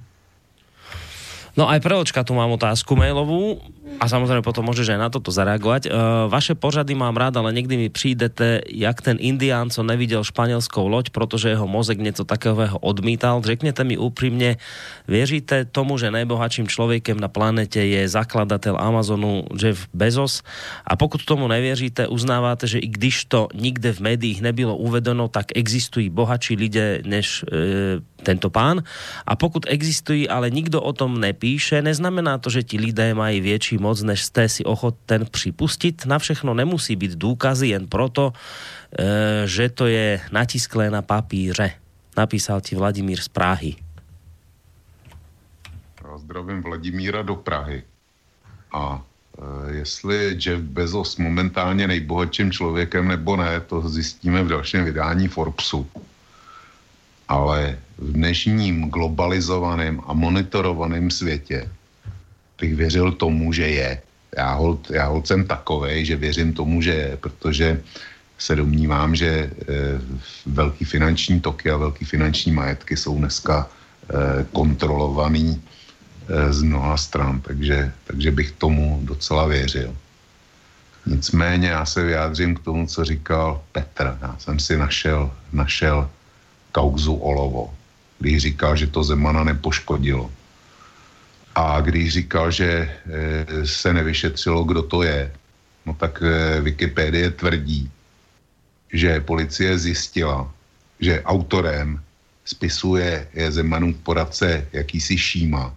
No aj pre tu mám otázku mailovú a samozrejme potom môžeš aj na toto zareagovať. Uh, vaše pořady mám rád, ale niekdy mi přijdete, jak ten Indián, co neviděl španielskou loď, protože jeho mozek něco takového odmítal. Řekněte mi úprimne, věříte tomu, že najbohatším člověkem na planete je zakladatel Amazonu Jeff Bezos? A pokud tomu nevěříte, uznáváte, že i když to nikde v médiích nebylo uvedeno, tak existují bohatší lidé než uh, tento pán. A pokud existují, ale nikdo o tom nepíše, neznamená to, že ti lidé mají větší moc, než jste si ochoten připustit. Na všechno nemusí být důkazy jen proto, e, že to je natisklé na papíře. Napísal ti Vladimír z Prahy. Já zdravím Vladimíra do Prahy. A e, jestli Jeff Bezos momentálně nejbohatším člověkem nebo ne, to zjistíme v dalším vydání Forbesu ale v dnešním globalizovaném a monitorovaném světě bych věřil tomu, že je. Já hold, já hold jsem takovej, že věřím tomu, že je, protože se domnívám, že e, velký finanční toky a velký finanční majetky jsou dneska e, kontrolovaný e, z mnoha stran, takže, takže bych tomu docela věřil. Nicméně já se vyjádřím k tomu, co říkal Petr. Já jsem si našel, našel kauzu Olovo, když říkal, že to Zemana nepoškodilo. A když říkal, že e, se nevyšetřilo, kdo to je, no tak e, Wikipedie tvrdí, že policie zjistila, že autorem spisuje je Zemanův poradce jakýsi Šíma.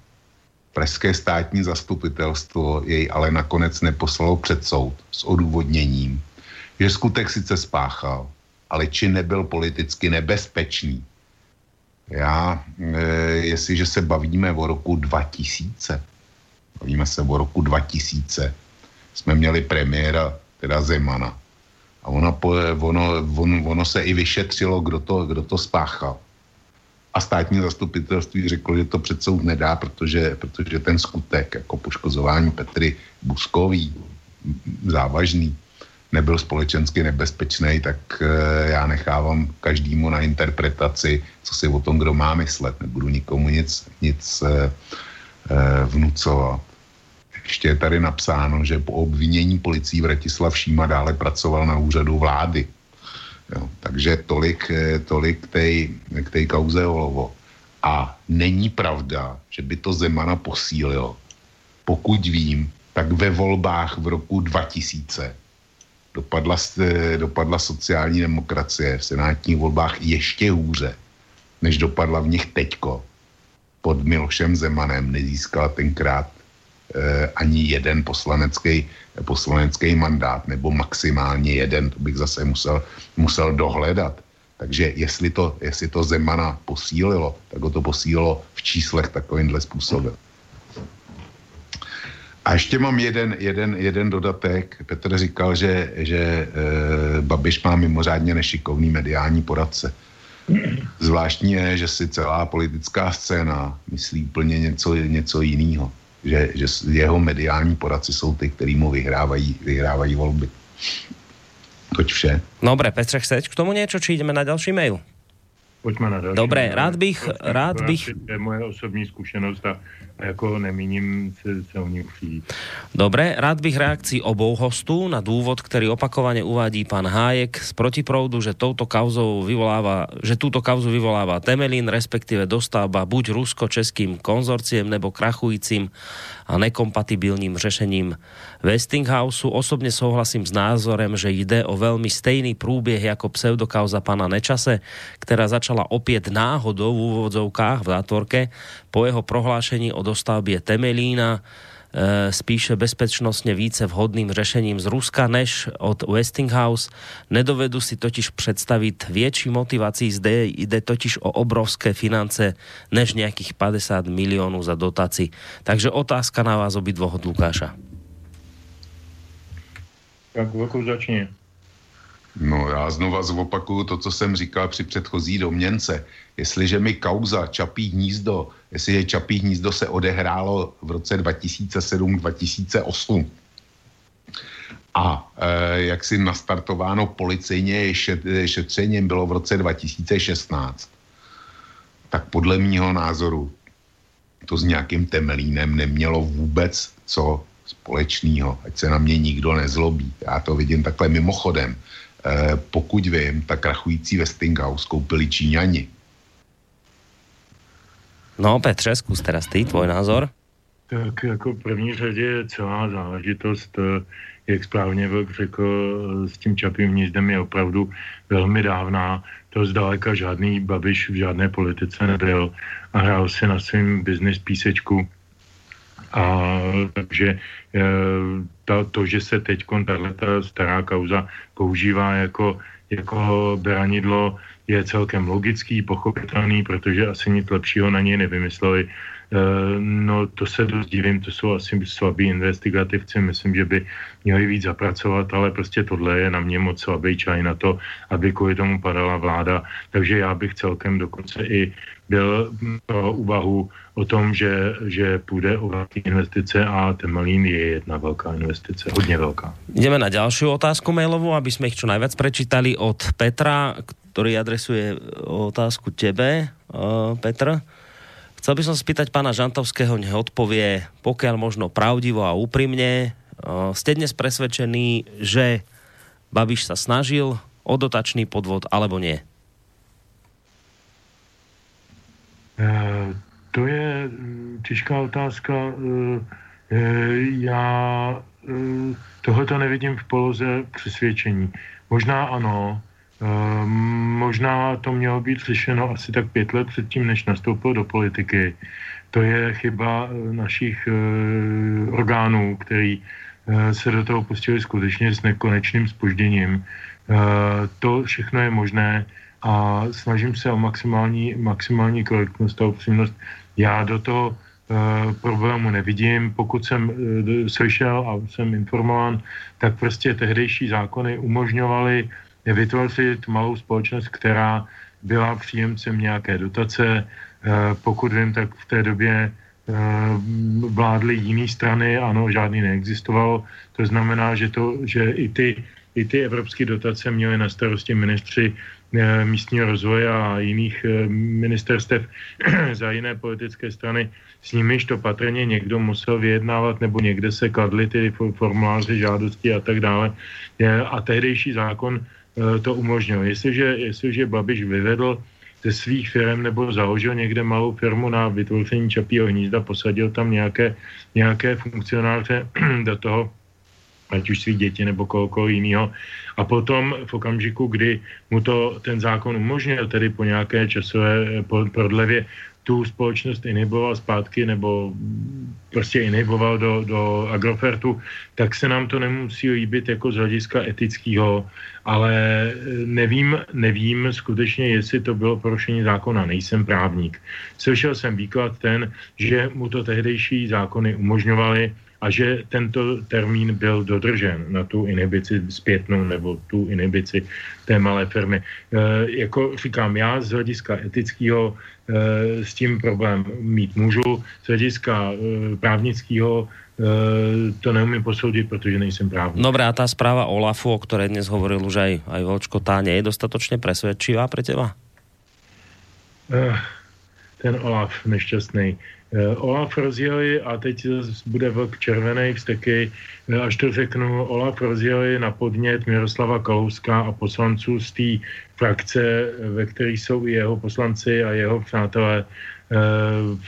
Pražské státní zastupitelstvo jej ale nakonec neposlalo před soud s odůvodněním, že skutek sice spáchal, ale či nebyl politicky nebezpečný. Já, e, jestliže se bavíme o roku 2000, bavíme se o roku 2000, jsme měli premiéra, teda Zemana. A ono, ono, ono, ono se i vyšetřilo, kdo to, kdo to spáchal. A státní zastupitelství řeklo, že to před soud nedá, protože, protože ten skutek, jako poškozování Petry Buskový, závažný, nebyl společensky nebezpečný, tak eh, já nechávám každému na interpretaci, co si o tom kdo má myslet. Nebudu nikomu nic, nic eh, eh, vnucovat. Ještě je tady napsáno, že po obvinění policií Vratislav Šíma dále pracoval na úřadu vlády. Jo, takže tolik, tolik k té kauze Olovo. A není pravda, že by to Zemana posílilo. Pokud vím, tak ve volbách v roku 2000 dopadla, dopadla sociální demokracie v senátních volbách ještě hůře, než dopadla v nich teďko. Pod Milošem Zemanem nezískala tenkrát eh, ani jeden poslanecký, poslanecký mandát, nebo maximálně jeden, to bych zase musel, musel dohledat. Takže jestli to, jestli to Zemana posílilo, tak ho to posílilo v číslech takovýmhle způsobem. A ještě mám jeden, jeden, jeden dodatek. Petr říkal, že, že e, Babiš má mimořádně nešikovný mediální poradce. Zvláštní je, že si celá politická scéna myslí úplně něco, něco jiného. Že, že jeho mediální poradci jsou ty, který mu vyhrávají, vyhrávají volby. Toť vše. Dobre, Petře, chceš k tomu něco, či jdeme na další mail? Pojďme na další. Dobré, rád bych, rád bych... To je moje osobní zkušenost a jako nemíním se, se o ním přijít. Dobre, rád bych reakcí obou hostů na důvod, který opakovaně uvádí pan Hájek z protiproudu, že touto kauzou vyvolává, že túto kauzu vyvolává Temelín, respektive dostáva buď rusko-českým konzorciem nebo krachujícím a nekompatibilním řešením Westinghouse. Osobně souhlasím s názorem, že jde o velmi stejný průběh jako pseudokauza pana Nečase, která začala opět náhodou v úvodzovkách v zátvorke po jeho prohlášení o dostavbě Temelína spíše bezpečnostně více vhodným řešením z Ruska než od Westinghouse. Nedovedu si totiž představit větší motivací. Zde jde totiž o obrovské finance než nějakých 50 milionů za dotaci. Takže otázka na vás obidvoch od Lukáša. Tak začni. No já znova zopakuju to, co jsem říkal při předchozí domněnce. Jestliže mi kauza Čapí hnízdo, jestliže Čapí hnízdo se odehrálo v roce 2007-2008 a e, jak si nastartováno policejně šet, šetřením bylo v roce 2016, tak podle mýho názoru to s nějakým temelínem nemělo vůbec co společného, ať se na mě nikdo nezlobí. Já to vidím takhle mimochodem. Eh, pokud vím, tak krachující Westinghouse koupili Číňani. No Petře, zkus teda ty, tvoj názor. Tak jako první řadě je celá záležitost, eh, jak správně Vlk řekl, eh, s tím čapým hnízdem je opravdu velmi dávná. To zdaleka žádný babiš v žádné politice nebyl a hrál si na svým business písečku. A takže to, to, že se teď tato stará kauza používá jako, jako beranidlo, je celkem logický, pochopitelný, protože asi nic lepšího na něj nevymysleli. Eh, no to se dost divím, to jsou asi slabí investigativci, myslím, že by měli víc zapracovat, ale prostě tohle je na mě moc slabý čaj na to, aby kvůli tomu padala vláda. Takže já bych celkem dokonce i byl pro úvahu o tom, že, že půjde o velké investice a ten Malín je jedna velká investice, hodně velká. Jdeme na další otázku mailovou, aby jsme ich čo najviac prečítali od Petra, který adresuje otázku tebe, uh, Petr. Chcel by som spýtať pána Žantovského, nech odpovie, pokiaľ možno pravdivo a úprimne, ste dnes presvedčení, že Babiš sa snažil o dotačný podvod alebo nie? To je mm, těžká otázka. Já uh, tohoto nevidím v poloze přesvědčení. Možná ano, možná to mělo být řešeno asi tak pět let předtím, než nastoupil do politiky. To je chyba eh, našich uh, orgánů, který uh, se do toho pustili skutečně s nekonečným spožděním. To všechno je možné a snažím se o maximální, maximální korektnost a upřímnost. Já do toho problému nevidím. Pokud jsem slyšel a jsem informován, tak prostě tehdejší zákony umožňovaly vytvořit malou společnost, která byla příjemcem nějaké dotace. Eh, pokud vím, tak v té době eh, vládly jiné strany, ano, žádný neexistovalo. To znamená, že, to, že i, ty, i ty evropské dotace měly na starosti ministři eh, místního rozvoje a jiných ministerstev za jiné politické strany, s nimiž to patrně někdo musel vyjednávat, nebo někde se kladly ty formuláře žádosti a tak dále. A tehdejší zákon to umožnil. Jestliže, jestliže Babiš vyvedl ze svých firm nebo založil někde malou firmu na vytvoření čapího hnízda, posadil tam nějaké, nějaké funkcionáře do toho, ať už svých děti nebo kohokoliv jiného. A potom v okamžiku, kdy mu to ten zákon umožnil, tedy po nějaké časové prodlevě, tu společnost inhiboval zpátky nebo prostě inhiboval do, do Agrofertu, tak se nám to nemusí líbit jako z hlediska etického, ale nevím, nevím skutečně, jestli to bylo porušení zákona, nejsem právník. Slyšel jsem výklad ten, že mu to tehdejší zákony umožňovaly a že tento termín byl dodržen na tu inhibici zpětnou nebo tu inhibici té malé firmy. E, jako říkám, já z hlediska etického e, s tím problém mít můžu, z hlediska e, právnického e, to neumím posoudit, protože nejsem právník. Dobrá, a tá správa Olafu, o které dnes hovoril už aj, aj Volčko, tá nie je dostatočně presvedčivá pre teba? ten Olaf nešťastný. Olaf rozjeli a teď bude vlk červený vsteky, až to řeknu, Olaf rozjeli na podnět Miroslava Kalouska a poslanců z té frakce, ve které jsou i jeho poslanci a jeho přátelé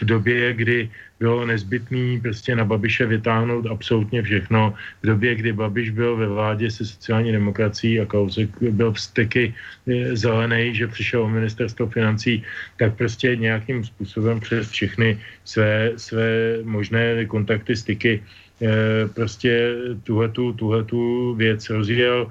v době, kdy bylo nezbytné prostě na Babiše vytáhnout absolutně všechno. V době, kdy Babiš byl ve vládě se sociální demokracií a Kausek byl vsteky eh, zelený, že přišel o ministerstvo financí, tak prostě nějakým způsobem přes všechny své, své možné kontakty, styky eh, prostě tuhletu, tuhletu věc rozjel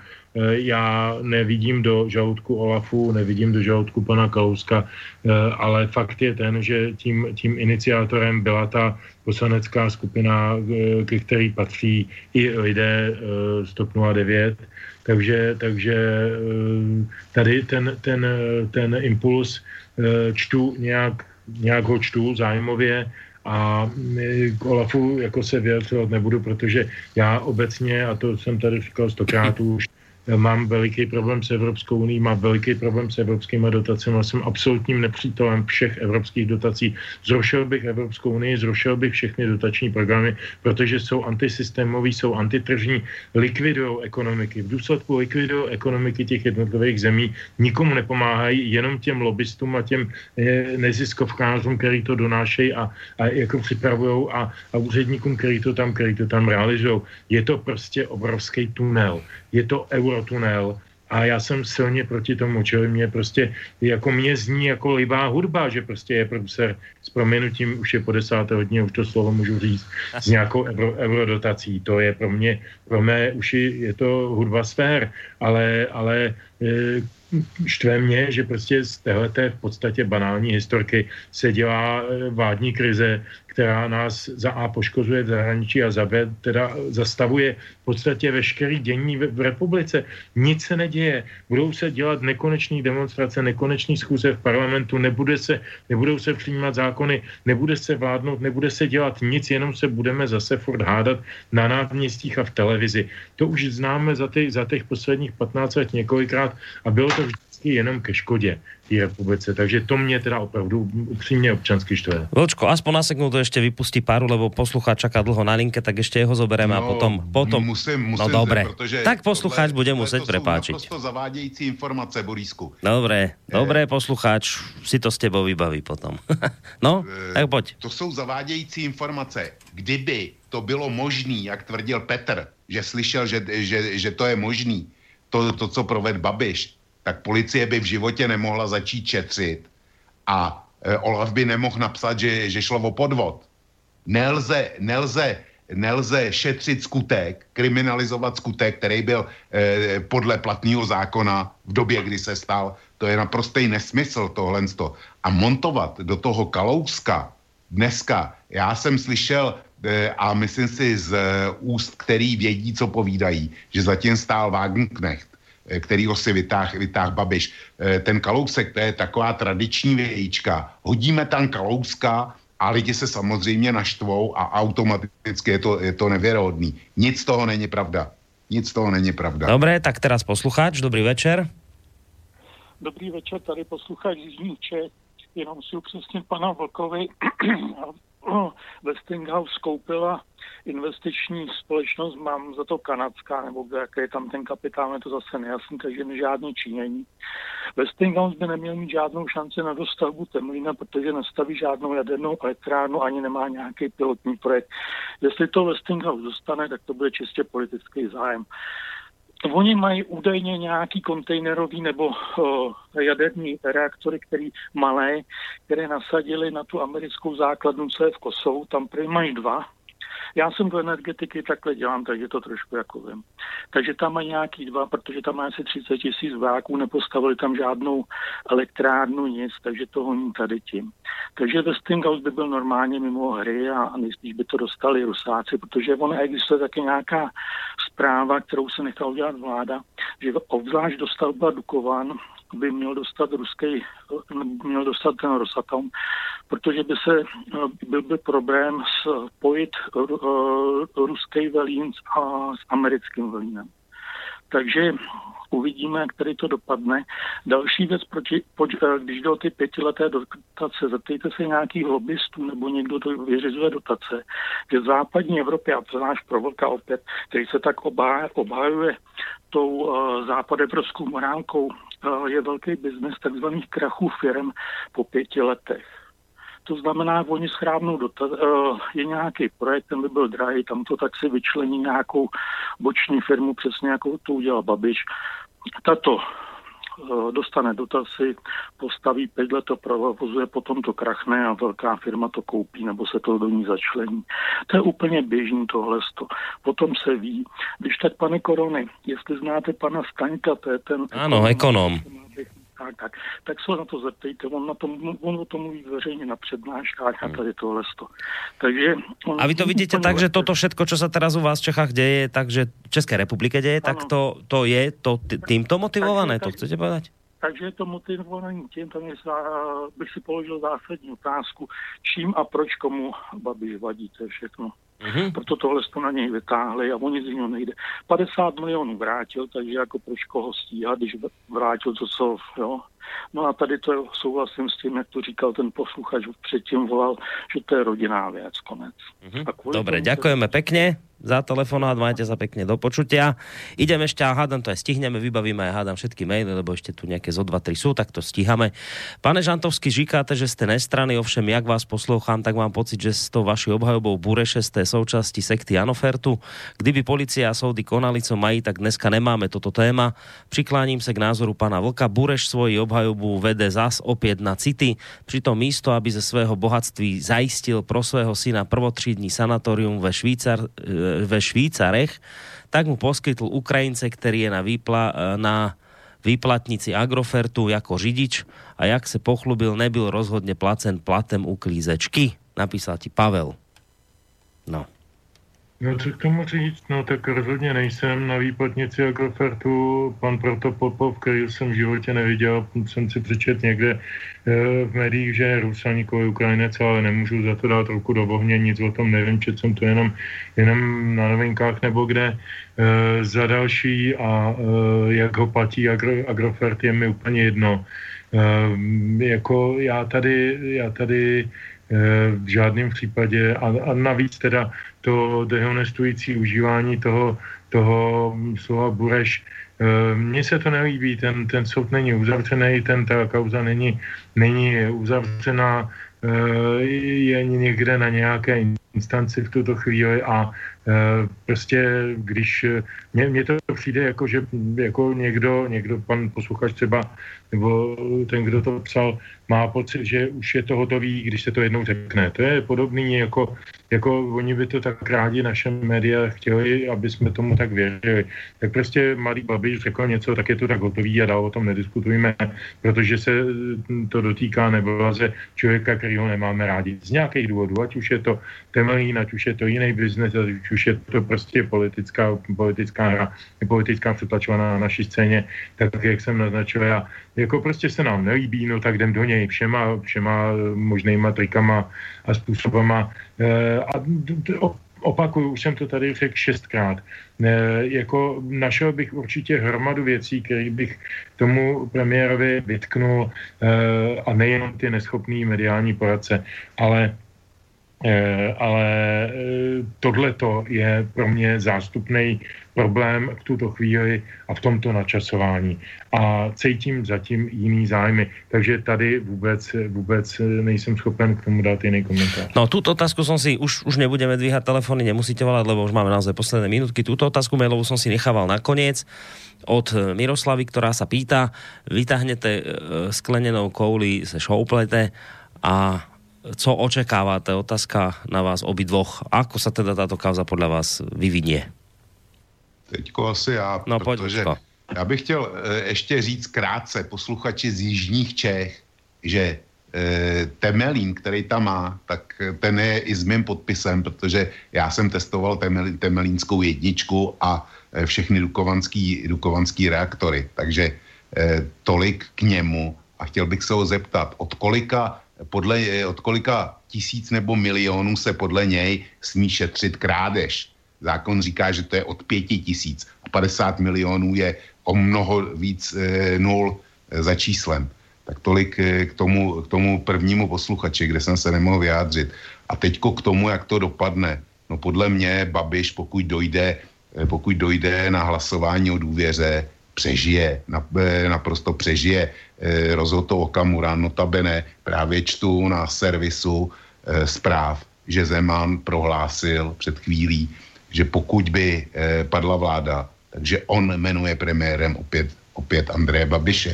já nevidím do žaludku Olafu, nevidím do žaludku pana Kalouska, eh, ale fakt je ten, že tím, tím iniciátorem byla ta poslanecká skupina, eh, ke který patří i lidé z TOP 09, takže, takže tady ten, ten, ten impuls čtu nějak, nějak ho čtu zájmově, a k Olafu jako se vyjadřovat nebudu, protože já obecně, a to jsem tady říkal stokrát už, mám veliký problém s Evropskou unii, mám veliký problém s evropskými dotacemi, jsem absolutním nepřítelem všech evropských dotací. Zrušil bych Evropskou unii, zrušil bych všechny dotační programy, protože jsou antisystémoví, jsou antitržní, likvidují ekonomiky. V důsledku likvidují ekonomiky těch jednotlivých zemí, nikomu nepomáhají, jenom těm lobbystům a těm eh, neziskovkářům, který to donášejí a, a jako připravují a, a úředníkům, který to tam, který to tam realizují. Je to prostě obrovský tunel je to eurotunel a já jsem silně proti tomu, čili mě prostě, jako mě zní jako libá hudba, že prostě je producer s proměnutím, už je po desáté hodině, už to slovo můžu říct, s nějakou euro, eurodotací. To je pro mě, pro mé uši je to hudba sfér, ale, ale e, štve mě, že prostě z téhleté v podstatě banální historky se dělá e, vládní krize, která nás za A poškozuje v zahraničí a za B teda zastavuje v podstatě veškerý dění v, republice. Nic se neděje. Budou se dělat nekonečné demonstrace, nekonečné schůze v parlamentu, nebude se, nebudou se přijímat zákony, nebude se vládnout, nebude se dělat nic, jenom se budeme zase furt hádat na náměstích a v televizi. To už známe za, ty, za těch posledních 15 let několikrát a bylo to vždycky jenom ke škodě té republice. Takže to mě teda opravdu upřímně občansky štve. Vlčko, aspoň na sekundu ještě vypustí páru, lebo posluchač čaká dlho na linke, tak ještě jeho zobereme no, a potom... potom... Musím, musím, no dobré, tak posluchač bude muset prepáčiť. To jsou zavádějící informace, Borisku. Dobré, dobré, posluchač si to s tebou vybaví potom. no, e, tak pojď. To jsou zavádějící informace. Kdyby to bylo možný, jak tvrdil Petr, že slyšel, že, že, že to je možný, to, to, co proved Babiš, tak policie by v životě nemohla začít šetřit a e, Olaf by nemohl napsat, že, že šlo o podvod. Nelze, nelze, nelze šetřit skutek, kriminalizovat skutek, který byl e, podle platného zákona v době, kdy se stal. To je naprostý nesmysl tohle. A montovat do toho Kalouska dneska, já jsem slyšel e, a myslím si z e, úst, který vědí, co povídají, že zatím stál Wagenknecht kterýho si vytáh, vytáh Babiš. Eh, ten Kalousek, to je taková tradiční vějíčka. Hodíme tam Kalouska a lidi se samozřejmě naštvou a automaticky je to, je to nevěrohodný. Nic z toho není pravda. Nic z toho není pravda. Dobré, tak teraz posluchač, dobrý večer. Dobrý večer, tady posluchač z Jižních Čech. Jenom si upřesnit pana Vlkovi. Westinghouse koupila investiční společnost, mám za to kanadská, nebo jaký je tam ten kapitál, je to zase nejasný, takže žádný činění. Westinghouse by neměl mít žádnou šanci na dostavbu Temlína, protože nestaví žádnou jadernou elektrárnu, ani nemá nějaký pilotní projekt. Jestli to Westinghouse dostane, tak to bude čistě politický zájem. Oni mají údajně nějaký kontejnerový nebo uh, jaderní reaktory, který malé, které nasadili na tu americkou základnu, co je v Kosovu. Tam prý mají dva, já jsem do energetiky takhle dělám, takže to trošku jako vím. Takže tam mají nějaký dva, protože tam má asi 30 tisíc váků, nepostavili tam žádnou elektrárnu, nic, takže to honí tady tím. Takže Westinghouse by byl normálně mimo hry a nejspíš by to dostali Rusáci, protože ono existuje také nějaká zpráva, kterou se nechal udělat vláda, že obzvlášť dostavba Dukovan by měl dostat ruský, měl dostat ten Rosatom, protože by se, byl by problém spojit ruský velín a s americkým velínem. Takže Uvidíme, jak tady to dopadne. Další věc, proti, poč, eh, když jde o ty pětileté dotace, zeptejte se nějakých lobbystů nebo někdo to vyřizuje dotace, že v západní Evropě, a to náš provodka opět, který se tak obhájuje tou uh, západevropskou morálkou, je velký biznes takzvaných krachů firm po pěti letech. To znamená, oni schrábnou dotaz, uh, je nějaký projekt, ten by byl drahý, tam to tak si vyčlení nějakou boční firmu, přesně jako to udělal Babiš. Tato dostane dotazy, postaví pět let to provozuje, potom to krachne a velká firma to koupí nebo se to do ní začlení. To je úplně běžný tohle. Potom se ví. Když tak, pane Korony, jestli znáte pana Staňka, to je ten... Ano, ekonom tak, tak, tak se na to zeptejte, on, na tom, on o tom mluví veřejně na přednáškách a hmm. tady tohle. Takže on, a vy to vidíte tak, že toto všetko, co se teraz u vás v Čechách děje, takže v České republike děje, ano. tak to, to je to týmto motivované, takže, to chcete povedať? Takže je to motivovaný tím, tam je, bych si položil zásadní otázku, čím a proč komu Babiš vadí, to je všechno. Mm-hmm. Proto tohle to na něj vytáhli a oni z něho nejde. 50 milionů vrátil, takže jako proč koho stíhat, když vrátil to, co, jo. No a tady to souhlasím s tím, jak to říkal ten posluchač, předtím volal, že to je rodinná věc, konec. Mm-hmm. Dobre, ďakujeme to... pekne za telefonát, majte sa pekne do počutia. Idem ešte a hádam to aj stihneme, vybavíme aj hádam všetky maily, lebo ešte tu nejaké zo 2-3 sú, tak to stíhame. Pane Žantovský, říkáte, že ste nestrany, ovšem jak vás poslouchám, tak mám pocit, že s tou vaší obhajobou Bureše z té součásti sekty Anofertu. Kdyby policia a soudy konali, co mají, tak dneska nemáme toto téma. Přikláním se k názoru pana Vlka. Bureš svoji obhajobu vede zas opět na city. Přitom místo, aby ze svého bohatství zajistil pro svého syna prvotřídní sanatorium ve Švýcar, ve Švýcarech, tak mu poskytl Ukrajince, který je na, výpla, na výplatnici Agrofertu jako řidič a jak se pochlubil, nebyl rozhodně placen platem uklízečky. Napísal ti Pavel. No. No co k tomu říct, no tak rozhodně nejsem na výplatnici Agrofertu, pan Protopopov, který jsem v životě neviděl, jsem si přečet někde e, v médiích, že je Rus a nikoli Ukrajinec, ale nemůžu za to dát ruku do bohně, nic o tom nevím, čet jsem to jenom, jenom na novinkách nebo kde. E, za další a e, jak ho platí Agro, Agrofert je mi úplně jedno. E, jako já tady, já tady v žádném případě a, a navíc teda to dehonestující užívání toho, toho slova bureš. Eh, mně se to nelíbí, ten, ten soud není uzavřený, ten ta kauza není, není uzavřená, eh, je někde na nějaké instanci v tuto chvíli a Eh, prostě když eh, mně, mně to přijde jako, že jako někdo, někdo, pan posluchač třeba, nebo ten, kdo to psal, má pocit, že už je to hotový, když se to jednou řekne. To je podobný, jako, jako oni by to tak rádi naše média chtěli, aby jsme tomu tak věřili. Tak prostě malý Babiš řekl něco, tak je to tak hotový a dál o tom nediskutujeme, protože se to dotýká nebo člověka, který ho nemáme rádi. Z nějakých důvodů, ať už je to Temelín, ať už je to jiný biznes, ať už je to prostě politická, politická hra, politická přetlačovaná na naší scéně, tak jak jsem naznačil, já, jako prostě se nám nelíbí, no tak jdem do něj všema, všema možnýma trikama a způsobama. E, a opakuju, už jsem to tady řekl šestkrát. E, jako našel bych určitě hromadu věcí, které bych tomu premiérovi vytknul e, a nejen ty neschopný mediální poradce, ale ale eh, tohle je pro mě zástupný problém v tuto chvíli a v tomto načasování. A cítím zatím jiný zájmy. Takže tady vůbec, vůbec nejsem schopen k tomu dát jiný komentář. No, tuto otázku som si, už, už nebudeme dvíhat telefony, nemusíte volať, lebo už máme naozaj posledné minutky. Tuto otázku mailovou som si nechával nakoniec od Miroslavy, ktorá sa pýta, vytáhnete eh, sklenenou kouli ze šouplete a co očekáváte? Otázka na vás obidvoch. Ako sa teda táto kauza podle vás vyvinie? Teďko asi já, no, protože pojď, já bych chtěl e, ještě říct krátce posluchači z Jižních Čech, že e, Temelín, který tam má, tak ten je i s mým podpisem, protože já jsem testoval temel, Temelínskou jedničku a e, všechny dukovanský, dukovanský reaktory. Takže tolik k němu. A chtěl bych se ho zeptat, od kolika podle, od kolika tisíc nebo milionů se podle něj smí šetřit krádež. Zákon říká, že to je od pěti tisíc a 50 milionů je o mnoho víc e, nul e, za číslem. Tak tolik e, k tomu, k tomu prvnímu posluchači, kde jsem se nemohl vyjádřit. A teďko k tomu, jak to dopadne. No podle mě Babiš, pokud dojde, e, pokud dojde na hlasování o důvěře, přežije, e, naprosto přežije. E, rozhodl Okamura, notabene právě čtu na servisu e, zpráv, že Zeman prohlásil před chvílí, že pokud by padla vláda, takže on jmenuje premiérem opět, opět Andreje Babiše.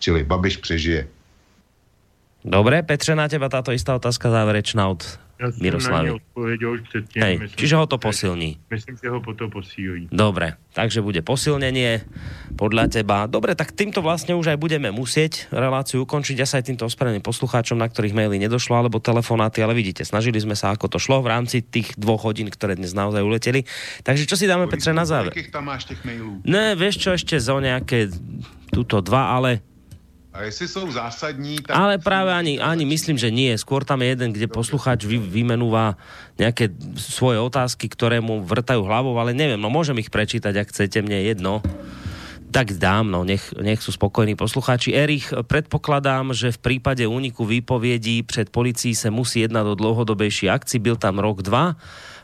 Čili Babiš přežije. Dobre, Petře, na teba táto istá otázka záverečná od ja Miroslavy. Ja odpovedal už předtím. Hej, myslím, čiže ho to posilní. Myslím, že ho to posílí. Dobre, takže bude posilnenie podľa teba. Dobre, tak týmto vlastne už aj budeme musieť reláciu ukončiť. Ja sa aj týmto ospravedlňujem poslucháčom, na ktorých maily nedošlo, alebo telefonáty, ale vidíte, snažili sme sa, ako to šlo v rámci tých dvoch hodín, ktoré dnes naozaj uleteli. Takže čo si dáme, Petre, na záver? tam máš tých mailů? Ne, vieš čo, ešte zo nejaké tuto dva, ale a jestli jsou zásadní, tak... Ale práve ani, ani myslím, že nie. Skôr tam je jeden, kde posluchač vy, vymenúva nejaké svoje otázky, ktoré mu vrtajú hlavou, ale neviem, no môžem ich prečítať, ak chcete, mne jedno. Tak dám, no nech, nech sú spokojní poslucháči. Erich, predpokladám, že v prípade úniku výpovědí před policií se musí jednať o dlouhodobejší akci. Byl tam rok, dva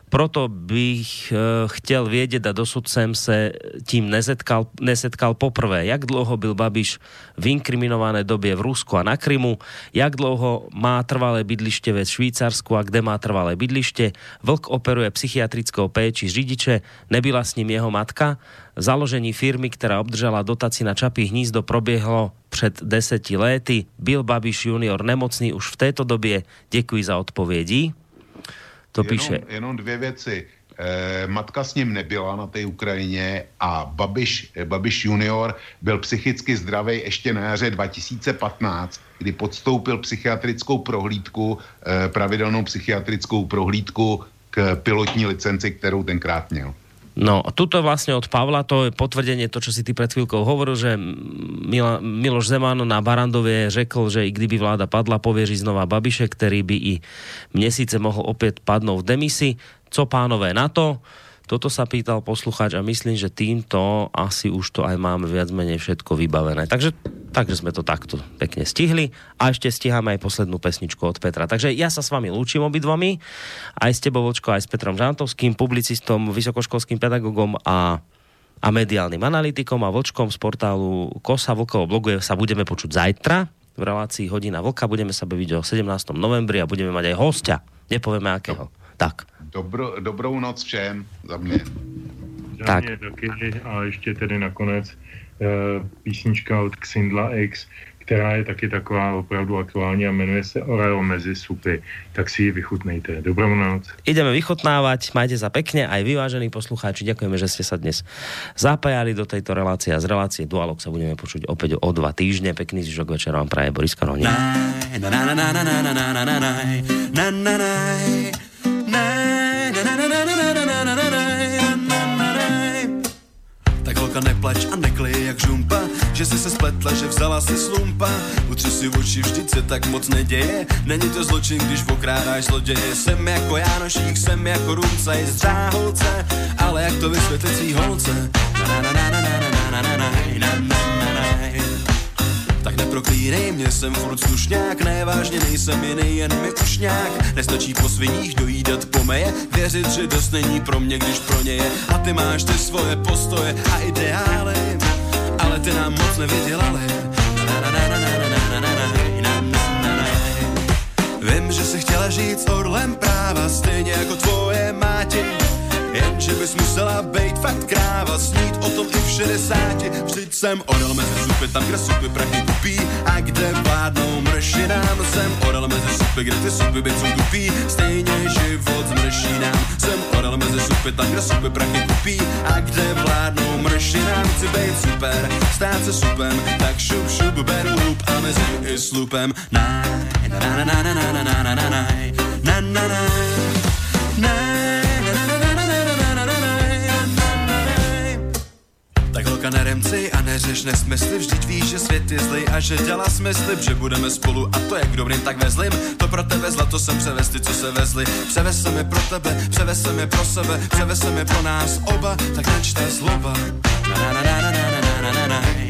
proto bych uh, chtěl vědět a dosud jsem se tím nesetkal, nesetkal poprvé, jak dlouho byl Babiš v inkriminované době v Rusku a na Krymu, jak dlouho má trvalé bydliště ve Švýcarsku a kde má trvalé bydliště. Vlk operuje psychiatrickou péči řidiče, nebyla s ním jeho matka. Založení firmy, která obdržela dotaci na Čapí hnízdo, proběhlo před deseti léty. Byl Babiš junior nemocný už v této době. Děkuji za odpovědi. To jenom, píše. Jenom dvě věci. E, matka s ním nebyla na té Ukrajině a Babiš, eh, Babiš junior byl psychicky zdravý ještě na jaře 2015, kdy podstoupil psychiatrickou prohlídku, e, pravidelnou psychiatrickou prohlídku k pilotní licenci, kterou tenkrát měl. No, tuto vlastne od Pavla, to je potvrdenie to, čo si ty pred chvíľkou hovoril, že Mila, Miloš Zeman na Barandovie řekl, že i kdyby vláda padla, pověří znova Babiše, který by i měsíce mohl opět padnout v demisi. Co pánové na to? Toto sa pýtal poslucháč a myslím, že týmto asi už to aj máme viac menej všetko vybavené. Takže, takže sme to takto pekne stihli a ešte stiháme aj poslednú pesničku od Petra. Takže ja sa s vami lúčim obidvomi, aj s tebou Vočko, aj s Petrom Žantovským, publicistom, vysokoškolským pedagogom a a mediálnym analytikom a Vlčkom z portálu Kosa Vlkovo blogu sa budeme počuť zajtra v relácii Hodina Vlka. Budeme sa baviť o 17. novembri a budeme mať aj hostia. Nepovieme akého. Tak. Dobro, dobrou noc všem za mě. Za tak. mě taky a ještě tedy nakonec e, písnička od Xindla X, která je taky taková opravdu aktuální a jmenuje se Oreo mezi supy. Tak si ji vychutnejte. Dobrou noc. Ideme vychutnávať, majte sa pekne, aj vy, vážení poslucháči, ďakujeme, že ste sa dnes zapájali do tejto relácie a z relácie Dualog sa budeme počuť opäť o dva týždne. Pekný zvyšok večera vám praje Boris Karoní. Neplač a neklej jak žumpa Že si se spletla, že vzala si slumpa Utři si oči, vždyť se tak moc neděje Není to zločin, když okrádáš zloděje Jsem jako Jánošík, jsem jako Rumcaj z Dřáholce Ale jak to vysvětlit svý holce na na na na na na na na na na na tak neproklínej mě, jsem furt slušňák, nevážně nejsem jiný, jen mi už nějak. Nestačí po sviních dojídat pomeje, věřit, že dost není pro mě, když pro ně je. A ty máš ty svoje postoje a ideály, ale ty nám moc nevydělali. Vím, že si chtěla žít s orlem práva, stejně jako tvoje máti Jenže bys musela být fakt kráva, snít o tom i v šedesáti. Vždyť jsem orel mezi supy, tam, kde supy prachy kupí a kde vládnou mršinám. Jsem orel mezi supy, kde ty supy jsou tupí, stejně život mršinám. Jsem orel mezi supy, tam, kde supy prachy kupí a kde vládnou mršinám. Chci být super, stát se supem, tak šup, šup, beru hub a mezi i slupem. Na, na, na, na, na, na, na, na, na, na, na, na, na, na, holka neremci a neřeš nesmysly, vždyť víš, že svět je zlej a že dělá smysly, že budeme spolu a to jak dobrým, tak ve zlým. To pro tebe zlato jsem převez ty, co se vezli. Převez jsem je pro tebe, převez jsem je pro sebe, převez jsem je pro nás oba, tak načte slova. Na, na, na, na, na, na, na,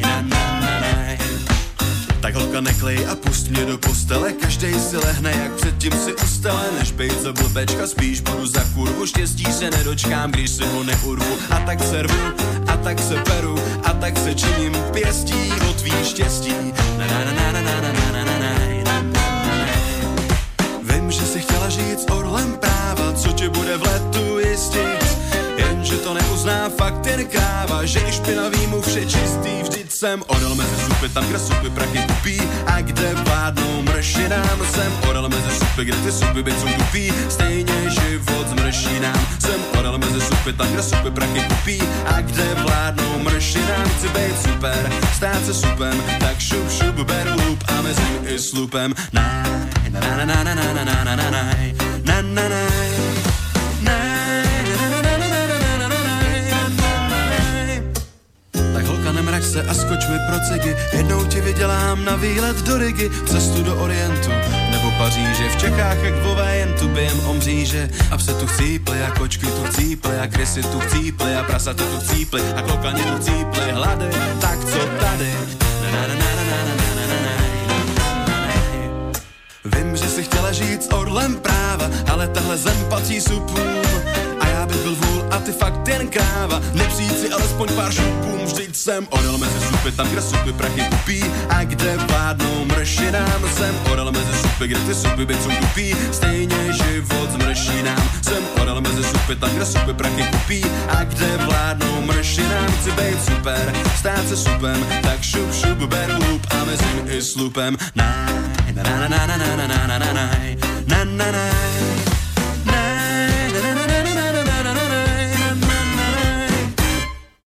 Tak holka neklej a pust mě do postele Každej si lehne, jak předtím si ustele Než bejt za blbečka, spíš budu za kurvu Štěstí se nedočkám, když si ho neurvu A tak se rvu, a tak se peru A tak se činím pěstí o tvý štěstí na na na na na na na na na Vím, že si chtěla žít s orlem práva Co ti bude v letu jistit Jenže to neuzná fakt jen kráva Že i špinavý mu vše čistý vždy jsem orel mezi supy, tam, kde supy prachy kupí a kde vládnou mršinám. Jsem orel mezi supy, kde ty supy byť jsou tupí, stejně život s mršinám. Jsem orel mezi supy, tam, kde supy prachy kupí a kde vládnou mršinám. Chci být super, stát se supem, tak šup, šup, beru lup a mezi i slupem. Na, na, na, na, na, na, na, na, na, na, na, na, na, na. Vrať se a skoč mi pro cigy, jednou ti vydělám na výlet do Rigi, cestu do Orientu nebo Paříže. V Čechách jak vové jen tu bijem o mříže. A pse tu chcípli a kočky tu chcípli a krysy tu chcípli a prasa tu chcípli a klokani tu chcípli. Hlady, tak co tady? Na, na, na, na, na, na. Vím, že si chtěla žít s orlem práva, ale tahle zem patří supům bych byl vůl a ty fakt jen kráva. Nepřijít si alespoň pár šupům, vždyť jsem orel mezi supy, tam kde supy prachy kupí a kde vládnou mršinám. Jsem orel mezi supy, kde ty supy jsou tupí, stejně život s mršinám. Jsem orel mezi supy, tam kde supy prachy kupí a kde vládnou mršinám. Chci být super, stát se supem, tak šup šup beru lup a mezi i slupem. Na, na na na na na na na na na na na na